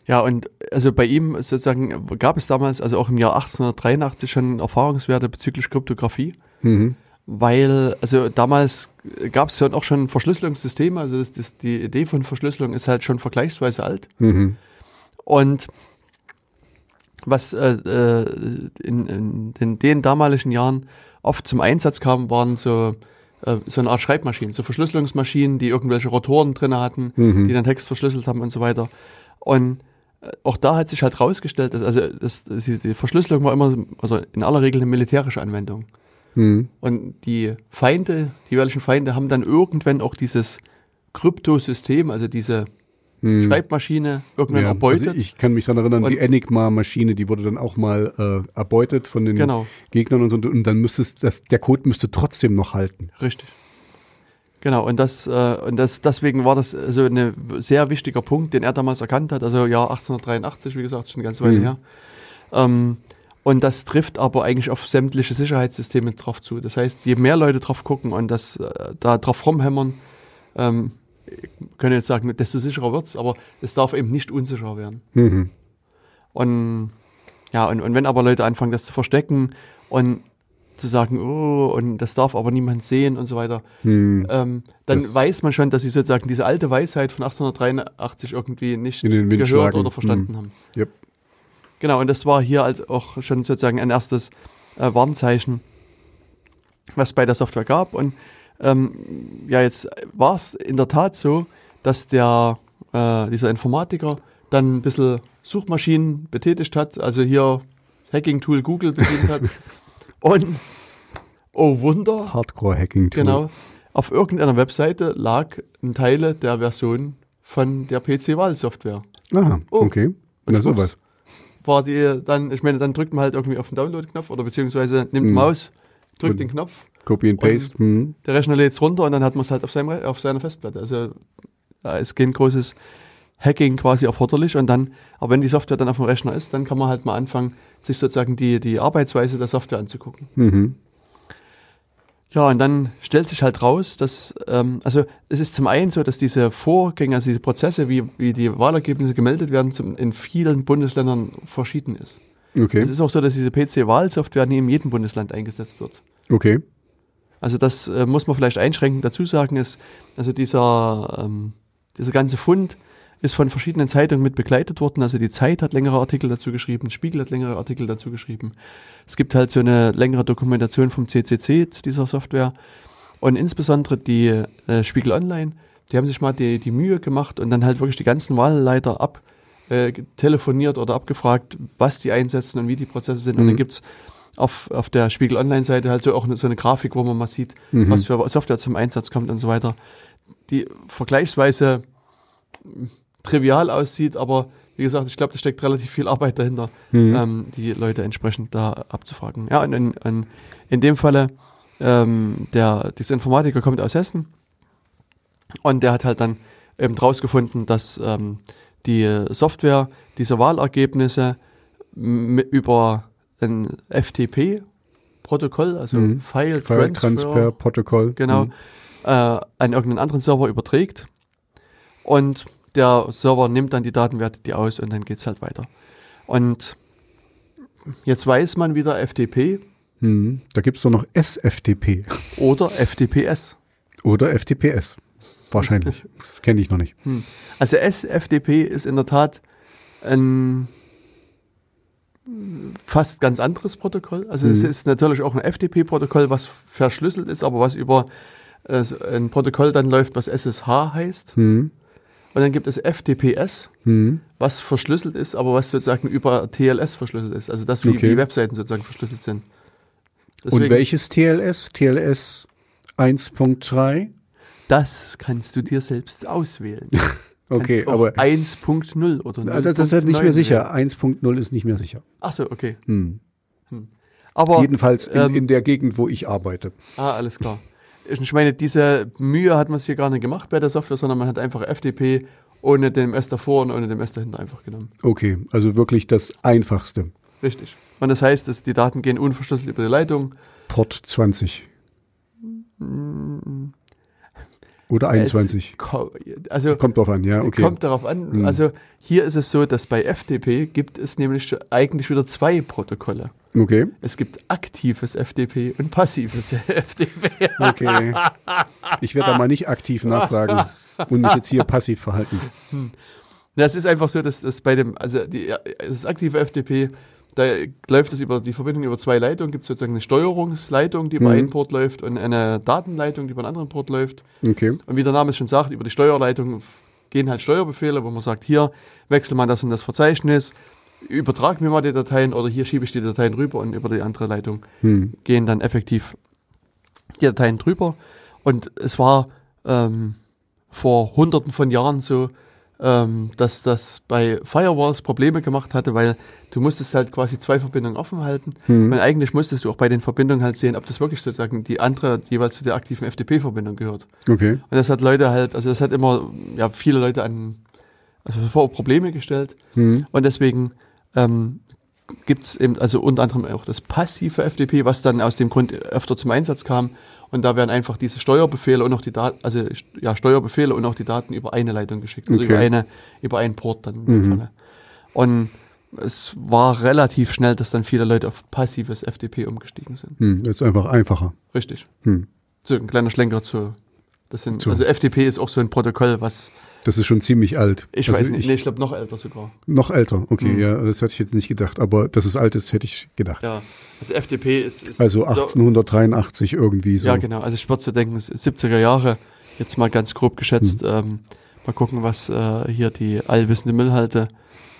[SPEAKER 1] Ja, und also bei ihm sozusagen gab es damals, also auch im Jahr 1883 schon Erfahrungswerte bezüglich Kryptographie,
[SPEAKER 2] Mhm.
[SPEAKER 1] weil, also damals gab es ja auch schon Verschlüsselungssysteme, also das, das, die Idee von Verschlüsselung ist halt schon vergleichsweise alt.
[SPEAKER 2] Mhm.
[SPEAKER 1] Und was äh, äh, in, in den, den damaligen Jahren oft zum Einsatz kam, waren so, äh, so eine Art Schreibmaschinen, so Verschlüsselungsmaschinen, die irgendwelche Rotoren drin hatten,
[SPEAKER 2] Mhm.
[SPEAKER 1] die dann Text verschlüsselt haben und so weiter. Und äh, auch da hat sich halt rausgestellt, dass also das, das, die Verschlüsselung war immer, also in aller Regel eine militärische Anwendung.
[SPEAKER 2] Mhm.
[SPEAKER 1] Und die Feinde, die jeweiligen Feinde haben dann irgendwann auch dieses Kryptosystem, also diese
[SPEAKER 2] Mhm.
[SPEAKER 1] Schreibmaschine, irgendwann
[SPEAKER 2] Ja,
[SPEAKER 1] erbeutet.
[SPEAKER 2] also ich kann mich daran erinnern, die
[SPEAKER 1] Und-
[SPEAKER 2] Enigma-Maschine, die wurde dann auch mal äh, erbeutet von den
[SPEAKER 1] Genau.
[SPEAKER 2] Gegnern und so. Und dann müsste es, das, der Code müsste trotzdem noch halten.
[SPEAKER 1] Richtig. Genau, und das, äh, und das, deswegen war das so ein sehr wichtiger Punkt, den er damals erkannt hat, also Jahr 1883, wie gesagt, schon eine ganze Weile
[SPEAKER 2] Mhm.
[SPEAKER 1] her. Ähm, und das trifft aber eigentlich auf sämtliche Sicherheitssysteme drauf zu. Das heißt, je mehr Leute drauf gucken und das äh, da drauf rumhämmern, ähm, ich könnte jetzt sagen, desto sicherer wird's, aber es darf eben nicht unsicher werden.
[SPEAKER 2] Mhm.
[SPEAKER 1] Und ja, und, und wenn aber Leute anfangen, das zu verstecken und zu sagen, oh, und das darf aber niemand sehen und so weiter,
[SPEAKER 2] Mhm.
[SPEAKER 1] ähm, dann
[SPEAKER 2] Das-
[SPEAKER 1] weiß man schon, dass sie sozusagen diese alte Weisheit von 1883 irgendwie nicht
[SPEAKER 2] In den Wind
[SPEAKER 1] gehört
[SPEAKER 2] schlagen.
[SPEAKER 1] oder verstanden
[SPEAKER 2] Hm.
[SPEAKER 1] haben.
[SPEAKER 2] Yep.
[SPEAKER 1] Genau, und das war hier als auch schon sozusagen ein erstes äh, Warnzeichen, was bei der Software gab. Und ähm, ja, jetzt war es in der Tat so, dass der äh, dieser Informatiker dann ein bisschen Suchmaschinen betätigt hat, also hier Hacking-Tool Google bedient hat. und oh Wunder,
[SPEAKER 2] Hardcore-Hacking.
[SPEAKER 1] Genau. Auf irgendeiner Webseite lag ein Teile der Version von der PC-Wahl-Software.
[SPEAKER 2] Aha,
[SPEAKER 1] Oh.
[SPEAKER 2] okay. Na
[SPEAKER 1] Und
[SPEAKER 2] sowas.
[SPEAKER 1] War die dann, ich meine, dann drückt man halt irgendwie auf den Download-Knopf oder beziehungsweise nimmt
[SPEAKER 2] Mhm.
[SPEAKER 1] Maus, drückt
[SPEAKER 2] Und-
[SPEAKER 1] den Knopf,
[SPEAKER 2] Copy and Paste. Mhm.
[SPEAKER 1] der Rechner lädt es runter und dann hat man es halt auf, seinem, auf seiner Festplatte. Also da ist kein großes Hacking quasi erforderlich und dann, aber wenn die Software dann auf dem Rechner ist, dann kann man halt mal anfangen, sich sozusagen die, die Arbeitsweise der Software anzugucken.
[SPEAKER 2] Mhm.
[SPEAKER 1] Ja, und dann stellt sich halt raus, dass, ähm, also es ist zum einen so, dass diese Vorgänge, also diese Prozesse, wie, wie die Wahlergebnisse gemeldet werden, zum, in vielen Bundesländern verschieden ist.
[SPEAKER 2] Okay.
[SPEAKER 1] Es ist auch so, dass diese PC-Wahlsoftware nie in jedem Bundesland eingesetzt wird.
[SPEAKER 2] Okay.
[SPEAKER 1] Also das äh, muss man vielleicht einschränkend dazu sagen, ist, also dieser, ähm, dieser ganze Fund ist von verschiedenen Zeitungen mit begleitet worden. Also die Zeit hat längere Artikel dazu geschrieben, Spiegel hat längere Artikel dazu geschrieben. Es gibt halt so eine längere Dokumentation vom CCC zu dieser Software. Und insbesondere die äh, Spiegel Online, die haben sich mal die, die Mühe gemacht und dann halt wirklich die ganzen Wahlleiter ab äh, telefoniert oder abgefragt, was die einsetzen und wie die Prozesse sind. Und
[SPEAKER 2] Mhm.
[SPEAKER 1] dann gibt's auf, auf der Spiegel Online-Seite halt so auch so eine Grafik, wo man mal sieht,
[SPEAKER 2] Mhm.
[SPEAKER 1] was für Software zum Einsatz kommt und so weiter. Die vergleichsweise trivial aussieht, aber wie gesagt, ich glaube, da steckt relativ viel Arbeit dahinter,
[SPEAKER 2] Mhm.
[SPEAKER 1] ähm, die Leute entsprechend da abzufragen. Ja, und in, in, in dem Falle, ähm, der, dieser Informatiker kommt aus Hessen und der hat halt dann eben rausgefunden, dass ähm, die Software diese Wahlergebnisse über ein FTP-Protokoll, also
[SPEAKER 2] Mhm.
[SPEAKER 1] File,
[SPEAKER 2] File
[SPEAKER 1] Transfer,
[SPEAKER 2] Protokoll.
[SPEAKER 1] genau,
[SPEAKER 2] Mhm.
[SPEAKER 1] äh, an irgendeinen anderen Server überträgt und der Server nimmt dann die Daten, wertet die aus und dann geht es halt weiter. Und jetzt weiß man wieder FTP
[SPEAKER 2] Mhm. Da gibt es doch noch SFTP
[SPEAKER 1] oder FTPS.
[SPEAKER 2] oder FTPS. Wahrscheinlich. Das kenne ich noch nicht.
[SPEAKER 1] Hm. Also SFTP ist in der Tat ein fast ganz anderes Protokoll. Also es
[SPEAKER 2] Mhm.
[SPEAKER 1] ist natürlich auch ein FTP-Protokoll, was verschlüsselt ist, aber was über äh, ein Protokoll dann läuft, was SSH heißt.
[SPEAKER 2] Mhm.
[SPEAKER 1] Und dann gibt es FTPS,
[SPEAKER 2] Mhm.
[SPEAKER 1] was verschlüsselt ist, aber was sozusagen über TLS verschlüsselt ist. Also das, wie,
[SPEAKER 2] Okay.
[SPEAKER 1] wie Webseiten sozusagen verschlüsselt sind.
[SPEAKER 2] Und
[SPEAKER 1] Deswegen-
[SPEAKER 2] welches TLS? TLS 1.3?
[SPEAKER 1] Das kannst du dir selbst auswählen.
[SPEAKER 2] Okay, aber
[SPEAKER 1] 1.0 oder
[SPEAKER 2] Ah, das ist halt nicht
[SPEAKER 1] 0.9
[SPEAKER 2] mehr sicher.
[SPEAKER 1] wählen.
[SPEAKER 2] 1.0 ist nicht mehr sicher.
[SPEAKER 1] Ach so, okay.
[SPEAKER 2] Hm.
[SPEAKER 1] Aber
[SPEAKER 2] Jedenfalls in,
[SPEAKER 1] ähm,
[SPEAKER 2] in der Gegend, wo ich arbeite.
[SPEAKER 1] Ah, alles klar. Ich meine, diese Mühe hat man sich hier gar nicht gemacht bei der Software, sondern man hat einfach FTP ohne dem S davor und ohne dem S dahinter einfach genommen.
[SPEAKER 2] Okay, also wirklich das Einfachste.
[SPEAKER 1] Richtig. Und das heißt, dass die Daten gehen unverschlüsselt über die Leitung.
[SPEAKER 2] Port 20. Oder 21.
[SPEAKER 1] Es ko- also
[SPEAKER 2] Kommt drauf an, ja, okay.
[SPEAKER 1] kommt darauf an.
[SPEAKER 2] Mhm.
[SPEAKER 1] Also hier ist es so, dass bei FTP gibt es nämlich eigentlich wieder zwei Protokolle.
[SPEAKER 2] Okay,
[SPEAKER 1] Es gibt aktives FTP und passives FTP.
[SPEAKER 2] okay. Ich werde da mal nicht aktiv nachfragen und mich jetzt hier passiv verhalten.
[SPEAKER 1] Ja, es ist einfach so, dass das bei dem, also die, das aktive FTP, da läuft es über die Verbindung über zwei Leitungen, gibt es sozusagen eine Steuerungsleitung, die über
[SPEAKER 2] Mhm.
[SPEAKER 1] einen Port läuft und eine Datenleitung, die über einen anderen Port läuft.
[SPEAKER 2] Okay.
[SPEAKER 1] Und wie der Name es schon sagt, über die Steuerleitung gehen halt Steuerbefehle, wo man sagt, hier wechsel mal das in das Verzeichnis, übertrag mir mal die Dateien oder hier schiebe ich die Dateien rüber und über die andere Leitung
[SPEAKER 2] Hm.
[SPEAKER 1] gehen dann effektiv die Dateien drüber. Und es war ähm, vor hunderten von Jahren so, ähm, dass das bei Firewalls Probleme gemacht hatte, weil du musstest halt quasi zwei Verbindungen offen halten.
[SPEAKER 2] Hm.
[SPEAKER 1] Und eigentlich musstest du auch bei den Verbindungen halt sehen, ob das wirklich sozusagen die andere jeweils zu der aktiven FTP-Verbindung gehört.
[SPEAKER 2] Okay.
[SPEAKER 1] Und das hat Leute halt, also das hat immer ja, viele Leute an also vor Probleme gestellt.
[SPEAKER 2] Hm.
[SPEAKER 1] Und deswegen ähm, gibt es eben, also unter anderem auch das passive FTP, was dann aus dem Grund öfter zum Einsatz kam. Und da werden einfach diese Steuerbefehle und auch die Daten, also ja, Steuerbefehle und auch die Daten über eine Leitung geschickt, also
[SPEAKER 2] Okay.
[SPEAKER 1] über eine, über einen Port dann in dem
[SPEAKER 2] Mhm.
[SPEAKER 1] Falle. Und es war relativ schnell, dass dann viele Leute auf passives FTP umgestiegen sind.
[SPEAKER 2] Hm. Das ist einfach einfacher.
[SPEAKER 1] Richtig.
[SPEAKER 2] Hm.
[SPEAKER 1] So ein kleiner Schlenker zu. Das sind,
[SPEAKER 2] Zu-
[SPEAKER 1] also FTP ist auch so ein Protokoll, was
[SPEAKER 2] Das ist schon ziemlich alt.
[SPEAKER 1] ich
[SPEAKER 2] Also
[SPEAKER 1] weiß nicht,
[SPEAKER 2] Ich,
[SPEAKER 1] nee, ich glaube noch älter sogar.
[SPEAKER 2] Noch älter, okay,
[SPEAKER 1] Hm.
[SPEAKER 2] ja, das hatte ich jetzt nicht gedacht, aber dass es alt ist, hätte ich gedacht.
[SPEAKER 1] Ja, also FTP ist, ist
[SPEAKER 2] Also 1883 irgendwie so.
[SPEAKER 1] Ja, genau. Also ich würde so denken, es ist 70er Jahre, jetzt mal ganz grob geschätzt.
[SPEAKER 2] Hm.
[SPEAKER 1] Ähm, mal gucken, was äh, hier die allwissende Müllhalde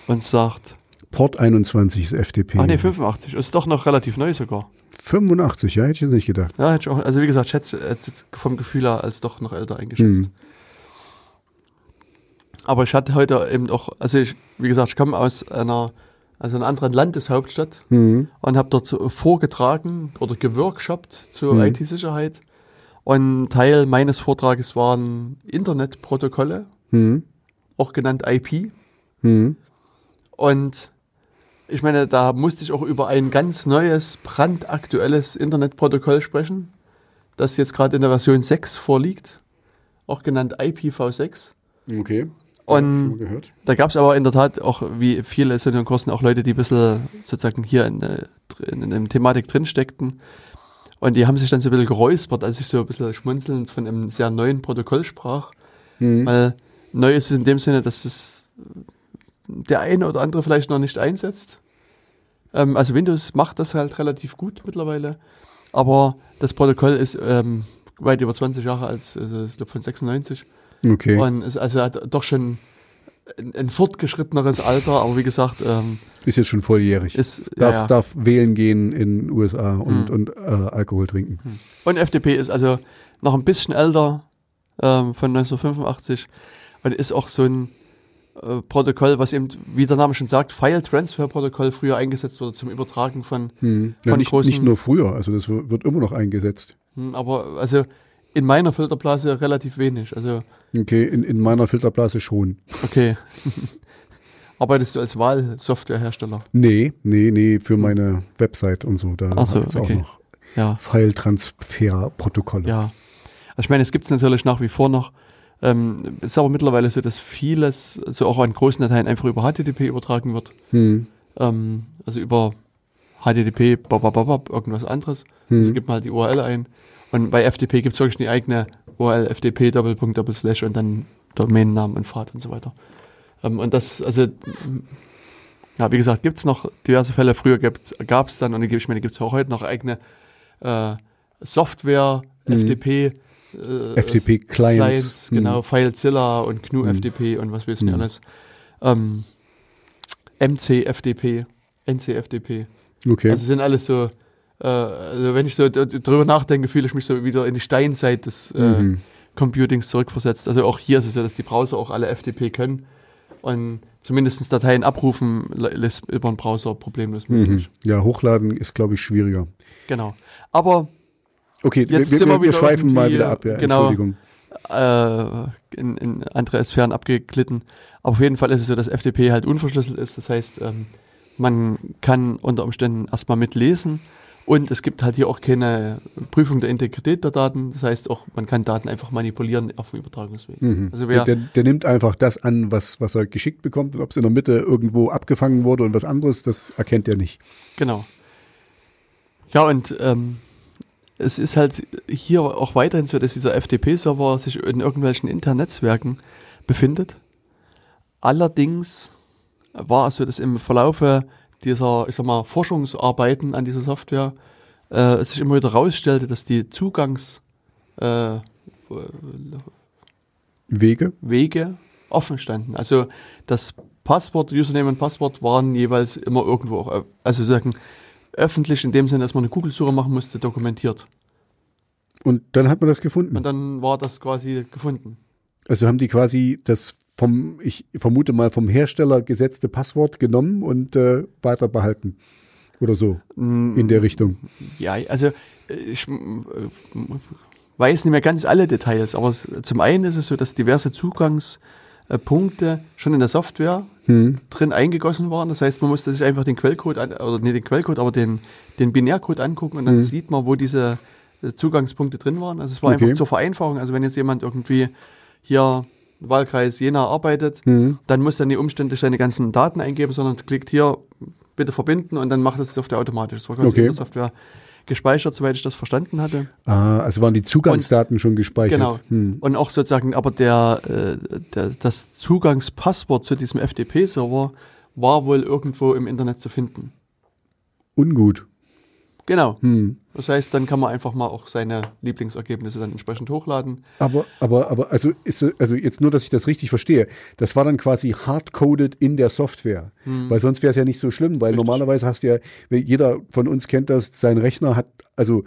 [SPEAKER 1] uns sagt.
[SPEAKER 2] Port 21 ist FTP.
[SPEAKER 1] Ah, nee, 85. Ist doch noch relativ neu sogar.
[SPEAKER 2] 85, ja, hätte ich jetzt nicht gedacht.
[SPEAKER 1] Ja, hätte ich auch, also wie gesagt, ich schätze es jetzt vom Gefühl her als doch noch älter eingeschätzt.
[SPEAKER 2] Hm.
[SPEAKER 1] Aber ich hatte heute eben auch, also ich, wie gesagt, ich komme aus einer, also einer anderen Landeshauptstadt
[SPEAKER 2] Hm.
[SPEAKER 1] und habe dort vorgetragen oder geworkshoppt zur
[SPEAKER 2] Mhm.
[SPEAKER 1] IT-Sicherheit. Und Teil meines Vortrages waren Internetprotokolle,
[SPEAKER 2] Hm.
[SPEAKER 1] auch genannt IP.
[SPEAKER 2] Hm.
[SPEAKER 1] Und ich meine, da musste ich auch über ein ganz neues, brandaktuelles Internetprotokoll sprechen, das jetzt gerade in der Version 6 vorliegt, auch genannt IPv6.
[SPEAKER 2] Okay.
[SPEAKER 1] Und-. Da gab es aber in der Tat auch, wie viele in den Kursen, auch Leute, die ein bisschen sozusagen hier in, der- in, in der Thematik drin steckten. Und die haben sich dann so ein bisschen geräuspert, als ich so ein bisschen schmunzelnd von einem sehr neuen Protokoll sprach.
[SPEAKER 2] Hm.
[SPEAKER 1] Weil neu ist es in dem Sinne, dass es der eine oder andere vielleicht noch nicht einsetzt. Ähm, also Windows macht das halt relativ gut mittlerweile. Aber das Protokoll ist ähm, weit über 20 Jahre alt, also ich glaube von 96.
[SPEAKER 2] Okay.
[SPEAKER 1] Und ist also hat doch schon ein, ein fortgeschritteneres Alter, aber wie gesagt, ähm,
[SPEAKER 2] ist jetzt schon volljährig.
[SPEAKER 1] ist
[SPEAKER 2] darf,
[SPEAKER 1] ja, ja.
[SPEAKER 2] darf wählen gehen in USA und,
[SPEAKER 1] Hm.
[SPEAKER 2] und äh, Alkohol trinken.
[SPEAKER 1] Und FDP ist also noch ein bisschen älter, ähm, von 1985 und ist auch so ein äh, Protokoll, was eben, wie der Name schon sagt, File Transfer Protokoll früher eingesetzt wurde zum Übertragen von,
[SPEAKER 2] Hm. Ja,
[SPEAKER 1] Von
[SPEAKER 2] nicht,
[SPEAKER 1] großen-
[SPEAKER 2] nicht nur früher, also das wird immer noch eingesetzt.
[SPEAKER 1] hm, aber also in meiner Filterblase relativ wenig. Also
[SPEAKER 2] Okay, in, in meiner Filterblase schon.
[SPEAKER 1] okay. Arbeitest du als Wahlsoftwarehersteller?
[SPEAKER 2] Nee, nee, nee, für meine Website und so. Da
[SPEAKER 1] Ach so,
[SPEAKER 2] gibt's auch
[SPEAKER 1] okay.
[SPEAKER 2] noch
[SPEAKER 1] Ja.
[SPEAKER 2] File-Transfer-Protokolle.
[SPEAKER 1] Ja. Also ich meine, es gibt es natürlich nach wie vor noch. Ähm, es ist aber mittlerweile so, dass vieles, so auch an großen Dateien, einfach über HTTP übertragen wird.
[SPEAKER 2] Hm.
[SPEAKER 1] Ähm, also über HTTP, babababab, irgendwas anderes. Also
[SPEAKER 2] Hm.
[SPEAKER 1] gibt man halt die URL ein. Und bei FTP gibt es wirklich eine eigene URL, FTP, Doppelpunkt, Doppelslash und dann Domainnamen und Pfad und so weiter. Ähm, und das, also, ja, wie gesagt, gibt es noch diverse Fälle. Früher gab es dann, und ich meine, gibt es auch heute noch eigene äh, Software,
[SPEAKER 2] Mhm.
[SPEAKER 1] FTP, äh,
[SPEAKER 2] FTP-Clients.
[SPEAKER 1] Clients, genau, FileZilla und GNU
[SPEAKER 2] Hm.
[SPEAKER 1] FTP und was weiß ich nicht
[SPEAKER 2] Hm.
[SPEAKER 1] alles. Ähm, MC-FDP, NC-FDP.
[SPEAKER 2] Okay.
[SPEAKER 1] Also sind alles so, also wenn ich so d- d- drüber nachdenke, fühle ich mich so wieder in die Steinzeit des äh,
[SPEAKER 2] mhm.
[SPEAKER 1] Computings zurückversetzt. Also auch hier ist es so, dass die Browser auch alle FTP können und zumindest Dateien abrufen lässt über den Browser problemlos
[SPEAKER 2] Mhm.
[SPEAKER 1] möglich.
[SPEAKER 2] Ja, hochladen ist, glaube ich, schwieriger.
[SPEAKER 1] Genau. Aber
[SPEAKER 2] Okay,
[SPEAKER 1] Jetzt
[SPEAKER 2] wir, wir,
[SPEAKER 1] wir
[SPEAKER 2] schweifen mal wieder ab. Ja,
[SPEAKER 1] genau.
[SPEAKER 2] Entschuldigung.
[SPEAKER 1] äh, in, in andere Sphären abgeglitten. Aber auf jeden Fall ist es so, dass FTP halt unverschlüsselt ist. Das heißt, ähm, man kann unter Umständen erstmal mitlesen Und es gibt halt hier auch keine Prüfung der Integrität der Daten. Das heißt auch, man kann Daten einfach manipulieren auf dem Übertragungsweg.
[SPEAKER 2] Mhm.
[SPEAKER 1] Also wer,
[SPEAKER 2] der, der, der nimmt einfach das an, was, was er geschickt bekommt und ob es in der Mitte irgendwo abgefangen wurde und was anderes, das erkennt er nicht.
[SPEAKER 1] Genau. Ja, und ähm, es ist halt hier auch weiterhin so, dass dieser FTP-Server sich in irgendwelchen Internetnetzwerken befindet. Allerdings war es so, dass im Verlaufe dieser, ich sag mal, Forschungsarbeiten an dieser Software äh, es sich immer wieder herausstellte, dass die Zugangs äh,
[SPEAKER 2] Wege?
[SPEAKER 1] Wege offen standen. Also das Passwort, Username und Passwort waren jeweils immer irgendwo auch, also sagen öffentlich in dem Sinne, dass man eine Google-Suche machen musste, dokumentiert.
[SPEAKER 2] Und dann hat man das gefunden.
[SPEAKER 1] Und dann war das quasi gefunden.
[SPEAKER 2] Also haben die quasi das vom, ich vermute mal, vom Hersteller gesetzte Passwort genommen und äh, weiter behalten. Oder so. In der Richtung.
[SPEAKER 1] Ja, also äh, ich äh, weiß nicht mehr ganz alle Details, aber zum einen ist es so, dass diverse Zugangspunkte schon in der Software
[SPEAKER 2] Hm.
[SPEAKER 1] drin eingegossen waren. Das heißt, man musste sich einfach den Quellcode, an, oder nicht den Quellcode, aber den, den Binärcode angucken und dann
[SPEAKER 2] Hm.
[SPEAKER 1] sieht man, wo diese äh, Zugangspunkte drin waren. Also es war
[SPEAKER 2] Okay.
[SPEAKER 1] einfach zur Vereinfachung. Also wenn jetzt jemand irgendwie hier Wahlkreis Jena arbeitet,
[SPEAKER 2] Hm.
[SPEAKER 1] dann muss er nicht umständlich seine ganzen Daten eingeben, sondern klickt hier bitte verbinden und dann macht das die Software automatisch. Das war quasi
[SPEAKER 2] Okay.
[SPEAKER 1] in der Software gespeichert, soweit ich das verstanden hatte.
[SPEAKER 2] Ah, also waren die Zugangsdaten schon gespeichert.
[SPEAKER 1] Genau.
[SPEAKER 2] Hm.
[SPEAKER 1] Und auch sozusagen, aber der, äh, der, das Zugangspasswort zu diesem FTP-Server war wohl irgendwo im Internet zu finden.
[SPEAKER 2] Ungut.
[SPEAKER 1] Genau.
[SPEAKER 2] Hm.
[SPEAKER 1] Das heißt, dann kann man einfach mal auch seine Lieblingsergebnisse dann entsprechend hochladen.
[SPEAKER 2] Aber, aber, aber, also ist, also jetzt nur, dass ich das richtig verstehe. Das war dann quasi hardcoded in der Software. Weil sonst wäre es ja nicht so schlimm, weil
[SPEAKER 1] Hm. Richtig.
[SPEAKER 2] normalerweise hast du ja, jeder von uns kennt das, sein Rechner hat, also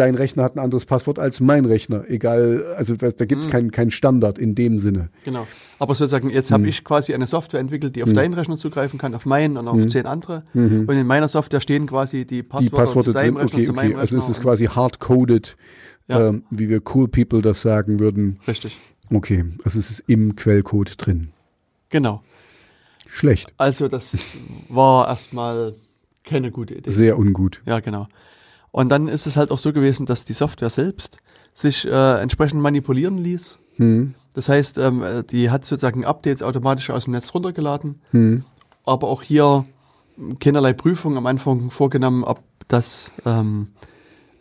[SPEAKER 2] dein Rechner hat ein anderes Passwort als mein Rechner. Egal, also da gibt es
[SPEAKER 1] Hm.
[SPEAKER 2] keinen keinen Standard in dem Sinne.
[SPEAKER 1] Genau. Aber sozusagen, jetzt
[SPEAKER 2] Hm.
[SPEAKER 1] habe ich quasi eine Software entwickelt, die auf deinen Rechner zugreifen kann, auf meinen und auf zehn andere. Und in meiner Software stehen quasi die
[SPEAKER 2] Hm. Die
[SPEAKER 1] Passwörter, zu deinem
[SPEAKER 2] drin,
[SPEAKER 1] Rechner,
[SPEAKER 2] okay,
[SPEAKER 1] zu meinem
[SPEAKER 2] okay. Also es
[SPEAKER 1] Rechner
[SPEAKER 2] ist quasi hardcoded,
[SPEAKER 1] Ja.
[SPEAKER 2] ähm, wie wir cool people das sagen würden.
[SPEAKER 1] Richtig.
[SPEAKER 2] Okay, also es ist im Quellcode drin.
[SPEAKER 1] Genau.
[SPEAKER 2] Schlecht,
[SPEAKER 1] Also das war erstmal keine gute Idee.
[SPEAKER 2] sehr ungut.
[SPEAKER 1] Ja, genau. Und dann ist es halt auch so gewesen, dass die Software selbst sich äh, entsprechend manipulieren ließ.
[SPEAKER 2] Hm.
[SPEAKER 1] Das heißt, ähm, äh, die hat sozusagen Updates automatisch aus dem Netz runtergeladen,
[SPEAKER 2] Hm.
[SPEAKER 1] aber auch hier keinerlei Prüfung am Anfang vorgenommen, ob das ähm,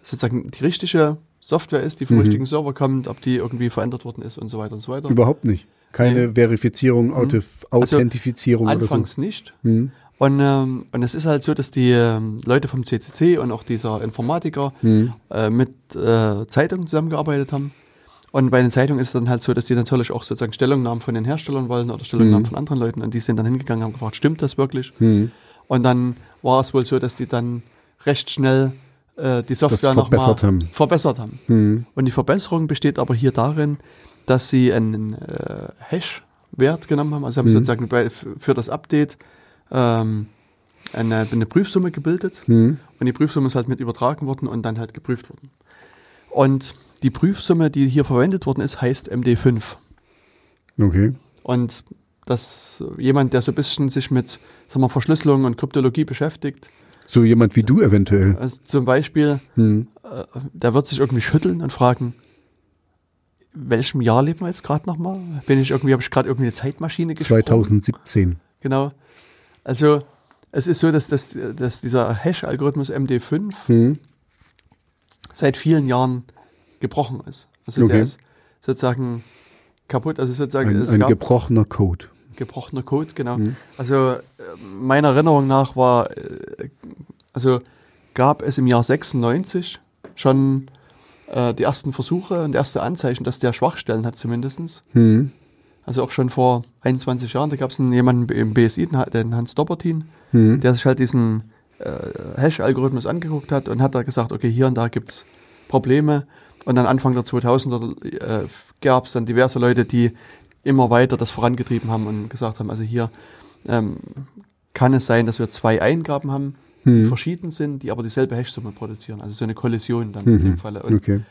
[SPEAKER 1] sozusagen die richtige Software ist, die vom
[SPEAKER 2] Mhm.
[SPEAKER 1] richtigen Server kommt, ob die irgendwie verändert worden ist und so weiter und so weiter.
[SPEAKER 2] Überhaupt nicht. Keine Verifizierung, Autif
[SPEAKER 1] Also,
[SPEAKER 2] Authentifizierung
[SPEAKER 1] Anfangs nicht.
[SPEAKER 2] oder so. Hm.
[SPEAKER 1] Und, ähm, und es ist halt so, dass die ähm, Leute vom CCC und auch dieser Informatiker
[SPEAKER 2] Hm.
[SPEAKER 1] äh, mit äh, Zeitungen zusammengearbeitet haben. Und bei den Zeitungen ist es dann halt so, dass die natürlich auch sozusagen Stellungnahmen von den Herstellern wollen oder Stellungnahmen
[SPEAKER 2] Mhm.
[SPEAKER 1] von anderen Leuten. Und die sind dann hingegangen und haben gefragt, stimmt das wirklich?
[SPEAKER 2] Hm.
[SPEAKER 1] Und dann war es wohl so, dass die dann recht schnell äh, die Software noch
[SPEAKER 2] verbessert
[SPEAKER 1] verbessert haben.
[SPEAKER 2] Hm.
[SPEAKER 1] Und die Verbesserung besteht aber hier darin, dass sie einen äh, Hash-Wert genommen haben. Also haben
[SPEAKER 2] Mhm.
[SPEAKER 1] sozusagen bei, für das Update ähm, eine, eine Prüfsumme gebildet.
[SPEAKER 2] Hm.
[SPEAKER 1] Und die Prüfsumme ist halt mit übertragen worden und dann halt geprüft worden. Und die Prüfsumme, die hier verwendet worden ist, heißt MD5.
[SPEAKER 2] Okay.
[SPEAKER 1] Und dass jemand, der so ein bisschen sich mit sagen wir, Verschlüsselung und Kryptologie beschäftigt,
[SPEAKER 2] So jemand wie du eventuell.
[SPEAKER 1] also zum Beispiel,
[SPEAKER 2] Hm.
[SPEAKER 1] äh, der wird sich irgendwie schütteln und fragen, welchem Jahr leben wir jetzt gerade nochmal? Bin ich irgendwie, habe ich gerade irgendwie eine Zeitmaschine gesprochen?
[SPEAKER 2] 2017.
[SPEAKER 1] Genau. Also es ist so, dass, dass, dass dieser Hash-Algorithmus MD5
[SPEAKER 2] Hm.
[SPEAKER 1] seit vielen Jahren gebrochen ist. Also
[SPEAKER 2] Okay.
[SPEAKER 1] der ist sozusagen kaputt. Also sozusagen
[SPEAKER 2] Ein, ein gebrochener Code.
[SPEAKER 1] gebrochener Code, genau.
[SPEAKER 2] Mhm.
[SPEAKER 1] Also meiner Erinnerung nach war, äh, also gab es im Jahr 96 schon äh, die ersten Versuche und erste Anzeichen, dass der Schwachstellen hat zumindestens.
[SPEAKER 2] Hm.
[SPEAKER 1] Also auch schon vor 21 Jahren, da gab es jemanden im BSI, den, Hans Dobertin,
[SPEAKER 2] Hm.
[SPEAKER 1] der sich halt diesen äh, Hash-Algorithmus angeguckt hat und hat da gesagt, okay, hier und da gibt es Probleme. Und dann Anfang der 2000er äh, gab es dann diverse Leute, die immer weiter das vorangetrieben haben und gesagt haben, also hier ähm, kann es sein, dass wir zwei Eingaben haben, die
[SPEAKER 2] Hm.
[SPEAKER 1] verschieden sind, die aber dieselbe Hashsumme produzieren. Also so eine Kollision dann
[SPEAKER 2] Mhm.
[SPEAKER 1] in dem Falle. Und
[SPEAKER 2] Okay.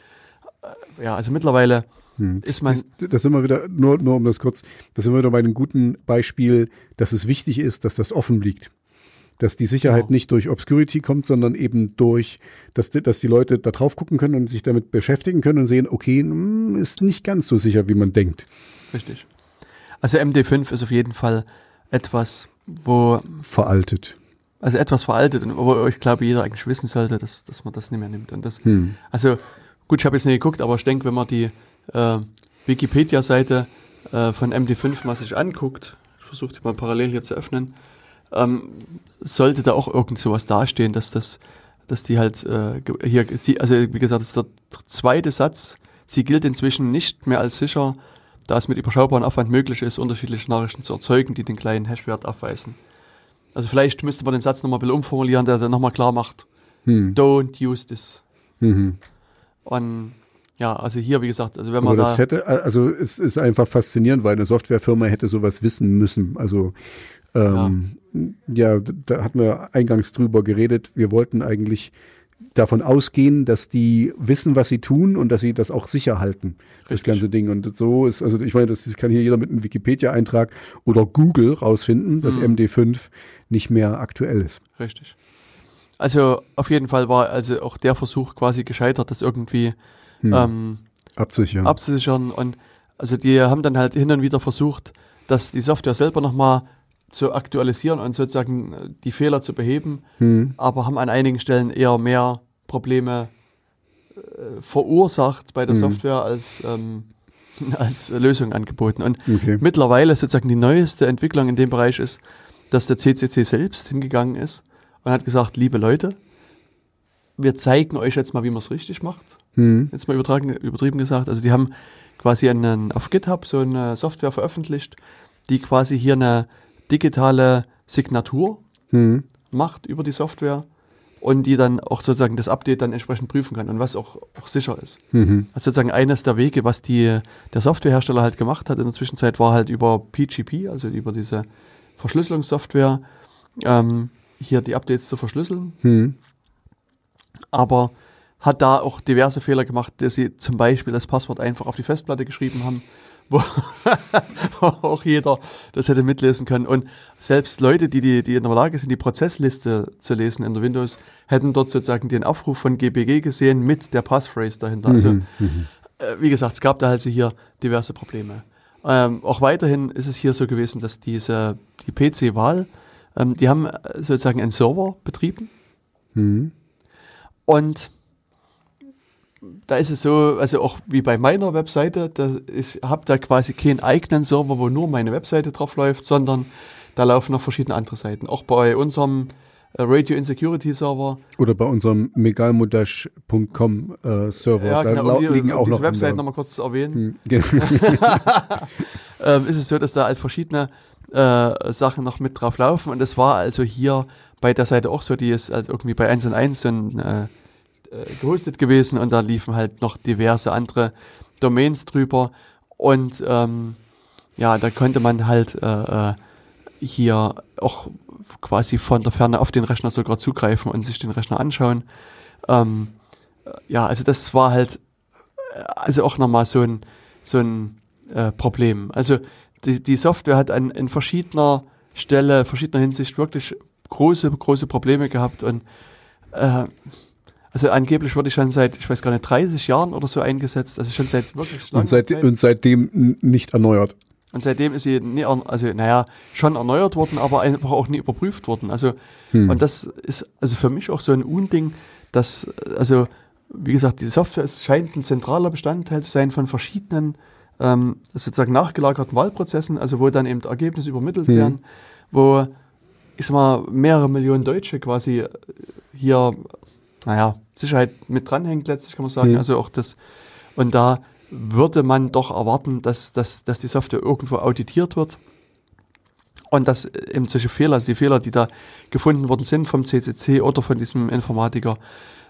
[SPEAKER 1] ja, also mittlerweile
[SPEAKER 2] Hm.
[SPEAKER 1] ist man,
[SPEAKER 2] Das, das sind wir wieder, nur, nur um das kurz, das sind wir wieder bei einem guten Beispiel, dass es wichtig ist, dass das offen liegt. Dass die Sicherheit
[SPEAKER 1] Genau.
[SPEAKER 2] nicht durch Obscurity kommt, sondern eben durch, dass, die- dass die Leute da drauf gucken können und sich damit beschäftigen können und sehen, okay, hm, ist nicht ganz so sicher, wie man denkt.
[SPEAKER 1] Richtig. Also MD5 ist auf jeden Fall etwas, wo,
[SPEAKER 2] Veraltet.
[SPEAKER 1] also etwas veraltet und wo ich glaube, jeder eigentlich wissen sollte, dass, dass man das nicht mehr nimmt. Und das,
[SPEAKER 2] Hm.
[SPEAKER 1] also gut, ich habe jetzt nicht geguckt, aber ich denke, wenn man die äh, Wikipedia-Seite äh, von MD5 mal sich anguckt, ich versuche die mal parallel hier zu öffnen, ähm, sollte da auch irgend sowas dastehen, dass das, dass die halt äh, hier, sie, also wie gesagt, das ist der zweite Satz, sie gilt inzwischen nicht mehr als sicher, da es mit überschaubarem Aufwand möglich ist, unterschiedliche Nachrichten zu erzeugen, die den kleinen Hashwert aufweisen. Also vielleicht müsste man den Satz nochmal ein bisschen umformulieren, der dann nochmal klar macht,
[SPEAKER 2] Hm.
[SPEAKER 1] don't use this.
[SPEAKER 2] Mhm.
[SPEAKER 1] Und ja, also hier, wie gesagt, also wenn
[SPEAKER 2] Aber
[SPEAKER 1] man
[SPEAKER 2] das
[SPEAKER 1] da,
[SPEAKER 2] hätte, also es ist einfach faszinierend, weil eine Softwarefirma hätte sowas wissen müssen. Also ähm, ja. da hatten wir eingangs drüber geredet. Wir wollten eigentlich davon ausgehen, dass die wissen, was sie tun und dass sie das auch sicher halten, das
[SPEAKER 1] Richtig.
[SPEAKER 2] ganze Ding. Und so ist, also ich meine, das kann hier jeder mit einem Wikipedia-Eintrag oder Google rausfinden, dass
[SPEAKER 1] Mhm.
[SPEAKER 2] MD5 nicht mehr aktuell ist.
[SPEAKER 1] richtig. Also auf jeden Fall war also auch der Versuch quasi gescheitert, das irgendwie
[SPEAKER 2] Hm.
[SPEAKER 1] ähm,
[SPEAKER 2] Absichern.
[SPEAKER 1] abzusichern. Und also die haben dann halt hin und wieder versucht, dass die Software selber nochmal zu aktualisieren und sozusagen äh, die Fehler zu beheben,
[SPEAKER 2] hm.
[SPEAKER 1] aber haben an einigen Stellen eher mehr Probleme äh, verursacht bei der
[SPEAKER 2] Mhm.
[SPEAKER 1] Software als, ähm, als Lösung angeboten. Und
[SPEAKER 2] Okay.
[SPEAKER 1] mittlerweile sozusagen die neueste Entwicklung in dem Bereich ist, dass der CCC selbst hingegangen ist und hat gesagt, liebe Leute, wir zeigen euch jetzt mal, wie man es richtig macht.
[SPEAKER 2] Hm.
[SPEAKER 1] Jetzt mal übertragen, übertrieben gesagt. Also die haben quasi einen, auf GitHub so eine Software veröffentlicht, die quasi hier eine digitale Signatur
[SPEAKER 2] Hm.
[SPEAKER 1] macht über die Software und die dann auch sozusagen das Update dann entsprechend prüfen kann und was auch, auch sicher ist.
[SPEAKER 2] Mhm.
[SPEAKER 1] Also sozusagen eines der Wege, was die, der Softwarehersteller halt gemacht hat in der Zwischenzeit, war halt über PGP, also über diese Verschlüsselungssoftware, ähm, hier die Updates zu verschlüsseln,
[SPEAKER 2] Hm.
[SPEAKER 1] aber hat da auch diverse Fehler gemacht, dass sie zum Beispiel das Passwort einfach auf die Festplatte geschrieben haben, wo auch jeder das hätte mitlesen können. Und selbst Leute, die, die, die in der Lage sind, die Prozessliste zu lesen in der Windows, hätten dort sozusagen den Aufruf von GPG gesehen mit der Passphrase dahinter. Also
[SPEAKER 2] Mhm. Mhm.
[SPEAKER 1] äh, wie gesagt, es gab da also hier diverse Probleme. Ähm, auch weiterhin ist es hier so gewesen, dass diese, die PC-Wahl, ähm, die haben äh, sozusagen einen Server betrieben
[SPEAKER 2] Hm.
[SPEAKER 1] und da ist es so, also auch wie bei meiner Webseite, da, ich habe da quasi keinen eigenen Server, wo nur meine Webseite drauf läuft, sondern da laufen noch verschiedene andere Seiten. Auch bei unserem äh, Radio Insecurity Server,
[SPEAKER 2] Oder bei unserem megalmodash.com äh, Server.
[SPEAKER 1] ja,
[SPEAKER 2] da
[SPEAKER 1] genau, um, die,
[SPEAKER 2] liegen auch
[SPEAKER 1] diese
[SPEAKER 2] noch
[SPEAKER 1] Webseite nochmal kurz zu erwähnen.
[SPEAKER 2] Hm, ge-
[SPEAKER 1] ähm, ist es so, dass da als verschiedene äh, Sachen noch mit drauf laufen. Und das war also hier bei der Seite auch so, die ist also irgendwie bei 1 und 1 so ein, äh, äh, gehostet gewesen und da liefen halt noch diverse andere Domains drüber. Und ähm, ja, da konnte man halt äh, äh, hier auch quasi von der Ferne auf den Rechner sogar zugreifen und sich den Rechner anschauen. Ähm, äh, ja, also das war halt also auch nochmal so ein, so ein äh, Problem. Also die, die Software hat an, in verschiedener Stelle, verschiedener Hinsicht wirklich große, große Probleme gehabt und äh, also angeblich wurde ich schon seit, ich weiß gar nicht, 30 Jahren oder so eingesetzt, also schon seit wirklich
[SPEAKER 2] und, seit,
[SPEAKER 1] Zeit.
[SPEAKER 2] und seitdem nicht erneuert.
[SPEAKER 1] Und seitdem ist sie nie, also naja, schon erneuert worden, aber einfach auch nie überprüft worden. Also
[SPEAKER 2] Hm.
[SPEAKER 1] und das ist also für mich auch so ein Unding, dass, also, wie gesagt, die Software ist, scheint ein zentraler Bestandteil zu sein von verschiedenen ähm, sozusagen nachgelagerten Wahlprozessen, also wo dann eben Ergebnisse übermittelt
[SPEAKER 2] Hm.
[SPEAKER 1] werden, wo, ich sag mal, mehrere Millionen Deutsche quasi hier, naja, Sicherheit mit dranhängt, letztlich kann man sagen.
[SPEAKER 2] Hm.
[SPEAKER 1] Also auch das, und da würde man doch erwarten, dass, dass, dass die Software irgendwo auditiert wird. Und dass eben solche Fehler, also die Fehler, die da gefunden worden sind vom CCC oder von diesem Informatiker,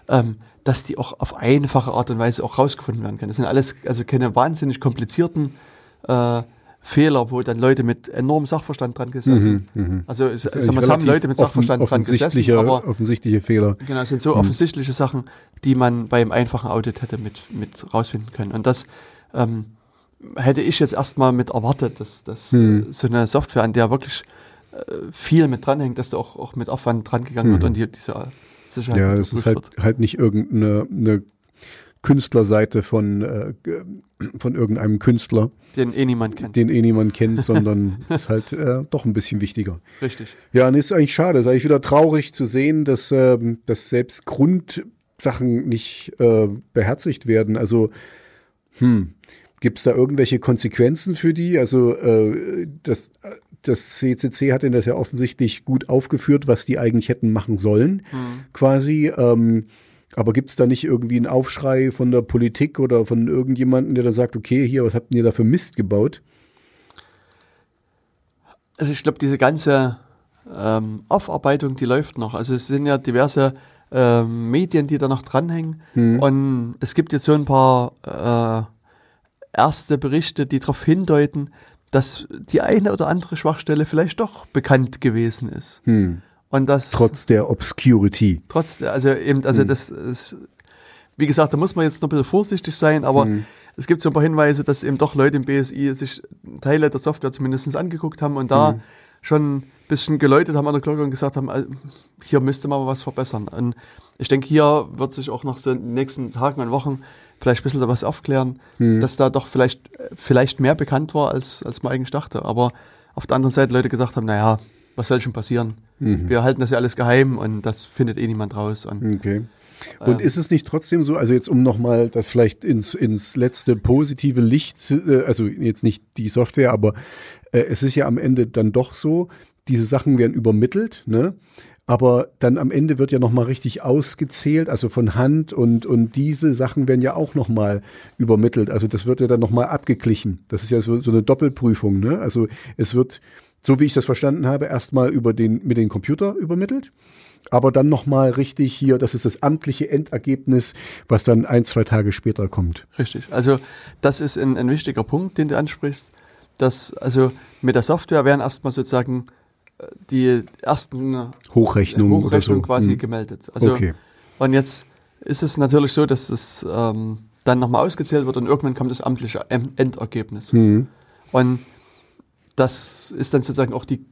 [SPEAKER 1] ähm, dass die auch auf einfache Art und Weise auch rausgefunden werden können. Das sind alles also keine wahnsinnig komplizierten äh, Fehler, wo dann Leute mit enormem Sachverstand dran gesessen.
[SPEAKER 2] Mhm, mhm.
[SPEAKER 1] Also es, mal, es haben Leute mit Sachverstand
[SPEAKER 2] offen,
[SPEAKER 1] dran gesessen,
[SPEAKER 2] offensichtliche,
[SPEAKER 1] aber
[SPEAKER 2] offensichtliche Fehler.
[SPEAKER 1] Genau, es sind so offensichtliche Sachen, die man beim einfachen Audit hätte mit, mit rausfinden können. Und das ähm, hätte ich jetzt erstmal mit erwartet, dass, dass
[SPEAKER 2] Hm.
[SPEAKER 1] äh, so eine Software, an der wirklich viel mit dranhängt, dass da auch, auch mit Aufwand drangegangen wird
[SPEAKER 2] Mhm.
[SPEAKER 1] und hier diese Sicherheit
[SPEAKER 2] Ja, das ist halt, halt nicht irgendeine eine Künstlerseite von, äh, von irgendeinem Künstler,
[SPEAKER 1] den eh niemand kennt.
[SPEAKER 2] den eh niemand kennt, sondern ist halt äh, doch ein bisschen wichtiger.
[SPEAKER 1] Richtig.
[SPEAKER 2] Ja, und ist eigentlich schade, ist eigentlich wieder traurig zu sehen, dass, ähm, dass selbst Grundsachen nicht äh, beherzigt werden. Also, hm, gibt es da irgendwelche Konsequenzen für die? Also, äh, das, das CCC hat denn das ja offensichtlich gut aufgeführt, was die eigentlich hätten machen sollen, quasi. Ähm, aber gibt es da nicht irgendwie einen Aufschrei von der Politik oder von irgendjemandem, der da sagt, okay, hier, was habt ihr da für Mist gebaut?
[SPEAKER 1] Also ich glaube, diese ganze ähm, Aufarbeitung, die läuft noch. Also es sind ja diverse ähm, Medien, die da noch dranhängen. Und es gibt jetzt so ein paar äh, erste Berichte, die darauf hindeuten, dass die eine oder andere Schwachstelle vielleicht doch bekannt gewesen ist.
[SPEAKER 2] Hm.
[SPEAKER 1] Und das
[SPEAKER 2] Trotz der Obscurity.
[SPEAKER 1] trotz, also eben, also das ist, wie gesagt, da muss man jetzt noch ein bisschen vorsichtig sein, aber es gibt so ein paar Hinweise, dass eben doch Leute im BSI sich Teile der Software zumindest angeguckt haben und da schon ein bisschen geläutet haben an der Glocke und gesagt haben, hier müsste man was verbessern. Und ich denke, hier wird sich auch noch so in den nächsten Tagen und Wochen vielleicht ein bisschen was aufklären, dass da doch vielleicht, vielleicht mehr bekannt war, als, als man eigentlich dachte. Aber auf der anderen Seite Leute gedacht haben, naja, was soll schon passieren? Wir halten das ja alles geheim und das findet eh niemand raus. Und
[SPEAKER 2] Okay. Und ist es nicht trotzdem so, also jetzt um nochmal das vielleicht ins, ins letzte positive Licht, äh, also jetzt nicht die Software, aber äh, es ist ja am Ende dann doch so, diese Sachen werden übermittelt, ne? Aber dann am Ende wird ja nochmal richtig ausgezählt, also von Hand und, und diese Sachen werden ja auch nochmal übermittelt. Also das wird ja dann nochmal abgeglichen. Das ist ja so, so eine Doppelprüfung, ne? Also es wird, so wie ich das verstanden habe, erstmal über den, mit dem Computer übermittelt aber dann nochmal richtig hier, das ist das amtliche Endergebnis, was dann ein, zwei Tage später kommt.
[SPEAKER 1] Richtig. Also das ist ein, ein wichtiger Punkt, den du ansprichst. Dass, also mit der Software werden erstmal sozusagen äh, die ersten
[SPEAKER 2] Hochrechnungen oder so.
[SPEAKER 1] quasi
[SPEAKER 2] Hm.
[SPEAKER 1] gemeldet. Also,
[SPEAKER 2] Okay.
[SPEAKER 1] Und jetzt ist es natürlich so, dass das ähm, dann nochmal ausgezählt wird und irgendwann kommt das amtliche Endergebnis.
[SPEAKER 2] Hm.
[SPEAKER 1] Und das ist dann sozusagen auch die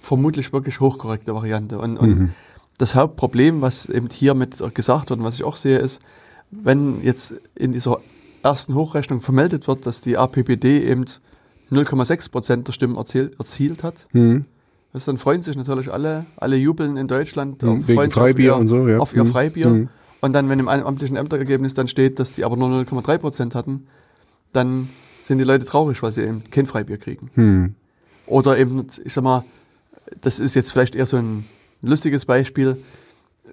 [SPEAKER 1] vermutlich wirklich hochkorrekte Variante. Und, und
[SPEAKER 2] Mhm.
[SPEAKER 1] das Hauptproblem, was eben hier mit gesagt wird und was ich auch sehe, ist, wenn jetzt in dieser ersten Hochrechnung vermeldet wird, dass die APPD eben 0,6 Prozent der Stimmen erzielt, erzielt hat,
[SPEAKER 2] Hm.
[SPEAKER 1] das dann freuen sich natürlich alle, alle jubeln in Deutschland,
[SPEAKER 2] Hm,
[SPEAKER 1] auf-
[SPEAKER 2] wegen Freibier
[SPEAKER 1] auf ihr,
[SPEAKER 2] und so, ja.
[SPEAKER 1] auf ihr
[SPEAKER 2] Hm.
[SPEAKER 1] Freibier.
[SPEAKER 2] Hm.
[SPEAKER 1] Und dann, wenn im amtlichen Ämterergebnis dann steht, dass die aber nur 0,3 Prozent hatten, dann sind die Leute traurig, weil sie eben kein Freibier kriegen.
[SPEAKER 2] Hm.
[SPEAKER 1] Oder eben, ich sag mal, das ist jetzt vielleicht eher so ein lustiges Beispiel.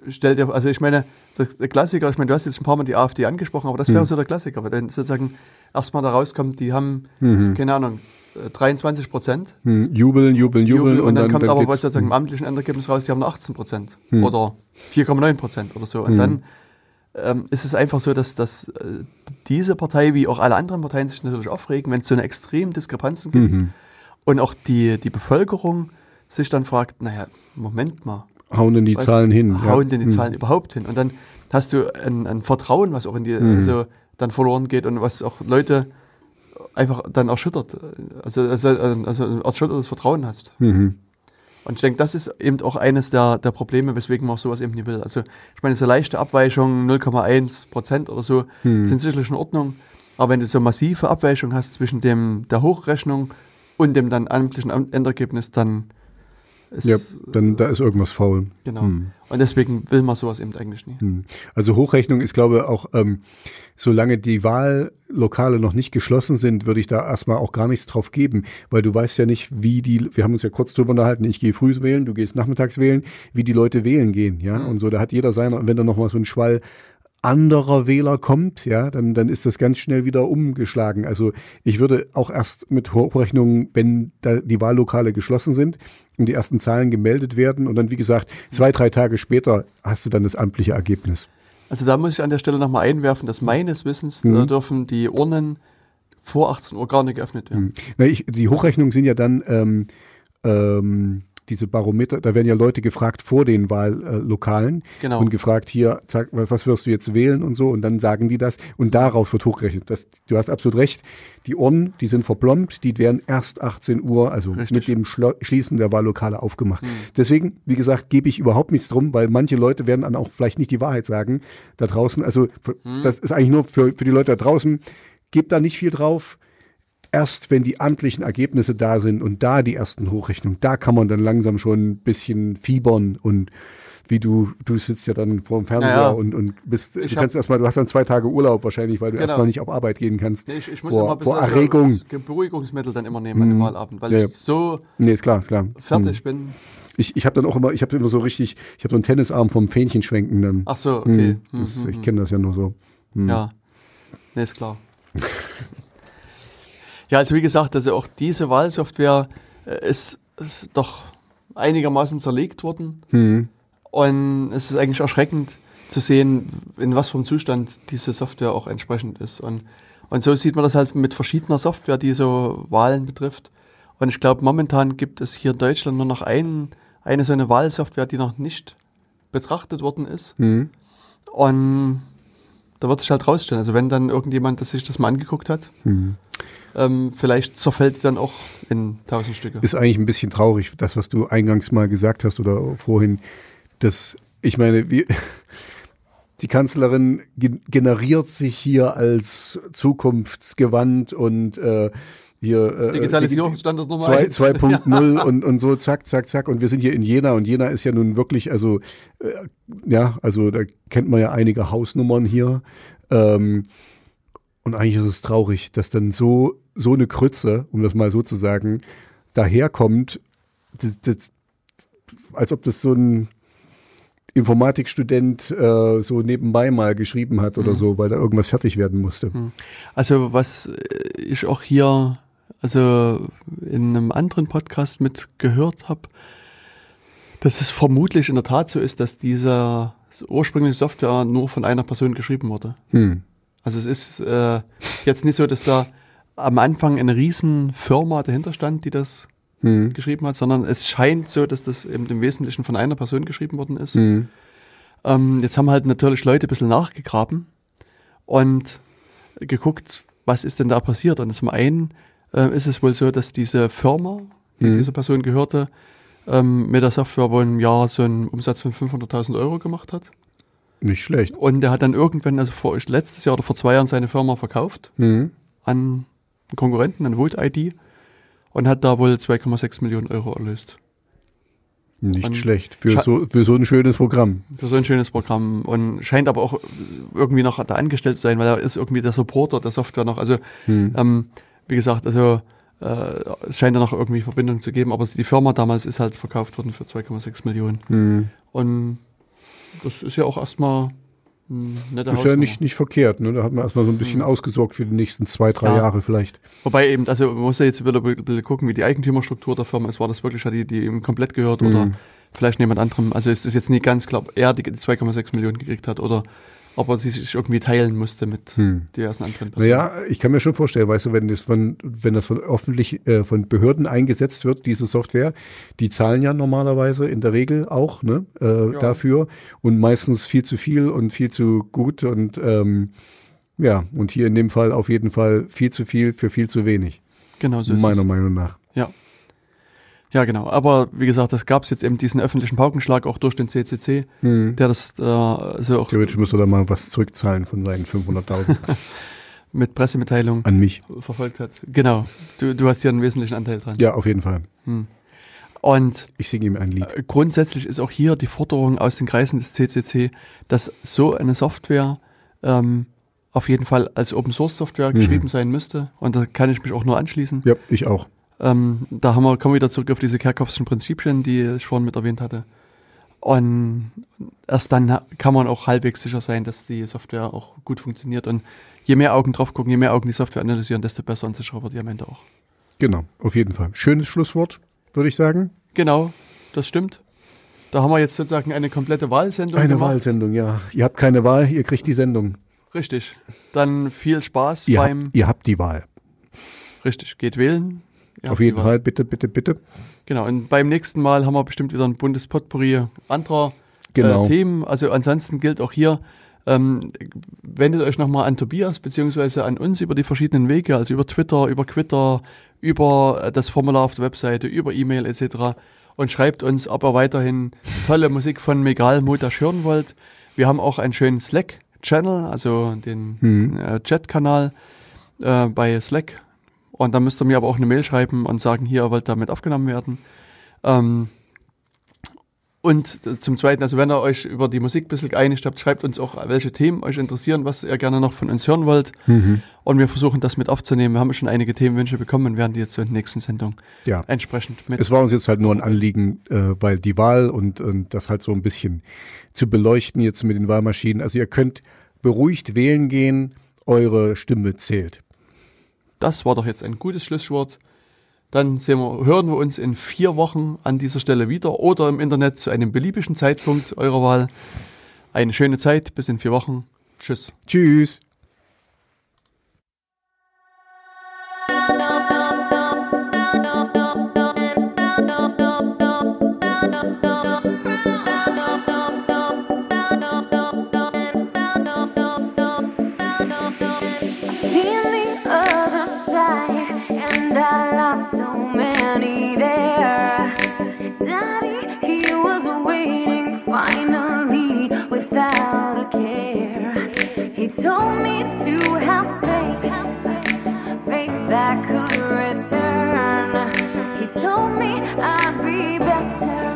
[SPEAKER 1] Stell dir, also ich meine, der Klassiker, ich meine, du hast jetzt ein paar Mal die AfD angesprochen, aber das wäre so der Klassiker, weil dann sozusagen erstmal da rauskommt, die haben, keine Ahnung, äh, 23 Prozent.
[SPEAKER 2] Hm. Jubeln, jubeln, jubeln.
[SPEAKER 1] und, dann, kommt aber
[SPEAKER 2] geht's-
[SPEAKER 1] was sozusagen im amtlichen Endergebnis raus, die haben nur 18 Prozent
[SPEAKER 2] Hm.
[SPEAKER 1] oder 4,9 Prozent oder so. Und
[SPEAKER 2] Hm.
[SPEAKER 1] dann ähm, ist es einfach so, dass, dass äh, diese Partei wie auch alle anderen Parteien sich natürlich aufregen, wenn es so eine extremen Diskrepanzen gibt.
[SPEAKER 2] Mhm.
[SPEAKER 1] Und auch die, die Bevölkerung sich dann fragt, naja, Moment mal.
[SPEAKER 2] Hauen denn die
[SPEAKER 1] was
[SPEAKER 2] Zahlen hin? ja.
[SPEAKER 1] Hauen denn die
[SPEAKER 2] Hm.
[SPEAKER 1] Zahlen überhaupt hin? Und dann hast du ein, ein Vertrauen, was auch in die,
[SPEAKER 2] Mhm.
[SPEAKER 1] also dann verloren geht und was auch Leute einfach dann erschüttert. Also, also, also ein erschüttertes Vertrauen hast.
[SPEAKER 2] Mhm.
[SPEAKER 1] Und ich denke, das ist eben auch eines der, der Probleme, weswegen man auch sowas eben nicht will. Also ich meine, so leichte Abweichungen, 0,1 Prozent oder so,
[SPEAKER 2] Hm.
[SPEAKER 1] sind sicherlich in Ordnung. Aber wenn du so massive Abweichungen hast zwischen dem der Hochrechnung und dem dann amtlichen Am- Endergebnis, dann ist
[SPEAKER 2] Ja, dann da ist irgendwas faul.
[SPEAKER 1] genau.
[SPEAKER 2] Hm.
[SPEAKER 1] Und deswegen will man sowas eben eigentlich nie.
[SPEAKER 2] Hm. Also Hochrechnung ist, glaube ich, auch, ähm, solange die Wahllokale noch nicht geschlossen sind, würde ich da erstmal auch gar nichts drauf geben, weil du weißt ja nicht, wie die, wir haben uns ja kurz drüber unterhalten, ich gehe früh wählen, du gehst nachmittags wählen, wie die Leute wählen gehen, ja, und so, da hat jeder seiner, und wenn da noch mal so ein Schwall anderer Wähler kommt, ja, dann, dann ist das ganz schnell wieder umgeschlagen. Also ich würde auch erst mit Hochrechnungen, wenn da die Wahllokale geschlossen sind und die ersten Zahlen gemeldet werden und dann, wie gesagt, zwei, drei Tage später hast du dann das amtliche Ergebnis.
[SPEAKER 1] Also da muss ich an der Stelle nochmal einwerfen, dass meines Wissens
[SPEAKER 2] Mhm.
[SPEAKER 1] da dürfen die Urnen vor 18 Uhr gar nicht geöffnet werden.
[SPEAKER 2] Na, ich, die Hochrechnungen sind ja dann ähm, ähm, diese Barometer, da werden ja Leute gefragt vor den Wahllokalen
[SPEAKER 1] Genau.
[SPEAKER 2] und gefragt, hier, sag, was wirst du jetzt wählen und so, und dann sagen die das und darauf wird hochgerechnet. Das, du hast absolut recht, die Urnen, die sind verplombt, die werden erst 18 Uhr, also
[SPEAKER 1] Richtig.
[SPEAKER 2] mit dem Schlo Schließen der Wahllokale aufgemacht. Deswegen, wie gesagt, gebe ich überhaupt nichts drum, weil manche Leute werden dann auch vielleicht nicht die Wahrheit sagen da draußen. Also für, das ist eigentlich nur für, für die Leute da draußen. Gebt da nicht viel drauf. Erst wenn die amtlichen Ergebnisse da sind und da die ersten Hochrechnungen, da kann man dann langsam schon ein bisschen fiebern und wie du, du sitzt ja dann vor dem Fernseher
[SPEAKER 1] Ja, ja.
[SPEAKER 2] und, und bist,
[SPEAKER 1] Ich
[SPEAKER 2] du kannst erstmal, du hast dann zwei Tage Urlaub wahrscheinlich, weil du
[SPEAKER 1] Genau.
[SPEAKER 2] erstmal nicht auf Arbeit gehen kannst.
[SPEAKER 1] Nee, ich, ich muss
[SPEAKER 2] vor,
[SPEAKER 1] immer ein
[SPEAKER 2] vor
[SPEAKER 1] bisschen
[SPEAKER 2] Erregung.
[SPEAKER 1] Beruhigungsmittel dann immer nehmen an dem Wahlabend, weil
[SPEAKER 2] Ja,
[SPEAKER 1] ich so
[SPEAKER 2] Nee, ist klar, ist klar.
[SPEAKER 1] fertig bin.
[SPEAKER 2] Ich, ich habe dann auch immer, ich habe immer so richtig, ich habe so einen Tennisarm vom Fähnchen schwenken dann.
[SPEAKER 1] Ach so, okay.
[SPEAKER 2] Hm, das, ich
[SPEAKER 1] hm,
[SPEAKER 2] kenne das ja nur so.
[SPEAKER 1] Ja, nee, ist klar. ja, also wie gesagt, also auch diese Wahlsoftware äh, ist äh, doch einigermaßen zerlegt worden.
[SPEAKER 2] Hm.
[SPEAKER 1] Und es ist eigentlich erschreckend zu sehen, in was für einem Zustand diese Software auch entsprechend ist. Und, und so sieht man das halt mit verschiedener Software, die so Wahlen betrifft. Und ich glaube, momentan gibt es hier in Deutschland nur noch ein, eine so eine Wahlsoftware, die noch nicht betrachtet worden ist.
[SPEAKER 2] Hm.
[SPEAKER 1] Und da wird sich halt rausstellen. Also wenn dann irgendjemand das sich das mal angeguckt hat,
[SPEAKER 2] Hm.
[SPEAKER 1] ähm, vielleicht zerfällt die dann auch in tausend Stücke.
[SPEAKER 2] Ist eigentlich ein bisschen traurig, das, was du eingangs mal gesagt hast oder vorhin, dass, ich meine, wir, die Kanzlerin ge generiert sich hier als zukunftsgewandt und äh, hier äh,
[SPEAKER 1] Digitalisierungsstandard Nummer
[SPEAKER 2] Zwei-
[SPEAKER 1] eins.
[SPEAKER 2] 2.0 und, und so zack, zack, zack. Und wir sind hier in Jena und Jena ist ja nun wirklich, also äh, ja, also da kennt man ja einige Hausnummern hier. Ähm, und eigentlich ist es traurig, dass dann so, so eine Krütze, um das mal so zu sagen, daherkommt, das, das, als ob das so ein Informatikstudent äh, so nebenbei mal geschrieben hat oder
[SPEAKER 1] Mhm.
[SPEAKER 2] so, weil da irgendwas fertig werden musste.
[SPEAKER 1] Also was äh, ich auch hier, also in einem anderen Podcast mit gehört habe, dass es vermutlich in der Tat so ist, dass diese ursprüngliche Software nur von einer Person geschrieben wurde.
[SPEAKER 2] Hm.
[SPEAKER 1] Also es ist äh, jetzt nicht so, dass da am Anfang eine riesen Firma dahinter stand, die das
[SPEAKER 2] Hm.
[SPEAKER 1] geschrieben hat, sondern es scheint so, dass das eben im Wesentlichen von einer Person geschrieben worden ist.
[SPEAKER 2] Hm.
[SPEAKER 1] Ähm, jetzt haben halt natürlich Leute ein bisschen nachgegraben und geguckt, was ist denn da passiert. Und zum einen äh, ist es wohl so, dass diese Firma, die
[SPEAKER 2] Mhm.
[SPEAKER 1] dieser Person gehörte, ähm, mit der Software wohl im Jahr so einen Umsatz von 500.000 Euro gemacht hat.
[SPEAKER 2] Nicht schlecht.
[SPEAKER 1] Und der hat dann irgendwann, also vor, letztes Jahr oder vor zwei Jahren, seine Firma verkauft
[SPEAKER 2] Hm.
[SPEAKER 1] an einen Konkurrenten, an Vote ID, und hat da wohl 2,6 Millionen Euro erlöst.
[SPEAKER 2] Nicht
[SPEAKER 1] Und
[SPEAKER 2] schlecht. Für so, für so ein schönes Programm.
[SPEAKER 1] Für so ein schönes Programm und scheint aber auch irgendwie noch da angestellt zu sein, weil er ist irgendwie der Supporter der Software noch. Also,
[SPEAKER 2] Hm.
[SPEAKER 1] ähm, wie gesagt, also äh, es scheint da noch irgendwie Verbindung zu geben, aber die Firma damals ist halt verkauft worden für 2,6 Millionen.
[SPEAKER 2] Hm.
[SPEAKER 1] Und das ist ja auch erstmal ein netter
[SPEAKER 2] Ist ja nicht, nicht verkehrt. Ne? Da hat man erstmal so ein bisschen
[SPEAKER 1] Hm.
[SPEAKER 2] ausgesorgt für die nächsten zwei, drei
[SPEAKER 1] Ja.
[SPEAKER 2] Jahre vielleicht.
[SPEAKER 1] Wobei eben, also man muss ja jetzt wieder ein bisschen gucken, wie die Eigentümerstruktur der Firma ist. War das wirklich, hat die, die ihm komplett gehört oder
[SPEAKER 2] Hm.
[SPEAKER 1] vielleicht jemand anderem? Also es ist jetzt nie ganz klar, ob er die 2,6 Millionen gekriegt hat oder ob er sie sich irgendwie teilen musste mit
[SPEAKER 2] Hm.
[SPEAKER 1] diversen anderen Personen.
[SPEAKER 2] Naja, ich kann mir schon vorstellen, weißt du, wenn das von, wenn das von öffentlich, äh, von Behörden eingesetzt wird, diese Software, die zahlen ja normalerweise in der Regel auch ne, äh,
[SPEAKER 1] Ja.
[SPEAKER 2] dafür und meistens viel zu viel und viel zu gut und ähm, ja, und hier in dem Fall auf jeden Fall viel zu viel für viel zu wenig,
[SPEAKER 1] Genau so ist
[SPEAKER 2] meiner
[SPEAKER 1] es.
[SPEAKER 2] Meinung nach.
[SPEAKER 1] Ja, genau. Aber wie gesagt, das gab es jetzt eben diesen öffentlichen Paukenschlag auch durch den CCC,
[SPEAKER 2] Hm.
[SPEAKER 1] der das äh, also auch
[SPEAKER 2] Theoretisch müsste er da mal was zurückzahlen von seinen 500.000
[SPEAKER 1] mit Pressemitteilung
[SPEAKER 2] an mich.
[SPEAKER 1] verfolgt hat. Genau. Du, du hast hier einen wesentlichen Anteil dran.
[SPEAKER 2] Ja, auf jeden Fall.
[SPEAKER 1] Hm. Und
[SPEAKER 2] Ich singe ihm ein Lied.
[SPEAKER 1] äh, grundsätzlich ist auch hier die Forderung aus den Kreisen des CCC, dass so eine Software ähm, auf jeden Fall als Open Source Software
[SPEAKER 2] Mhm.
[SPEAKER 1] geschrieben sein müsste. Und da kann ich mich auch nur anschließen.
[SPEAKER 2] Ja, ich auch.
[SPEAKER 1] Ähm, da haben wir, kommen wir wieder zurück auf diese Kerkhoffschen Prinzipien, die ich vorhin mit erwähnt hatte. Und erst dann kann man auch halbwegs sicher sein, dass die Software auch gut funktioniert. Und je mehr Augen drauf gucken, je mehr Augen die Software analysieren, desto besser und sicherer wird die am Ende auch.
[SPEAKER 2] Genau, auf jeden Fall. Schönes Schlusswort, würde ich sagen.
[SPEAKER 1] Genau, das stimmt. Da haben wir jetzt sozusagen eine komplette Wahlsendung
[SPEAKER 2] Eine
[SPEAKER 1] gemacht.
[SPEAKER 2] Wahlsendung, ja. Ihr habt keine Wahl, ihr kriegt die Sendung.
[SPEAKER 1] Richtig. Dann viel Spaß
[SPEAKER 2] Ihr
[SPEAKER 1] beim.
[SPEAKER 2] habt, ihr habt die Wahl.
[SPEAKER 1] Richtig, geht wählen. Ihr
[SPEAKER 2] Auf jeden. Fall, bitte, bitte, bitte.
[SPEAKER 1] Genau, und beim nächsten Mal haben wir bestimmt wieder ein buntes Potpourri anderer
[SPEAKER 2] Genau.
[SPEAKER 1] äh, Themen. Also ansonsten gilt auch hier, ähm, wendet euch nochmal an Tobias beziehungsweise an uns über die verschiedenen Wege, also über Twitter, über Twitter, über äh, das Formular auf der Webseite, über E-Mail etc. Und schreibt uns, ob ihr weiterhin tolle Musik von Megal Motasch hören wollt. Wir haben auch einen schönen Slack-Channel, also den
[SPEAKER 2] Hm.
[SPEAKER 1] äh, Chat-Kanal äh, bei Slack. Und da müsst ihr mir aber auch eine Mail schreiben und sagen, hier ihr wollt damit aufgenommen werden. Ähm, und äh, zum Zweiten, also wenn ihr euch über die Musik ein bisschen geeinigt habt, schreibt uns auch, welche Themen euch interessieren, was ihr gerne noch von uns hören wollt.
[SPEAKER 2] Mhm.
[SPEAKER 1] Und wir versuchen das mit aufzunehmen. Wir haben schon einige Themenwünsche bekommen und werden die jetzt so in der nächsten Sendung
[SPEAKER 2] Ja.
[SPEAKER 1] entsprechend mit.
[SPEAKER 2] Es war uns jetzt halt nur ein Anliegen, äh, weil die Wahl und, und das halt so ein bisschen zu beleuchten jetzt mit den Wahlmaschinen. Also ihr könnt beruhigt wählen gehen, eure Stimme zählt.
[SPEAKER 1] Das war doch jetzt ein gutes Schlusswort. Dann sehen wir, hören wir uns in vier Wochen an dieser Stelle wieder oder im Internet zu einem beliebigen Zeitpunkt eurer Wahl. Eine schöne Zeit, bis in vier Wochen. Tschüss.
[SPEAKER 2] Tschüss.
[SPEAKER 3] Told me to have faith, faith that could return. He told me I'd be better